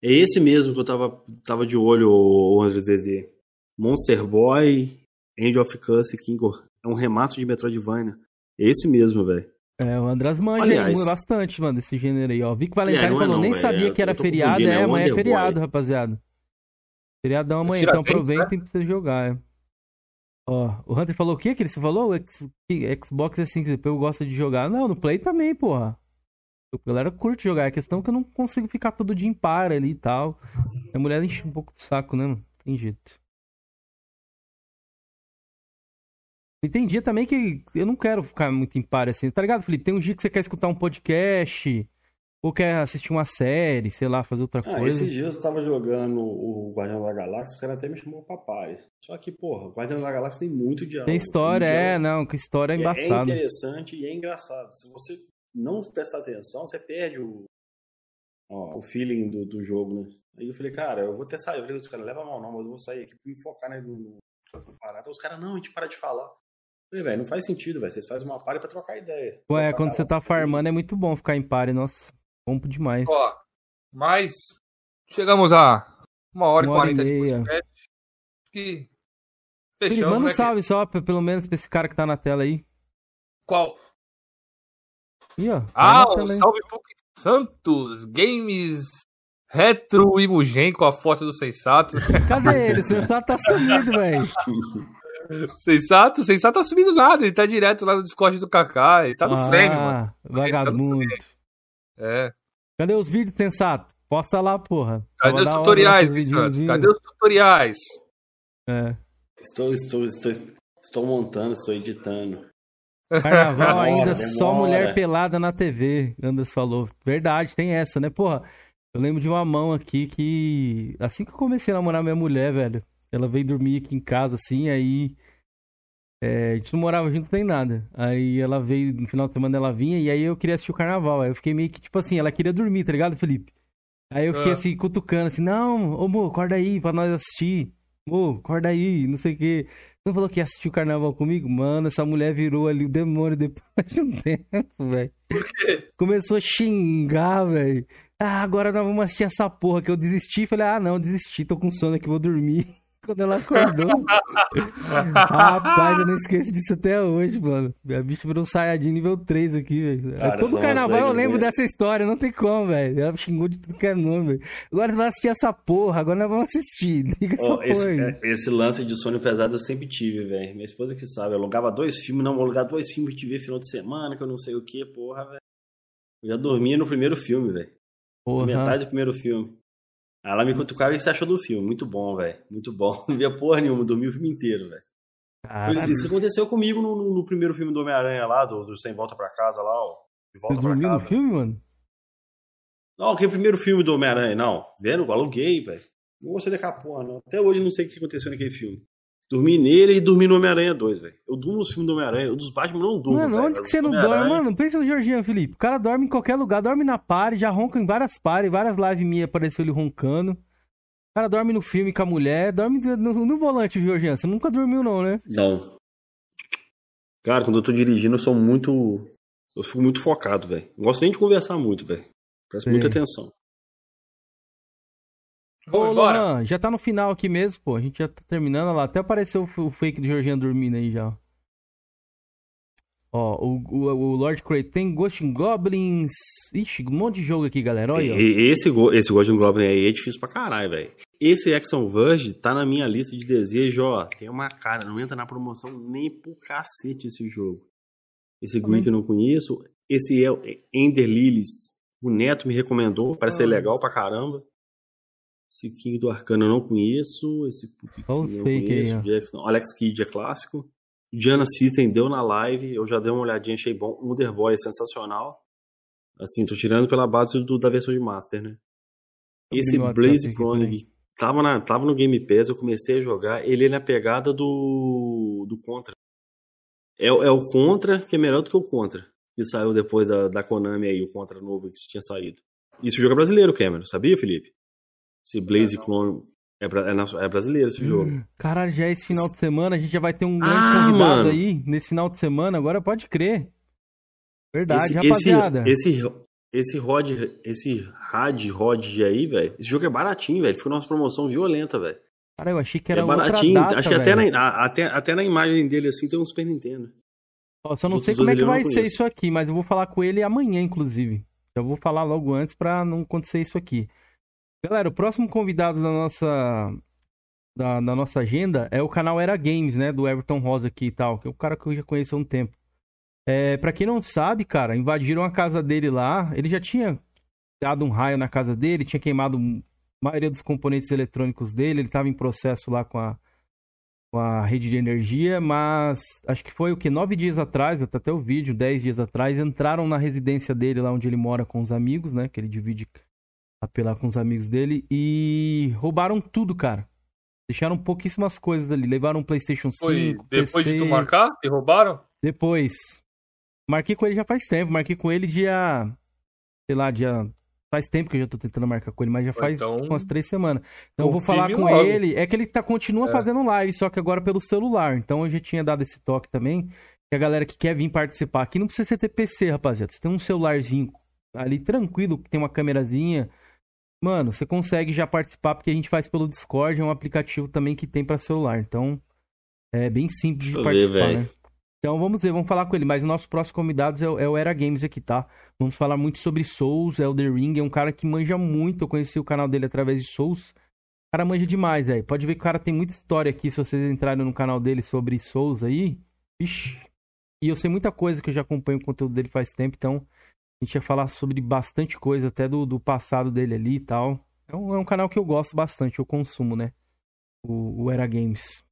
É esse mesmo que eu tava, tava de olho, o André ZD. Monster Boy, Angel of Curse, King of... É um remato de Metroidvania. É esse mesmo, velho. É, o András manja Aliás- bastante, mano, desse gênero aí, ó. Vi que o Valentine É, falou, não, nem velho. sabia Eu que era feriado, confundindo, é, amanhã é feriado, rapaziada. Feriadão amanhã, então aproveitem pra você jogar, é. Ó, o Hunter falou o quê que ele se falou? Xbox é assim, que o povo gosta de jogar. Não, no Play também, porra. A galera curte jogar, é questão que eu não consigo ficar todo dia em par ali e tal. A mulher enche um pouco do saco, né, mano? Tem jeito. E tem dia também que eu não quero ficar muito em par assim, tá ligado, Felipe? Tem um dia que você quer escutar um podcast, ou quer assistir uma série, sei lá, fazer outra Ah, coisa. esses dias eu tava jogando o Guardião da Galáxia, o cara até me chamou pra pares. Só que, porra, o Guardião da Galáxia tem muito diálogo. Tem história, muito é, não, que história é É- embaçada. É interessante e é engraçado. Se você não prestar atenção, você perde o, ó, o feeling do, do jogo, né? Aí eu falei, cara, eu vou até sair. Eu falei, os caras, leva mal não, mas eu vou sair aqui pra me focar né, no, no. Os caras, não, a gente para de falar. Falei, velho, não faz sentido, velho. Vocês fazem uma party pra trocar ideia. Ué, Pra quando você tá farmando é muito bom ficar em pare, nossa. Bom demais. Ó, mas chegamos a uma hora e Uma e quarenta de podcast. Que fechamos, manda um né? que- salve só, p- pelo menos pra esse cara que tá na tela aí. Qual? Ih, ó. tá Ah, um salve pro Santos Games Retro e Mugen com a foto do Sensato. Cadê ele? Você tá, tá sumido, velho. Sensato, Sensato tá subindo nada, ele tá direto lá no Discord do Kaká, ele tá no ah, frame, mano. Vagabundo. É. Cadê os vídeos, Sensato? Posta lá, porra. Cadê os tutoriais, videozinhos. Cadê os tutoriais? É. Estou, estou, estou, estou montando, estou editando. Carnaval Demora, ainda demora. só mulher pelada na TV, Anders falou. Verdade, tem essa, né? Porra, eu lembro de uma mão aqui que. Assim que eu comecei a namorar minha mulher, velho, ela veio dormir aqui em casa, assim, aí. é, a gente não morava junto nem nada. Aí ela veio, no final de semana ela vinha, e aí eu queria assistir o carnaval. Aí eu fiquei meio que, tipo assim, ela queria dormir, tá ligado, Felipe? Aí eu fiquei Ah. assim, cutucando, assim, não, ô, amor, acorda aí pra nós assistir. Ô, acorda aí, não sei o quê. Você falou que ia assistir o carnaval comigo? Mano, essa mulher virou ali o demônio depois de um tempo, velho. Por quê? Começou a xingar, velho. Ah, agora nós vamos assistir essa porra que eu desisti. Falei, ah, não, desisti, tô com sono aqui, vou dormir. Quando ela acordou. Rapaz, eu não esqueço disso até hoje, mano. A bicha virou um Saiyajin nível 3 aqui, velho. Cara, Todo carnaval eu lembro dessa história, não tem como, velho. Ela xingou de tudo que é nome, velho. Agora nós vamos assistir essa porra, agora nós vamos assistir. Liga essa porra esse, aí. é, esse lance de sono pesado eu sempre tive, velho. Minha esposa que sabe, eu alugava dois filmes, não, vou alugar dois filmes de ver final de semana, que eu não sei o que, porra, velho. Eu já dormia no primeiro filme, velho. Porra. Metade do primeiro filme. Ela me cutucava e você achou do filme? Muito bom, velho. Muito bom. Não via porra nenhuma, dormi o filme inteiro, velho. Isso aconteceu comigo no, no- no primeiro filme do Homem-Aranha lá, do, do Sem Volta pra Casa lá, ó. De Você volta pra dormiu no casa. filme, mano? Não, aquele primeiro filme do Homem-Aranha, não. Vendo? Aluguei, velho. Não gostei daquela porra, não. Até hoje eu não sei o que aconteceu naquele filme. Dormi nele e dormi no Homem-Aranha 2, velho. Eu durmo nos filmes do Homem-Aranha. Os dos Batman eu não durmo, Mano, velho, onde que você não do dorme? Mano, pensa no Jorginho, Felipe. O cara dorme em qualquer lugar, dorme na party, já ronca em várias parties, várias lives minhas apareceu ele roncando. O cara dorme no filme com a mulher, dorme no, no volante, Jorginho. Você nunca dormiu, não, né? Não. Cara, quando eu tô dirigindo, eu sou muito. Eu fico muito focado, velho. Não gosto nem de conversar muito, velho. Presta muita atenção. Vamos Ô, embora? Lohan, já tá no final aqui mesmo, pô. A gente já tá terminando lá. Até apareceu o fake do Jorginho dormindo aí já. Ó, o, o, o Lord Craig tem Ghost in Goblins. Ixi, um monte de jogo aqui, galera. Olha aí, ó. Esse, esse Golden Globe aí é difícil pra caralho, velho. Esse Action Verge tá na minha lista de desejo, ó. Tem uma cara, não entra na promoção nem por cacete esse jogo. Esse Também. Greek eu não conheço. Esse é o Ender Lilies. O Neto me recomendou, parece ser Ah. legal pra caramba. Esse King do Arcano eu não conheço. Esse Pup Olha os eu não aí, conheço. Jackson, Alex Kidd é clássico. Diana System deu na live, eu já dei uma olhadinha, achei bom. Underboy é sensacional. Assim, tô tirando pela base do, da versão de Master, né? Esse Blaze Chronic tava, na, tava no Game Pass, eu comecei a jogar. Ele é na pegada do, do Contra. É, o- é o Contra que é melhor do que o Contra. Que saiu depois da, da Konami aí, o Contra novo que tinha saído. Isso jogo é brasileiro, Cameron, sabia, Felipe? Esse Blaze Clone é, bra- é, na- é brasileiro esse jogo. Hum, Caralho, já é esse final de semana, a gente já vai ter um grande Ah, convidado mano. aí nesse final de semana, agora pode crer. Verdade, esse, rapaziada. Esse, esse, esse Rod, esse Rad Rod aí, velho. Esse jogo é baratinho, velho. Foi uma promoção violenta, velho. Cara, eu achei que era É baratinho. outra data, Acho que até na, até, até na imagem dele assim tem um Super Nintendo. Ó, Só não Os sei como é que vai ser isso aqui, mas eu vou falar com ele amanhã, inclusive. Já vou falar logo antes pra não acontecer isso aqui. Galera, o próximo convidado da nossa da, da nossa agenda é o canal Era Games, né, do Everton Rosa aqui e tal, que é o cara que eu já conheço há um tempo. É, para quem não sabe, cara, invadiram a casa dele lá. Ele já tinha dado um raio na casa dele, tinha queimado a maioria dos componentes eletrônicos dele, ele tava em processo lá com a com a rede de energia, mas acho que foi o que? Nove dias atrás, até o vídeo, dez dias atrás, entraram na residência dele, lá onde ele mora com os amigos, né? Que ele divide apelar com os amigos dele, e roubaram tudo, cara. Deixaram pouquíssimas coisas ali. Levaram um PlayStation 5. Foi depois PC, de tu marcar? Te roubaram? Depois. Marquei com ele já faz tempo. Marquei com ele dia. Sei lá, dia. Faz tempo que eu já tô tentando marcar com ele, mas já faz então, umas três semanas. Então eu vou falar com logo. ele. É que ele tá, continua É. fazendo live, só que agora pelo celular. Então eu já tinha dado esse toque também. Que a galera que quer vir participar aqui não precisa ter PC, rapaziada. Você tem um celularzinho ali tranquilo, que tem uma câmerazinha. Mano, você consegue já participar porque a gente faz pelo Discord, é um aplicativo também que tem pra celular. Então é bem simples de ver, participar, velho. né? Então vamos ver, vamos falar com ele. Mas o nosso próximo convidado é, o- é o Era Games aqui, tá? Vamos falar muito sobre Souls, Elder Ring. É um cara que manja muito. Eu conheci o canal dele através de Souls. O cara manja demais, velho. Pode ver que o cara tem muita história aqui. Se vocês entrarem no canal dele sobre Souls aí. Ixi. E eu sei muita coisa que eu já acompanho o conteúdo dele faz tempo. Então a gente ia falar sobre bastante coisa, até do, do passado dele ali e tal. É um, é um canal que eu gosto bastante, eu consumo, né? O, o Era Games.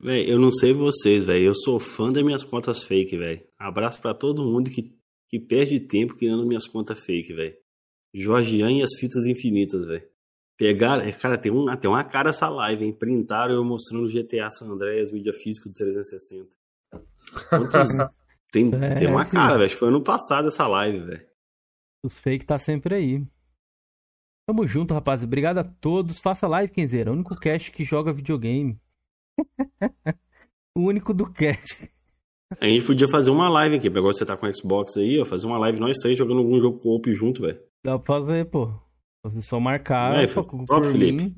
Véi, eu não sei vocês, velho. Eu sou fã das minhas contas fake, velho. Abraço pra todo mundo que, que perde tempo criando minhas contas fake, velho. Jorgian e as fitas infinitas, velho. Pegaram. é, Cara, tem, um, tem uma cara essa live, hein? Printaram eu mostrando GTA San Andreas, mídia física do 360. Quantos. tem, É, tem uma cara, velho. Acho que Foi ano passado essa live, velho. Os fake tá sempre aí. Tamo junto, rapaz. Obrigado a todos. Faça live, Kenzeira. O único cast que joga videogame. o único do cast. A gente podia fazer uma live aqui. Agora você tá com o Xbox aí, ó. Fazer uma live nós três jogando algum jogo co-op junto, velho. Dá pra fazer, pô. Você só marcar. É, pô, próprio por Felipe. mim,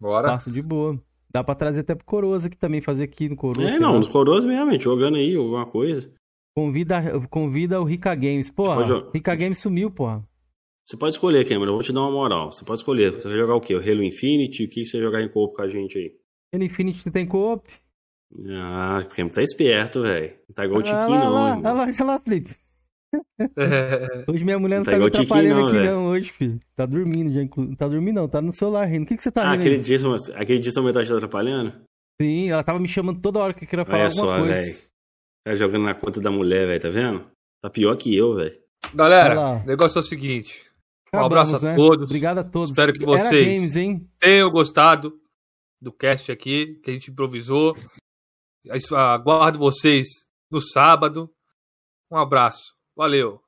Bora. Passo de boa. Dá pra trazer até pro Coroas aqui também, fazer aqui no Coroas. É, não, lá. nos coroas mesmo, gente, jogando aí alguma coisa. Convida, convida o Rica Games. Porra, pode- Rica Games sumiu, porra. Você pode escolher, Cameron, eu vou te dar uma moral. Você pode escolher. Você vai jogar o quê? O Halo Infinity? O que você vai jogar em co-op com a gente aí? Ele Infinity tem co-op. Ah, o Cameron tá esperto, velho. Não tá igual o Tiquinho, lá, não, lá, olha lá, olha lá, Felipe. É, Hoje minha mulher não Tá tá, me atrapalhando não, aqui velho. não, hoje, filho. Tá dormindo já, inclu... Não tá dormindo não, tá no celular rindo. O que que você tá Ah, rindo aquele aí? dia, aquele dia sua metade tá atrapalhando? Sim, ela tava me chamando toda hora que eu queria falar Olha alguma só, coisa. velho. Tá jogando na conta da mulher, velho, tá vendo? Tá pior que eu, velho. Galera, o negócio é o seguinte. Um Acabamos, abraço a né? todos. Obrigado a todos. Espero que vocês- Games, hein? Tenham gostado do cast aqui, que a gente improvisou. Aguardo vocês no sábado. Um abraço. Valeu.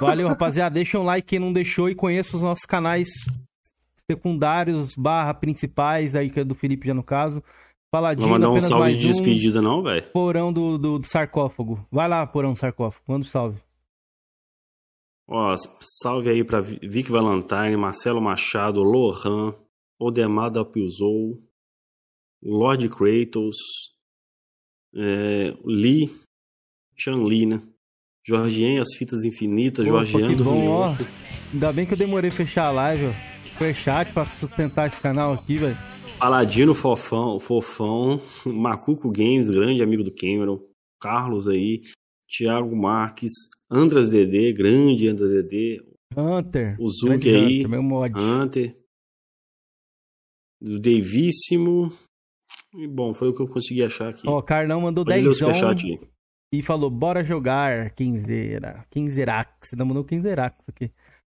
Valeu, rapaziada. Deixa um like quem não deixou e conheça os nossos canais secundários barra principais, aí que é do Felipe já no caso. Faladinho, Vou mandar um salve de um. despedida, não, velho? Porão do, do, do sarcófago. Vai lá, porão do sarcófago. Manda um salve. Ó, salve aí pra Vi- Vic Valentine, Marcelo Machado, Lohan, Odemar da Pilzou, Lord Kratos, é, Lee, Chan Lee, né? Jorgien, As Fitas Infinitas, Opa, Jorgian que bom, ó. Ainda bem que eu demorei a fechar a live, ó. Superchat pra sustentar esse canal aqui, velho. Paladino Fofão, Fofão, Macuco Games, grande amigo do Cameron, Carlos aí, Thiago Marques, Andras DD, grande Andras DD, Hunter. O grande aí. Hunter. Hunter, o Davíssimo, E, bom, foi o que eu consegui achar aqui. Ó, Carlão mandou Pode ler o 10 superchat aí. e falou: bora jogar, Quinzeira. Quinzerax. Ainda mandou Quinzerax aqui.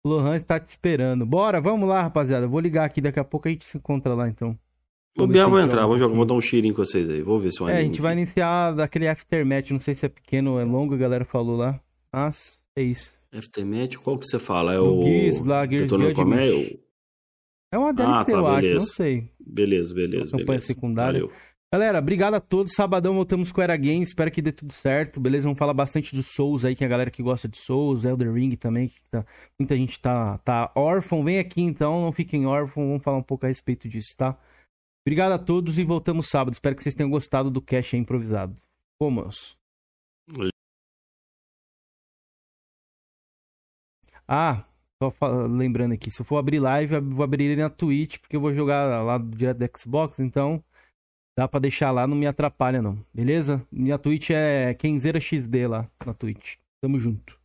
O Lohan está te esperando. Bora, vamos lá, rapaziada. Vou ligar aqui, daqui a pouco a gente se encontra lá então. O Vou Biel vai entra entrar, vou jogar, vou dar um cheirinho com vocês aí. Vou ver se eu É, a gente vai aqui. iniciar daquele aftermatch, não sei se é pequeno ou é longo, a galera falou lá. Mas é isso. Aftermatch, qual que você fala? É o. Gears lá, Gears Judgment. Comé? É uma DLC, Ah, tá, eu acho, não sei. Beleza, beleza. Campanha beleza. secundária. Valeu. Galera, obrigado a todos. Sabadão voltamos com Era Games. Espero que dê tudo certo, beleza? Vamos falar bastante dos Souls aí, que é a galera que gosta de Souls, Elder Ring também. Que tá- muita gente tá, tá órfão. Vem aqui então, não fiquem órfãos. Vamos falar um pouco a respeito disso, tá? Obrigado a todos e voltamos sábado. Espero que vocês tenham gostado do aí improvisado. Fomos. Ah, só lembrando aqui, se eu for abrir live, eu vou abrir ele na Twitch, porque eu vou jogar lá direto do Xbox, então dá pra deixar lá, não me atrapalha não, beleza? Minha Twitch é Kenzeira XD lá na Twitch. Tamo junto.